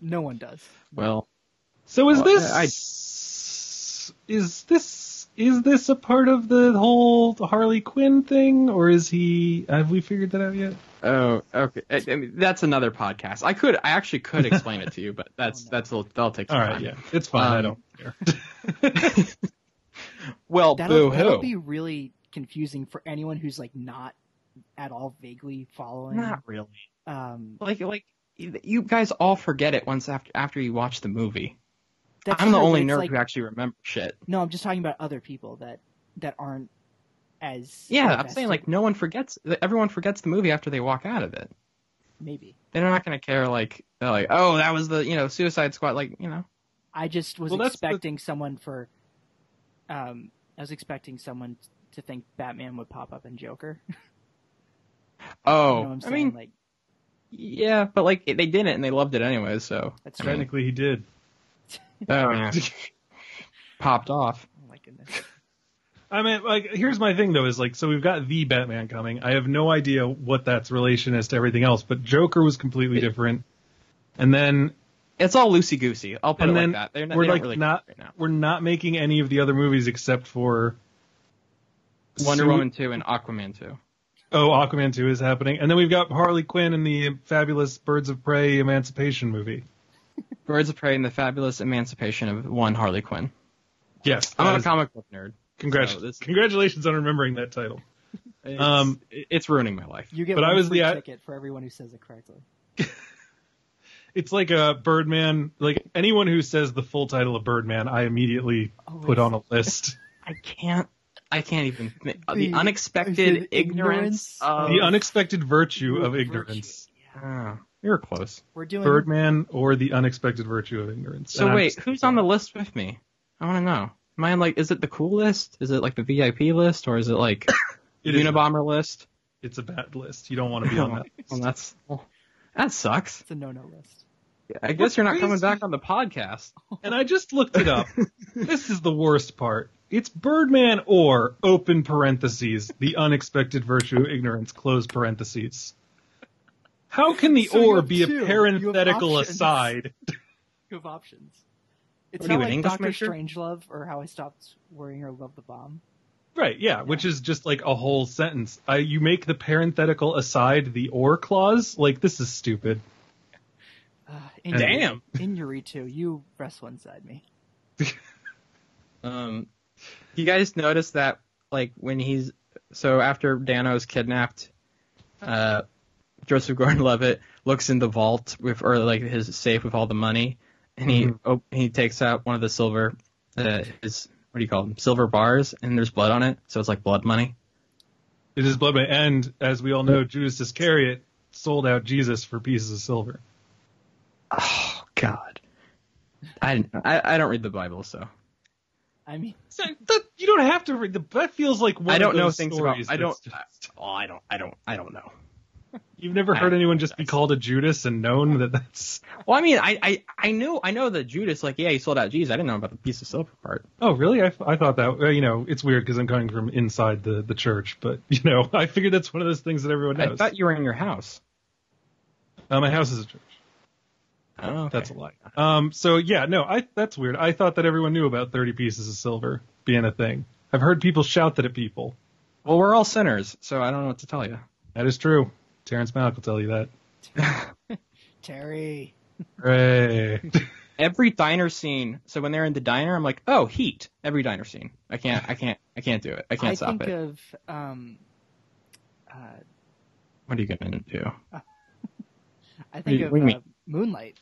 No one does. Well, So is Well, this I- is this is this a part of the whole Harley Quinn thing, or is he? Have we figured that out yet? oh, okay. I, I mean, that's another podcast. I could, I actually could explain it to you, but that's Oh, no. that's a, that'll take All some right, time. yeah, it's fine. I Um, don't care. Well, That'll, that'll be really confusing for anyone who's like not at all vaguely following. Not really. Um, Like like you guys all forget it once after after you watch the movie. that's I'm the only nerd like- who actually remembers shit. No, I'm just talking about other people that that aren't as Yeah, I'm saying like no one forgets. Everyone forgets the movie after they walk out of it. maybe. They're not gonna care like they're like oh that was the you know Suicide Squad like you know I just was Well, that's the- expecting someone for. Um, I was expecting someone to think Batman would pop up in Joker. You know oh I'm I mean like, Yeah, but like they didn't, and they loved it anyway. So That's I mean, Technically, he did. oh, yeah. popped off. Oh my goodness. I mean, like, here's my thing though: is like, so we've got the Batman coming. I have no idea what that's relation is to everything else, but Joker was completely different. And then It's all loosey goosey. I'll put And it then like that. They're not, we're they don't like really not right now. we're not making any of the other movies except for Wonder Su- Woman two and Aquaman two. Oh, Aquaman 2 is happening. And then we've got Harley Quinn in the fabulous Birds of Prey Emancipation movie. Birds of Prey and the Fabulous Emancipation of One Harley Quinn. Yes. I'm that a is- comic book nerd. congrat- so this- Congratulations on remembering that title. It's, Um, it's ruining my life. You get But one I was free the- ticket for everyone who says it correctly. It's like a Birdman. Like anyone who says the full title of Birdman, I immediately Always. put on a list. I can't. I can't even. Think. The, The- unexpected the ignorance ignorance of. the unexpected virtue of Virtue. ignorance. Ah, you were close. We're doing Birdman or the unexpected virtue of ignorance. So And wait, just- who's on the list with me? I want to know. Am I like? Is it the cool list? Is it like the VIP list, or is it like It is- Unabomber list? It's a bad list. You don't want to be on that. Well, that's well, that sucks. It's a no-no list. I guess you're not coming back on the podcast. And I just looked it up. this is the worst part. It's Birdman or open parentheses the unexpected virtue of ignorance close parentheses. How can the So or be a two. You have parenthetical options. aside? You have options. It's What are you, not an like English Doctor? Strangelove or How I Stopped Worrying or Love the Bomb. Right, yeah, which is just like a whole sentence. I, you make the parenthetical aside the or clause? Like, this is stupid. Uh, in Damn. Iñárritu, you wrestle inside me. Um, you guys notice that like when he's so after Dano's kidnapped, uh, Joseph Gordon-Levitt looks in the vault with or like his safe with all the money, and he Mhm. op- he takes out one of the silver, uh, his what do you call them, silver bars, and there's blood on it, so it's like blood money. It is blood, money, and as we all know, Judas Iscariot sold out Jesus for pieces of silver. Oh God, I I, I don't read the Bible, so I mean, So, that, you don't have to read the. That feels like one I don't of know those things about. stories I don't. just- oh, I don't. I don't. I don't know. You've never heard I- anyone just be called a Judas and known that that's. Well, I mean, I, I, I knew, I know that Judas, like, yeah, he sold out Jesus. I didn't know about the piece of silver part. Oh, really? I, I thought that. uh, You know, it's weird because I'm coming from inside the the church, but you know, I figured that's one of those things that everyone knows. I thought you were in your house. Uh, my house is a church. Oh, okay. That's a lie. Um. So yeah, no, I that's weird. I thought that everyone knew about 30 pieces of silver being a thing. I've heard people shout that at people. Well, we're all sinners, so I don't know what to tell you. That is true. Terrence Malick will tell you that. Terry. Hooray. Every diner scene. So when they're in the diner, I'm like, oh, heat. Every diner scene. I can't, I can't, I can't do it. I can't I stop think it. of um, uh, What are you gonna do? I think you- of what do you uh, Moonlight.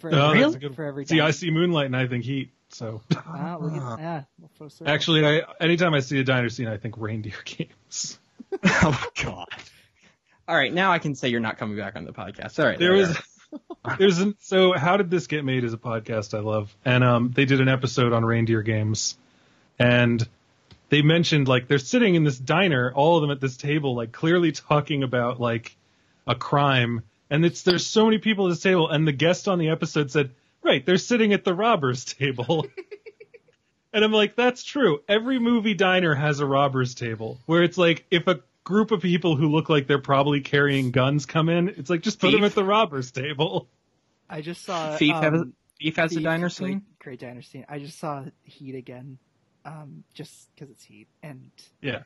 For Oh, every, that's good for every See, I see Moonlight and I think Heat. So Ah, look at, yeah, well, full circle. actually, I anytime I see a diner scene, I think reindeer games. oh God. All right, now I can say you're not coming back on the podcast. All right. There we was there's an, so how did this get made is a podcast I love, and um they did an episode on reindeer games, and they mentioned like they're sitting in this diner, all of them at this table, like clearly talking about like a crime, and it's there's so many people at this table, and the guest on the episode said, right, they're sitting at the robbers table. And I'm like, that's true. Every movie diner has a robbers table where it's like, if a group of people who look like they're probably carrying guns come in, it's like, just put them at the robbers table. I just saw Thief has a- um, Thief has a diner great- scene. Great diner scene. I just saw Heat again, um, just because it's Heat, and Yeah.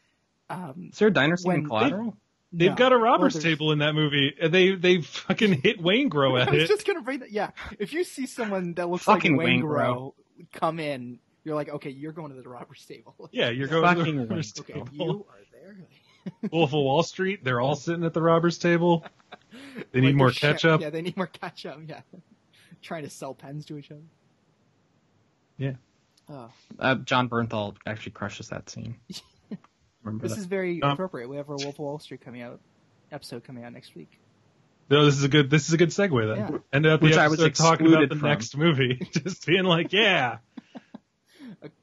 um, Is there a diner scene When in Collateral? They've no. got a robbers there's- table in that movie. They they fucking hit Waingro I was it. just gonna bring that. Yeah, if you see someone that looks Fucking like Wayne Waingro come in, you're like, okay, you're going to the robbers table. Yeah, you're going to the robbers Okay, table. you are there. Wolf of Wall Street. They're all sitting at the robbers table. They need Like, more they're ketchup. Yeah, they need more ketchup. Yeah, trying to sell pens to each other. Yeah. Oh, Uh, Jon Bernthal actually crushes that scene. Remember this that? is very Um, appropriate. We have our Wolf of Wall Street coming out episode coming out next week. No, this is a good. This is a good segue then. Yeah. And at the Which I was episode talking about the from. next movie, just being like, yeah.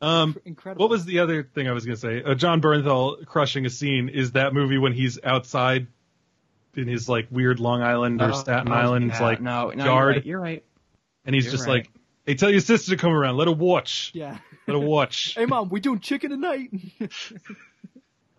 Um, Incredible. What was the other thing I was gonna say? Uh, Jon Bernthal crushing a scene is that movie when he's outside in his like weird Long Island or Oh, Staten oh, Island yeah, like no, no, yard. You're right. You're right. and he's You're just right. like, "Hey, tell your sister to come around. Let her watch. Yeah. Let her watch." Hey mom, we doing chicken tonight?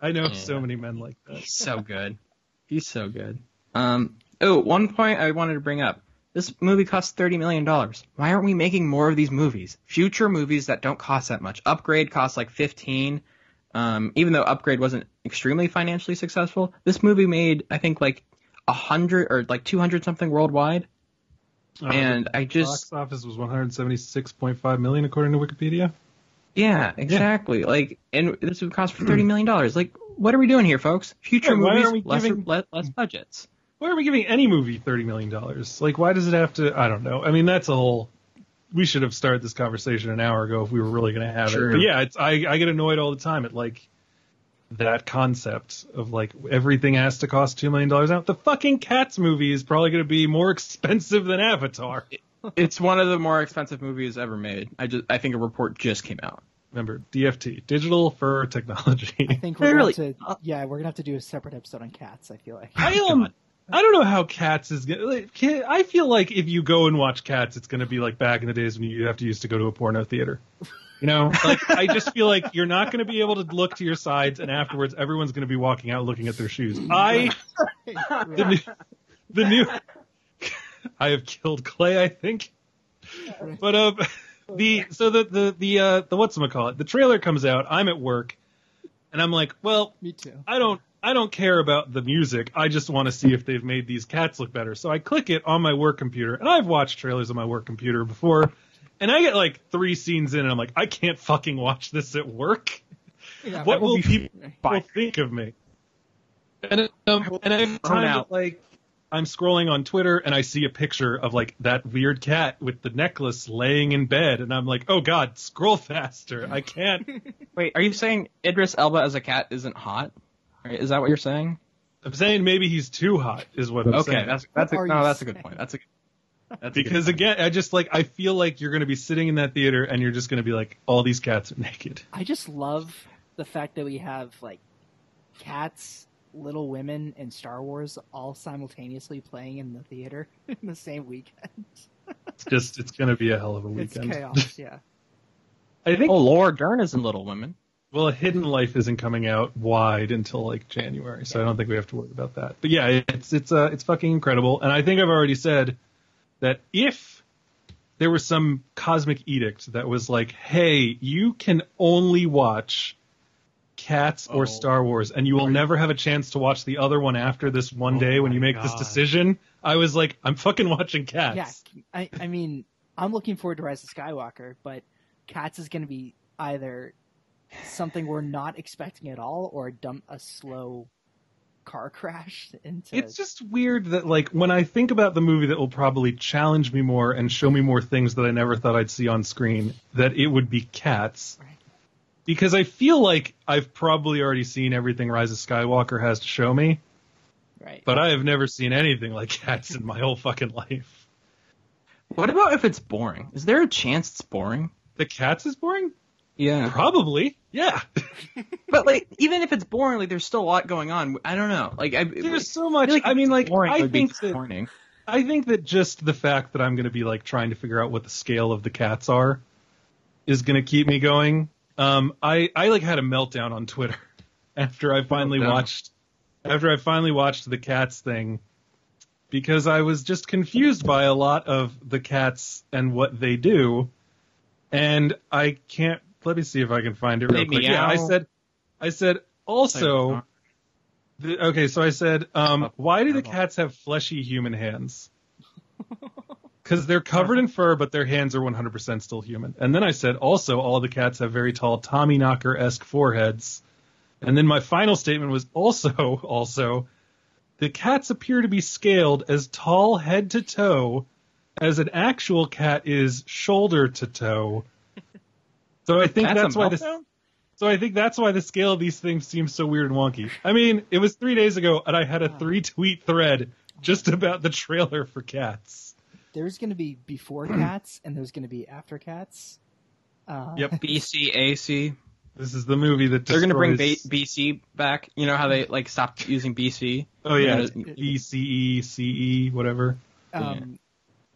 I know Yeah. so many men like that. He's so good. He's so good. Um. Oh, one point I wanted to bring up. This movie cost thirty million dollars. Why aren't we making more of these movies? Future movies that don't cost that much. Upgrade costs like fifteen. Um, even though Upgrade wasn't extremely financially successful, this movie made I think like a hundred or like two hundred something worldwide. Uh, and I just box office was 176.5 million according to Wikipedia. Yeah, exactly. Like, and this would cost for thirty million dollars. Like, what are we doing here, folks? Future Yeah, movies, lesser, giving- le- less budgets. Why are we giving any movie 30 million dollars? Like, why does it have to? I don't know. I mean, that's a whole. We should have started this conversation an hour ago if we were really going to have it. But yeah, it's I I get annoyed all the time at like that concept of like everything has to cost two million dollars out. The fucking Cats movie is probably going to be more expensive than Avatar. It's one of the more expensive movies ever made. I just I think a report just came out. Remember, DFT, digital fur technology. I think we're Really? gonna have to. Yeah, we're gonna have to do a separate episode on cats. I feel like. I um, I don't know how Cats is gonna. Like, I feel like if you go and watch Cats, it's gonna be like back in the days when you have to used to go to a porno theater. You know, like I just feel like you're not going to be able to look to your sides, and afterwards, everyone's going to be walking out looking at their shoes. I the new, the new I have killed Clay, I think. But um, the so the the the uh the what's call it? The trailer comes out. I'm at work, and I'm like, well, Me too. I don't I don't care about the music. I just want to see if they've made these cats look better. So I click it on my work computer, and I've watched trailers on my work computer before, and I get like three scenes in, and I'm like, I can't fucking watch this at work. Yeah, What will will people fine. think of me? And um, and every time out. that, like I'm scrolling on Twitter and I see a picture of like that weird cat with the necklace laying in bed, and I'm like, oh god, scroll faster. I can't. Wait, are you saying Idris Elba as a cat isn't hot? Is that what you're saying? I'm saying maybe he's too hot, is what I'm Okay, saying. that's that's a, What are no, you that's a good point. That's a that's a good because point. again, I just like I feel like you're going to be sitting in that theater and you're just going to be like, all these cats are naked. I just love the fact that we have like cats, Little Women, and Star Wars all simultaneously playing in the theater in the same weekend. It's just it's going to be a hell of a weekend. It's weekend. chaos. Yeah. I think. oh, Laura Dern is in Little Women. Well, Hidden Life isn't coming out wide until like January, so I don't think we have to worry about that. But yeah, it's it's uh it's fucking incredible, and I think I've already said that if there was some cosmic edict that was like, hey, you can only watch Cats or Oh. Star Wars, and you will never have a chance to watch the other one after this one Oh day when you make this decision. I was like, I'm fucking watching Cats. Yeah. I, I mean, I'm looking forward to Rise of Skywalker, but Cats is going to be either something we're not expecting at all or a dump a slow car crash into. It's just weird that like when I think about the movie that will probably challenge me more and show me more things that I never thought I'd see on screen, that it would be Cats. Right. Because I feel like I've probably already seen everything Rise of Skywalker has to show me, right. but I have never seen anything like Cats in my whole fucking life. What about if it's boring? Is there a chance it's boring? The Cats is boring? Yeah. Probably. Yeah. But like, even if it's boring, like there's still a lot going on. I don't know. Like, I There's so much. feel like I mean, like it's boring, I would be think that disappointing. I think that just the fact that I'm going to be like trying to figure out what the scale of the cats are is going to keep me going. Um, I I like had a meltdown on Twitter after I finally watched after I finally watched the cats thing because I was just confused by a lot of the cats and what they do, and I can't. Let me see if I can find it real quick. Yeah, I said I said also. The, okay, so I said, um, why do the cats have fleshy human hands? Because they're covered in fur, but their hands are 100% still human. And then I said, also, all the cats have very tall Tommy Knocker esque foreheads. And then my final statement was also, also, the cats appear to be scaled as tall head to toe as an actual cat is shoulder to toe. So I think That's that's why this. So I think that's why the scale of these things seems so weird and wonky. I mean, it was three days ago, and I had a three tweet thread just about the trailer for Cats. There's going to be before Cats and there's going to be after Cats. Uh, Yep. BCAC. This is the movie that They're gonna bring ba- BC back. You know how they like stopped using BC. Oh yeah, Yeah. E C E C E whatever. Um,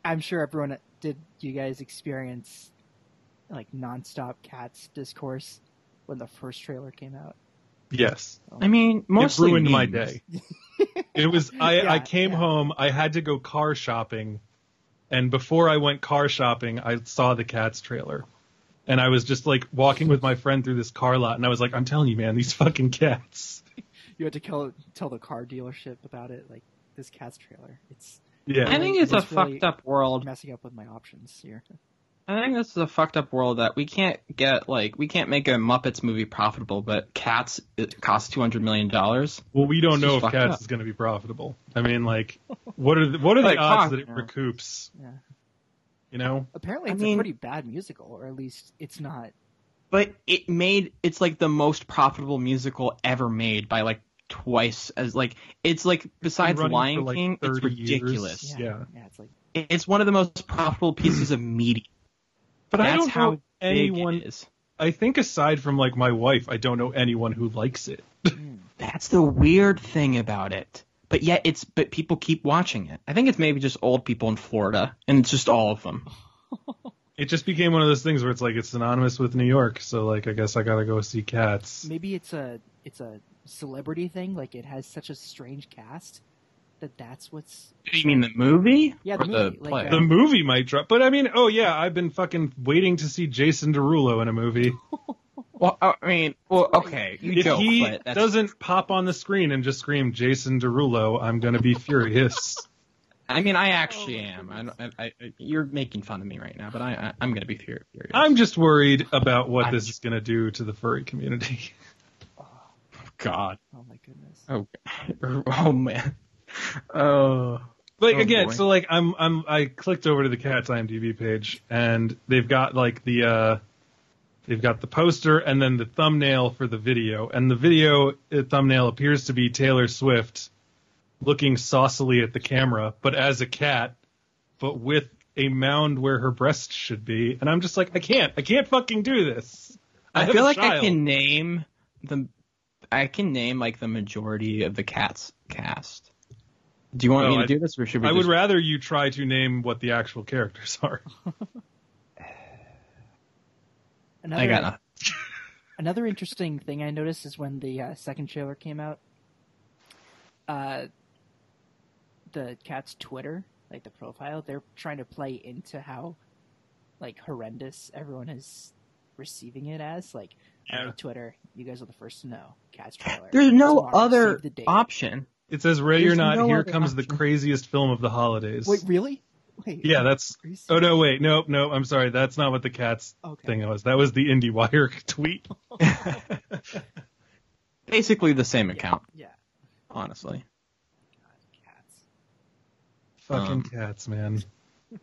I'm sure everyone did. You guys experience like nonstop cats discourse when the first trailer came out. Yes, I mean, mostly it ruined my day. It was I, Yeah, I came yeah. home, I had to go car shopping, and before I went car shopping, I saw the Cats trailer. And I was just like walking with my friend through this car lot, and I was like, I'm telling you, man, these fucking cats. You had to tell tell the car dealership about it, like this cat's trailer. It's Yeah. I think it's a really- fucked up world. messing up with my options here. I think this is a fucked up world that we can't get like we can't make a Muppets movie profitable, but Cats it costs two hundred million dollars. Well, we don't It's know if Cats up. is going to be profitable. I mean, like, what are the, what are the Like, odds fuck, that it yeah. recoups? Yeah. You know, Apparently, I it's mean- a pretty bad musical, or at least it's not. But it made it's like the most profitable musical ever made by like twice as like it's like besides running Lion for, like, King, it's ridiculous. Yeah, Yeah. yeah, it's like It's one of the most profitable pieces of media. But I That's don't how know big anyone. it is. I think aside from like my wife, I don't know anyone who likes it. That's the weird thing about it. But yet it's but people keep watching it. I think it's maybe just old people in Florida and it's just all of them. It just became one of those things where it's like it's synonymous with New York, so like I guess I gotta go see Cats. maybe it's a it's a celebrity thing. Like it has such a strange cast that that's what's. You mean the movie? Yeah, the or movie, the like, play? The movie might drop, but I mean, oh yeah, I've been fucking waiting to see Jason Derulo in a movie. well, I mean, well, okay, you if joke, he but that's, doesn't pop on the screen and just scream Jason Derulo, I'm gonna be furious. I mean, I actually oh, am. I, I, I, you're making fun of me right now, but I, I I'm gonna be furious. I'm just worried about what I'm this just- is gonna do to the furry community. oh, God. Oh my goodness. Oh, oh man. Oh. Like Oh, again, boy. so like I'm I'm I clicked over to the Cats IMDb page and they've got like the uh they've got the poster and then the thumbnail for the video and the video uh, thumbnail appears to be Taylor Swift looking saucily at the camera but as a cat but with a mound where her breast should be and I'm just like I can't I can't fucking do this. I, have feel a like I can name the. I can name like the majority of the Cats cast. Do you want No, me to I- do this, or should we? I would rather you try to name what the actual characters are. Another, I got nothing. Another interesting thing I noticed is when the uh, second trailer came out, uh, the cat's Twitter, like the profile, they're trying to play into how like horrendous everyone is receiving it as. Like, Yeah. "Alright, Twitter, you guys are the first to know. Cat's trailer. There's no Tomorrow, other the option. It says Ray There's or not, no here other comes the craziest film of the holidays. Wait, really? Wait. Yeah, that's. Are you Oh no, wait, no, no. I'm sorry. That's not what the cats Okay. thing was. That was the IndieWire tweet. Basically the same account, Yeah. honestly. Cats. Fucking Um, cats, man.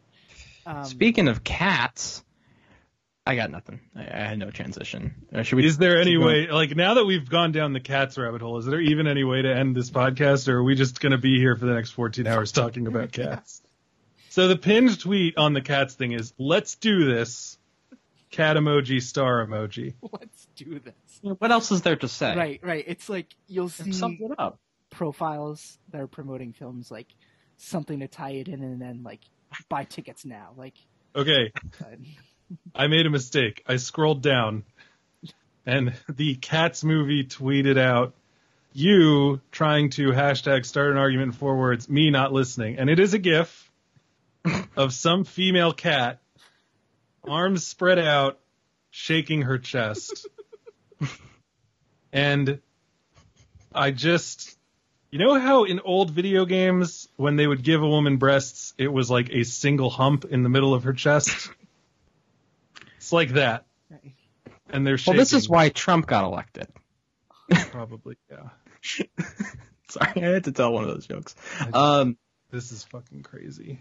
Um, Speaking of cats, I got nothing. I, I had no transition. Uh, should we? Is there any keep going? way, like, now that we've gone down the cats rabbit hole, is there even any way to end this podcast, or are we just going to be here for the next 14 hours talking about cats? So the pinned tweet on the cats thing is, "Let's do this." Cat emoji, star emoji. Let's do this. What else is there to say? Right, right. It's like you'll see Sums it up. profiles that are promoting films like something to tie it in and then like buy tickets now. Like Okay, uh, I made a mistake. I scrolled down, and the Cats movie tweeted out, "You trying to hashtag start an argument in four words, me not listening," and it is a GIF of some female cat, arms spread out, shaking her chest, and I just. You know how in old video games, when they would give a woman breasts, it was like a single hump in the middle of her chest? It's like that. And they're shaking. this is why Trump got elected. Probably, yeah. Sorry, I had to tell one of those jokes. Um, This is fucking crazy.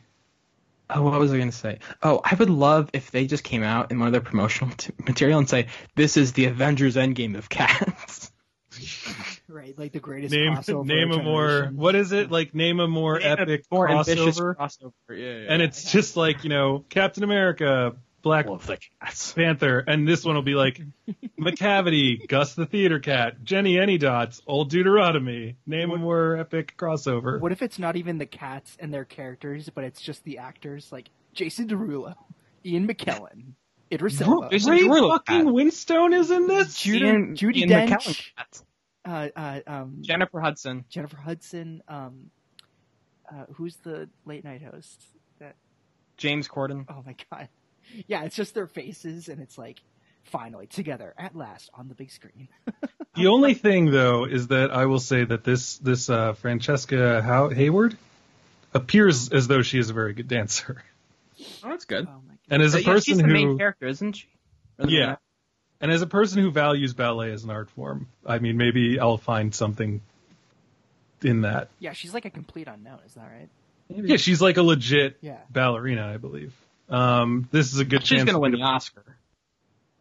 oh, what was I going to say? Oh, I would love if they just came out in one of their promotional t- material and say, "This is the Avengers Endgame of cats." right, like the greatest Name crossover. name a more generation. what is it? Like name a more epic more ambitious crossover. crossover. Yeah, yeah. And it's just like, you know, Captain America, Black All of the cats. Panther, and this one will be like Macavity, Gus the Theater Cat, Jennyanydots, Old Deuteronomy. Name a more epic crossover. What if it's not even the cats and their characters, but it's just the actors like Jason Derulo, Ian McKellen, Idris Elba, Jason Ray Derulo fucking cat. Winstone is in this. Judy, Ian- Judy Ian Dench, uh, uh, um, Jennifer Hudson. Jennifer Hudson. Um, uh, who's the late night host? That James Corden. oh my god, yeah, it's just their faces, and it's like finally together at last on the big screen. The only thing though is that I will say that this this uh, Francesca How- Hayward appears as though she is a very good dancer, Oh, that's good. Oh my and as a But yeah, person she's the main who character, isn't she? Or the Yeah. main- and as a person who values ballet as an art form, I mean maybe I'll find something in that. yeah, she's like a complete unknown. Is that right? Maybe. Yeah, she's like a legit Yeah. ballerina, I believe. Um, this is a good She's chance. She's gonna win the Oscar.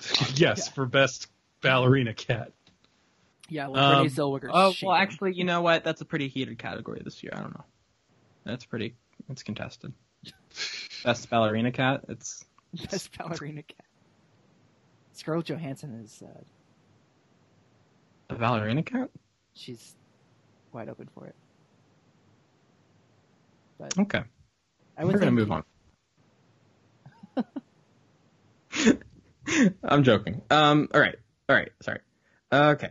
yes, Yeah. for best ballerina cat. Yeah, well, Um, Renee Zellweger's Oh shaking. well, actually, you know what? That's a pretty heated category this year. I don't know. That's pretty. It's contested. Best ballerina cat. It's best ballerina cat. Scarlett Johansson is uh, a ballerina cat. she's wide open for it. But Okay, I we're gonna move on. I'm joking. Um. All right. All right. Sorry. Okay.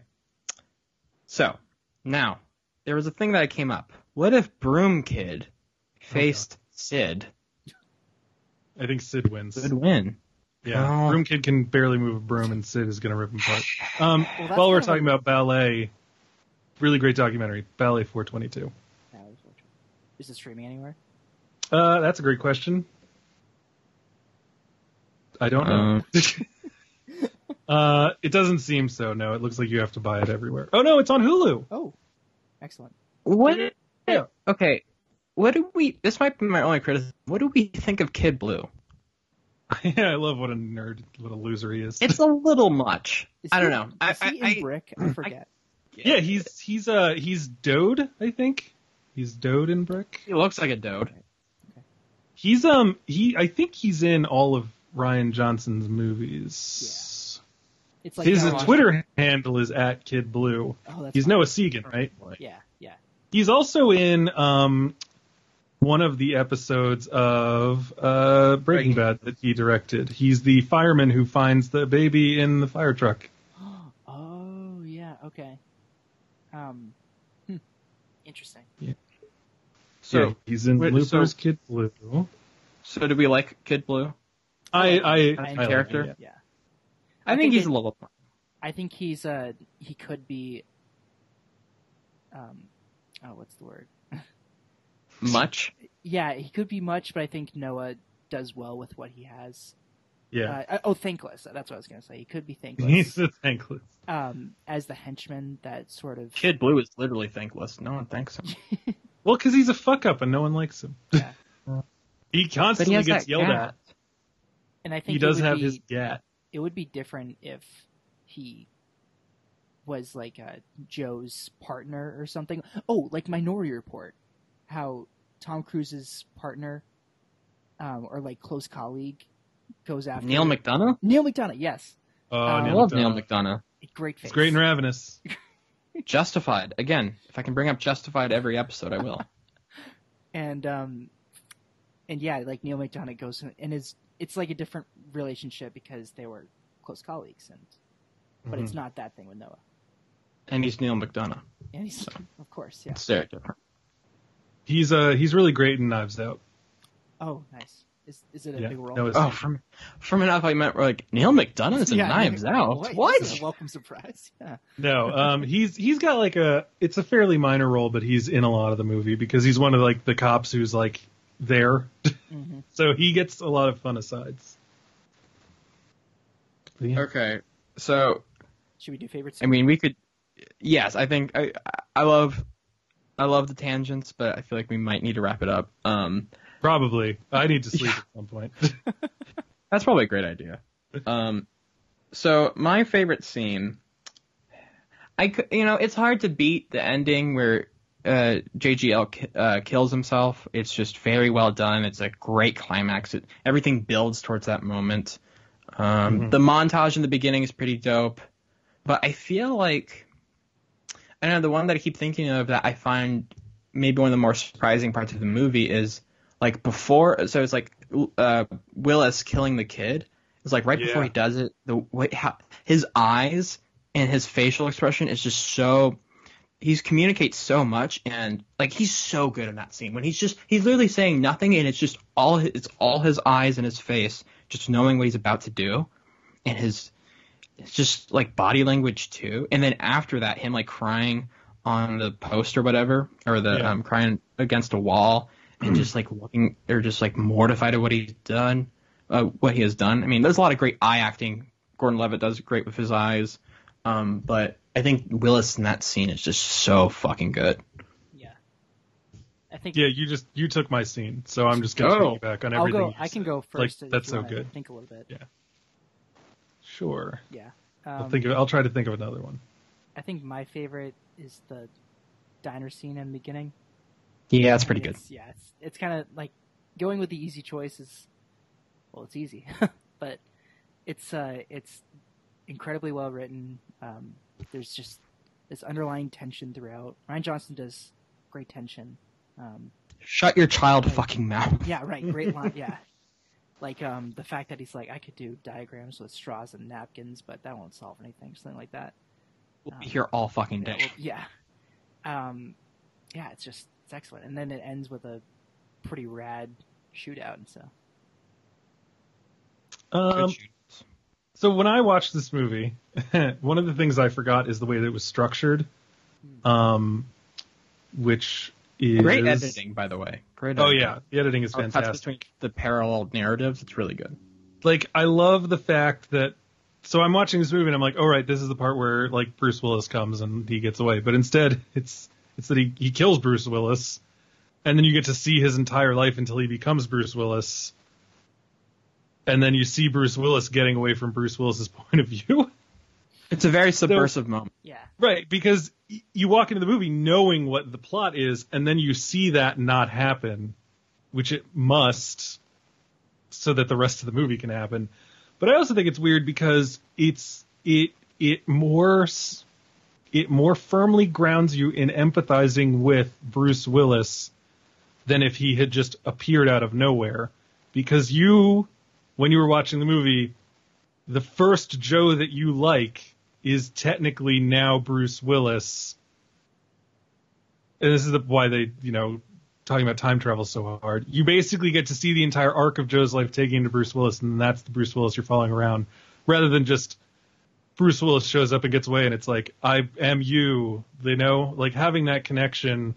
So now there was a thing that came up. What if Broom Kid faced Sid? I think Sid wins. Would win. Yeah, Oh. Broom Kid can barely move a broom, and Sid is gonna rip him apart. Um, Well, while we're kind of talking about ballet, really great documentary, Ballet 422. Yeah, it was watching. Is it streaming anywhere? Uh, that's a great question. I don't know. uh, it doesn't seem so. No, it looks like you have to buy it everywhere. Oh no, it's on Hulu. Oh, excellent. What? Yeah. Okay. What do we? This might be my only criticism. What do we think of Kid Blue? yeah, I love what a nerd, what a loser he is. It's a little much. Is I don't he- know. I, Is he I, in I, Brick? I forget. yeah, he's he's uh he's Dode, I think. He's Dode in Brick. he looks like a dode. He's um he I think he's in all of Rian Johnson's movies. it's like His that one- Twitter handle is at Kid Blue. Oh, that's He's fine. Noah Segan, right? Yeah, yeah. He's also in um one of the episodes of uh Breaking Bad that he directed. He's the fireman who finds the baby in the fire truck. Oh, yeah. Okay. Um. Hmm. Interesting. Yeah. So, yeah, he's in wait, Looper's so- Kid Blue. so do we like Kid Blue? I I, I I, enjoy like character? it, Yeah. I, I think, think he's it- a little. I think he's uh he could be. Um. Oh, what's the word? Much. Yeah, he could be much, but I think Noah does well with what he has. yeah. Uh, oh, thankless. That's what I was gonna say. He could be He's thankless. the thankless. um, as the henchman that sort of. Kid Blue is literally thankless. No one thanks him. Well, because he's a fuck up and no one likes him. Yeah. he constantly he gets yelled cat. at. And I think He it does would have be, his gat. It would be different if he was like uh, Joe's partner or something. Oh, like Minority Report, how Tom Cruise's partner, um, or like close colleague, goes after Neal McDonough. Neal McDonough. Yes, Oh, I I love McDonough. Neal McDonough. great face. He's great and ravenous. Justified. Again, if I can bring up Justified every episode, I will. and um and yeah like neal mcdonough goes and is it's like a different relationship because they were close colleagues and but it's Mhm. not that thing with noah and he's Neal McDonough. and he's of course yeah It's very different. He's uh he's really great in Knives Out. oh nice is, is it a Yeah, big role that was- Oh, from from enough I meant like Neal McDonough is in Yeah, Knives yeah. Out. Boy, what? a welcome surprise yeah No, um, he's he's got like a it's a fairly minor role, but he's in a lot of the movie because he's one of like the cops who's like there, hmm so he gets a lot of fun asides. Yeah. Okay, so should we do favorites I mean, we could. Yes, I think I I love I love the tangents, but I feel like we might need to wrap it up. Um, Probably, I need to sleep at some point. that's probably a great idea. Um, so my favorite scene, I cou- you know it's hard to beat the ending where uh, JGL uh, kills himself, it's just very well done. It's a great climax. It, everything builds towards that moment. Um, Mhm. The montage in the beginning is pretty dope, but I feel like I don't know the one that I keep thinking of that I find maybe one of the more surprising parts of the movie is like before. So it's like uh, Willis killing the kid. It's like right before he does it, the way how, his eyes and his facial expression is just so he's communicates so much and like he's so good in that scene. When he's just he's literally saying nothing and it's just all it's all his eyes and his face just knowing what he's about to do. And his it's just like body language too. And then after that him like crying on the post or whatever or the Yeah. um crying against a wall and just like looking or just like mortified at what he's done uh, what he has done. I mean there's a lot of great eye acting. Gordon levitt does great with his eyes. Um, but I think Willis in that scene is just so fucking good. Yeah. I think Yeah, you just you took my scene, so I'm just gonna Go. piggyback on I'll everything. go. you I can said. go first. Like, if that's you so good. Think a little bit. Yeah. Sure. Yeah. I'll Um, think of I'll try to think of another one. I think my favorite is the diner scene in the beginning. Yeah, that's pretty good. It's- Yeah, it's it's kind of like going with the easy choice is well, it's easy, but it's uh it's incredibly well written. Um, there's just this underlying tension throughout. Rian Johnson does great tension. Um, Shut your child fucking mouth. yeah, right, great line. Yeah, like um the fact that he's like, I could do diagrams with straws and napkins, but that won't solve anything. Something like that. We'll be here all fucking Yeah, day. well, yeah. Um, yeah, it's just it's excellent, and then it ends with a pretty rad shootout and stuff. Um, Good shoots. So when I watched this movie, one of the things I forgot is the way that it was structured, um, which is Great editing, by the way. Great. Oh yeah, the editing is cuts fantastic. between the parallel narratives. It's really good. like I love the fact that so I'm watching this movie and I'm like, oh right, this is the part where like Bruce Willis comes and he gets away. But instead it's it's that he, he kills Bruce Willis and then you get to see his entire life until he becomes Bruce Willis. And then you see Bruce Willis getting away from Bruce Willis's point of view. It's a very subversive moment. Yeah, right, because y- you walk into the movie knowing what the plot is and then you see that not happen, which it must so that the rest of the movie can happen. But I also think it's weird because it's it it more it more firmly grounds you in empathizing with Bruce Willis than if he had just appeared out of nowhere. Because you, when you were watching the movie, the first Joe that you like is technically now Bruce Willis. And this is the, why they, you know, talking about time travel so hard. You basically get to see the entire arc of Joe's life taking into Bruce Willis, and that's the Bruce Willis you're following around, rather than just Bruce Willis shows up and gets away, and it's like I am you. You know, like having that connection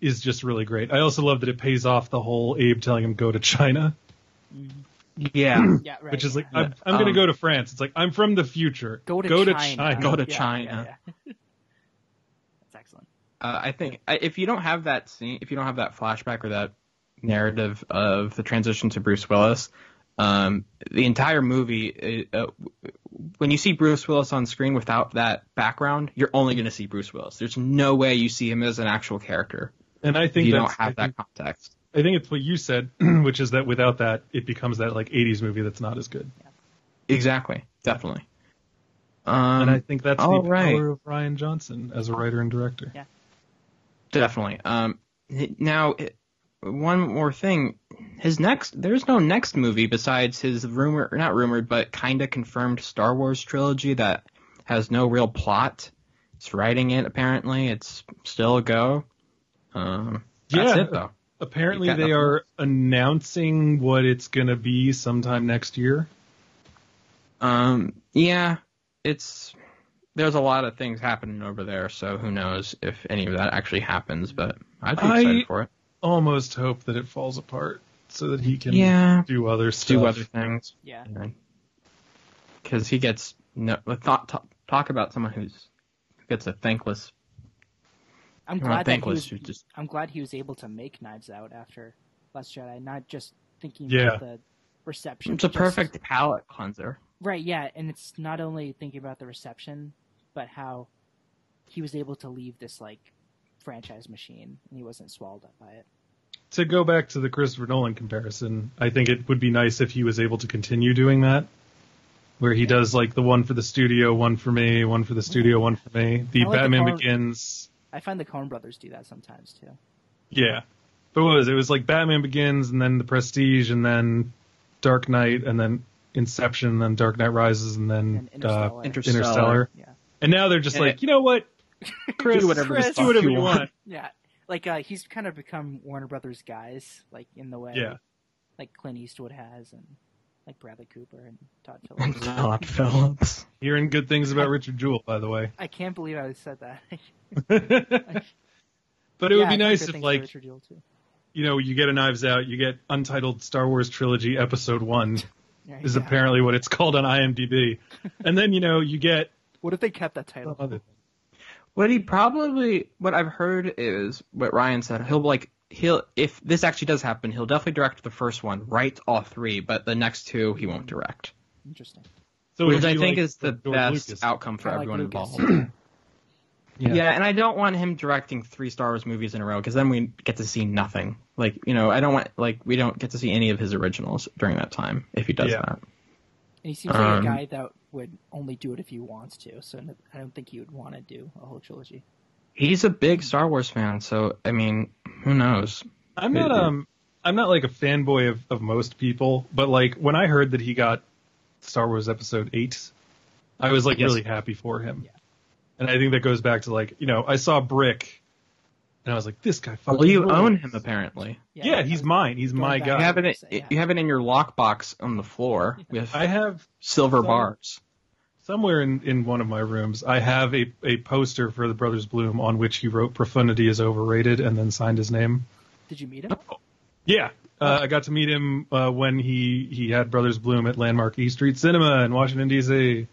is just really great. I also love that it pays off the whole Abe telling him go to China, mm-hmm. Yeah. yeah, right. which is like yeah. I'm, I'm going Um, to go to France. It's like I'm from the future. go to go China. to China. Go to Yeah, China. yeah, yeah. That's excellent. Uh, I think I- if you don't have that scene, if you don't have that flashback or that narrative of the transition to Bruce Willis, um, the entire movie, uh, when you see Bruce Willis on screen without that background, you're only going to see Bruce Willis. There's no way you see him as an actual character And I think you don't have I think, that context. I think it's what you said, which is that without that, it becomes that like '80s movie that's not as good. Exactly, definitely. Um, and I think that's the right. power of Rian Johnson as a writer and director. Yeah. Definitely. Um, now, one more thing. His next, there's no next movie besides his rumor, not rumored, but kind of confirmed Star Wars trilogy that has no real plot. He's writing it, apparently. It's still a go. Um, that's Yeah. it, though. Apparently, they nothing are announcing what it's gonna be sometime next year. Um, yeah, it's, there's a lot of things happening over there, so who knows if any of that actually happens, but I'd be I- excited for it. Almost hope that it falls apart so that he can Yeah. do other stuff. Do other things. Yeah, because he gets no thought talk, talk about someone who's who gets a thankless I'm glad that he was. just I'm glad he was able to make Knives Out after Last Jedi, not just thinking Yeah. about the reception. it's a just- perfect palate cleanser Right, yeah, and it's not only thinking about the reception, but how he was able to leave this like franchise machine, and he wasn't swallowed up by it. To go back to the Christopher Nolan comparison, I think it would be nice if he was able to continue doing that, where he does like the one for the studio, one for me, one for the studio, one for me. The like Batman car- Begins, I find the Coen Brothers do that sometimes too. yeah. But what was it? It was like Batman Begins, and then The Prestige, and then Dark Knight, and then Inception, and then Dark Knight Rises, and then And uh, Interstellar. Interstellar. Interstellar. Yeah. And now they're just And like, it- you know what, Chris, Do whatever Chris, do whatever you you want. want. Yeah, like uh, he's kind of become Warner Brothers guys, like in the way, Yeah. like Clint Eastwood has, and like Bradley Cooper and Todd Phillips. Todd Phillips. Hearing good things about Richard Jewell, by the way. I can't believe I said that. but it Yeah, would be nice if, like, Richard Jewell, too. you know, you get a Knives Out, you get Untitled Star Wars Trilogy Episode One Yeah, is yeah. apparently what it's called on IMDb, and then you know you get What if they kept that title? What he probably, what I've heard is what Rian said. He'll like he'll if this actually does happen, he'll definitely direct the first one, write all three, but the next two he won't direct, Interesting. So which I think like is the George best Lucas. outcome for Kinda like everyone involved. Yeah. Yeah. and I don't want him directing three Star Wars movies in a row because then we get to see nothing. Like you know, I don't want like we don't get to see any of his originals during that time if he does Yeah. that. And he seems like Um, a guy that would only do it if he wants to. So I don't think he would want to do a whole trilogy. He's a big Star Wars fan, so I mean, who knows? I'm not um I'm not like a fanboy of, of most people, but like when I heard that he got Star Wars Episode Eight, I was like Yes. really happy for him. Yeah. And I think that goes back to like you know I saw Brick, and I was like this guy fucking. Well, you rules. own him apparently. Yeah, I he's was mine. He's my back You guy. have it. You have it in your lockbox on the floor with I have silver some- bars. Somewhere in, in one of my rooms. I have a, a poster for the Brothers Bloom on which he wrote "Profundity is overrated" and then signed his name. Did you meet him? Yeah, uh, I got to meet him uh, when he he had Brothers Bloom at Landmark E Street Cinema in Washington D.C.,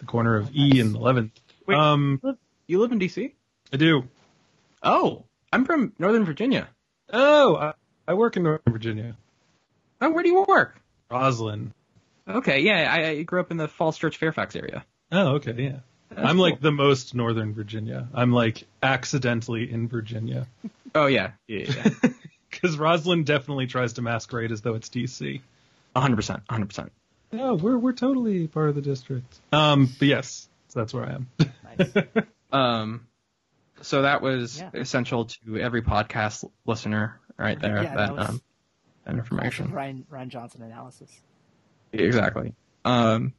the corner of E and 11th. Wait. Um, You live in D.C. I do. Oh, I'm from Northern Virginia. Oh, I, I work in Northern Virginia. Oh, where do you work? Rosslyn. Okay, yeah, I, I grew up in the Falls Church, Fairfax area. Oh, okay, yeah. That's I'm cool. like the most Northern Virginia. I'm like accidentally in Virginia Oh yeah, yeah, yeah, because Rosslyn definitely tries to masquerade as though it's D.C. hundred percent, hundred percent. No, we're we're totally part of the district. Um, but yes, so that's where I am. Nice. Um, so that was Yeah. essential to every podcast listener, right there. Yeah, that, that was um, that information. Rian Rian Johnson analysis. Exactly. Um,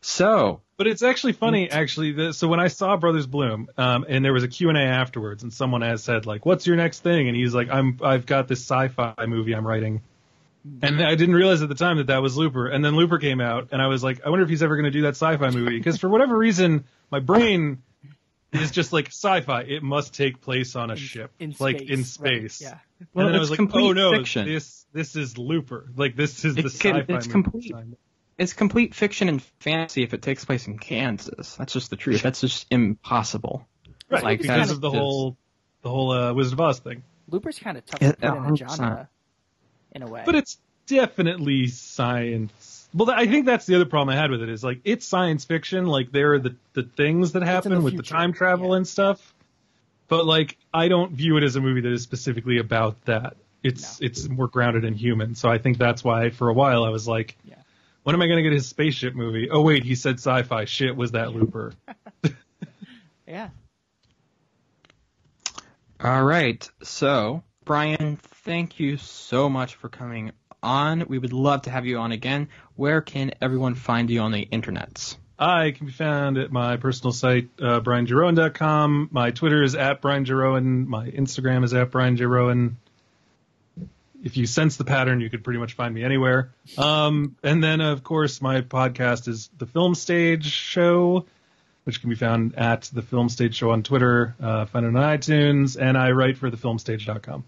so But it's actually funny, actually. So when I saw Brothers Bloom, um, and there was a Q and A afterwards, and someone has said like, "What's your next thing?" And he's like, "I'm I've got this sci-fi movie I'm writing." And I didn't realize at the time that that was Looper. And then Looper came out, and I was like, I wonder if he's ever going to do that sci-fi movie because for whatever reason, my brain is just like sci-fi. It must take place on a In- ship, in like space, in right, space. Yeah. well, and then I it's was like, complete oh no, fiction. this this is Looper. Like this is the can- sci-fi it's movie. complete. It's complete fiction and fantasy if it takes place in Kansas. That's just the truth. That's just impossible. Right, Like, because that's of the whole the whole uh, Wizard of Oz thing. Looper's kind of tough Yeah, to put in a genre, in a way. But it's definitely science. Well, I think that's the other problem I had with it is like it's science fiction. Like there are the the things that happen the with the time travel yeah. and stuff. But like I don't view it as a movie that is specifically about that. It's No. it's more grounded in human. So I think that's why for a while I was like, Yeah. when am I going to get his spaceship movie? Oh wait, he said sci-fi. Shit, was that Looper? yeah. All right. So, Brian, thank you so much for coming on. We would love to have you on again. Where can everyone find you on the internets? I can be found at my personal site, uh, brianjroan.com. My Twitter is at brianjroan. My Instagram is at brianjroan. If you sense the pattern, you could pretty much find me anywhere. Um, and then, of course, my podcast is The Film Stage Show, which can be found at The Film Stage Show on Twitter. Uh, find it on iTunes, and I write for thefilmstage.com.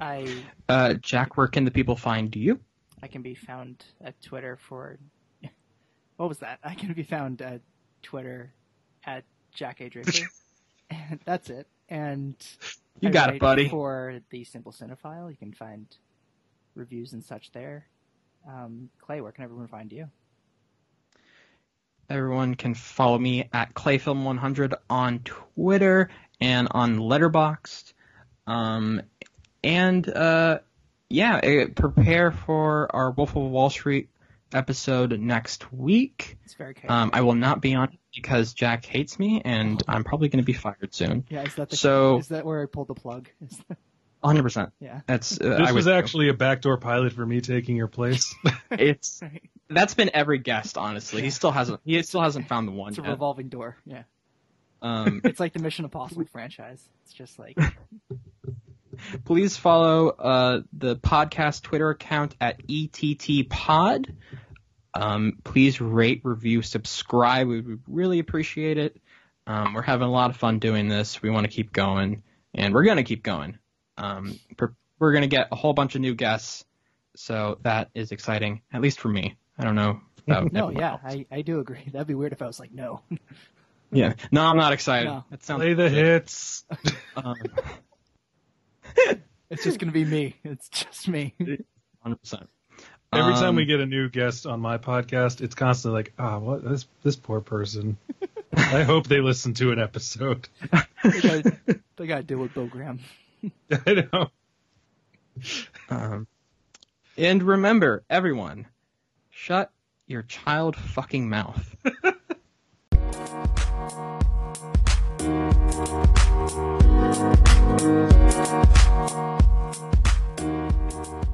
I Uh, Jack, where can the people find you? I can be found at Twitter for what was that? I can be found at Twitter at Jack A Draper. and that's it. And You I got it, buddy. For the Simple Cinephile, you can find reviews and such there. Um, Clay, where can everyone find you? everyone can follow me at clayfilm100 on Twitter and on Letterboxd. Um, and uh, yeah, eh, prepare for our Wolf of Wall Street episode next week. It's very chaotic. Um, I will not be on it because Jack hates me, and I'm probably going to be fired soon. yeah, is that the, so- is that where I pulled the plug? Is that- 100. percent yeah. That's uh, This I was would- actually a backdoor pilot for me taking your place. It's that's been every guest. Honestly, he still hasn't. He still hasn't found the one It's a yet. revolving door. Yeah. Um, It's like the Mission Impossible franchise. It's just like please follow uh, the podcast Twitter account at ETTPod. Um, please rate, review, subscribe. We would really appreciate it. Um, we're having a lot of fun doing this. We want to keep going, and we're going to keep going. Um, per- we're going to get a whole bunch of new guests, so that is exciting, at least for me. I don't know. No, yeah, else. I, I do agree. That'd be weird if I was like no. yeah. No, I'm not excited. No. That sounds Play the hits. um, It's just gonna be me. It's just me. 100%. Every time Um, we get a new guest on my podcast, it's constantly like, ah, what this this poor person. I hope they listen to an episode. they, gotta, they gotta deal with Bill Graham. I know. Um, and remember, everyone, shut your child fucking mouth. Thank you.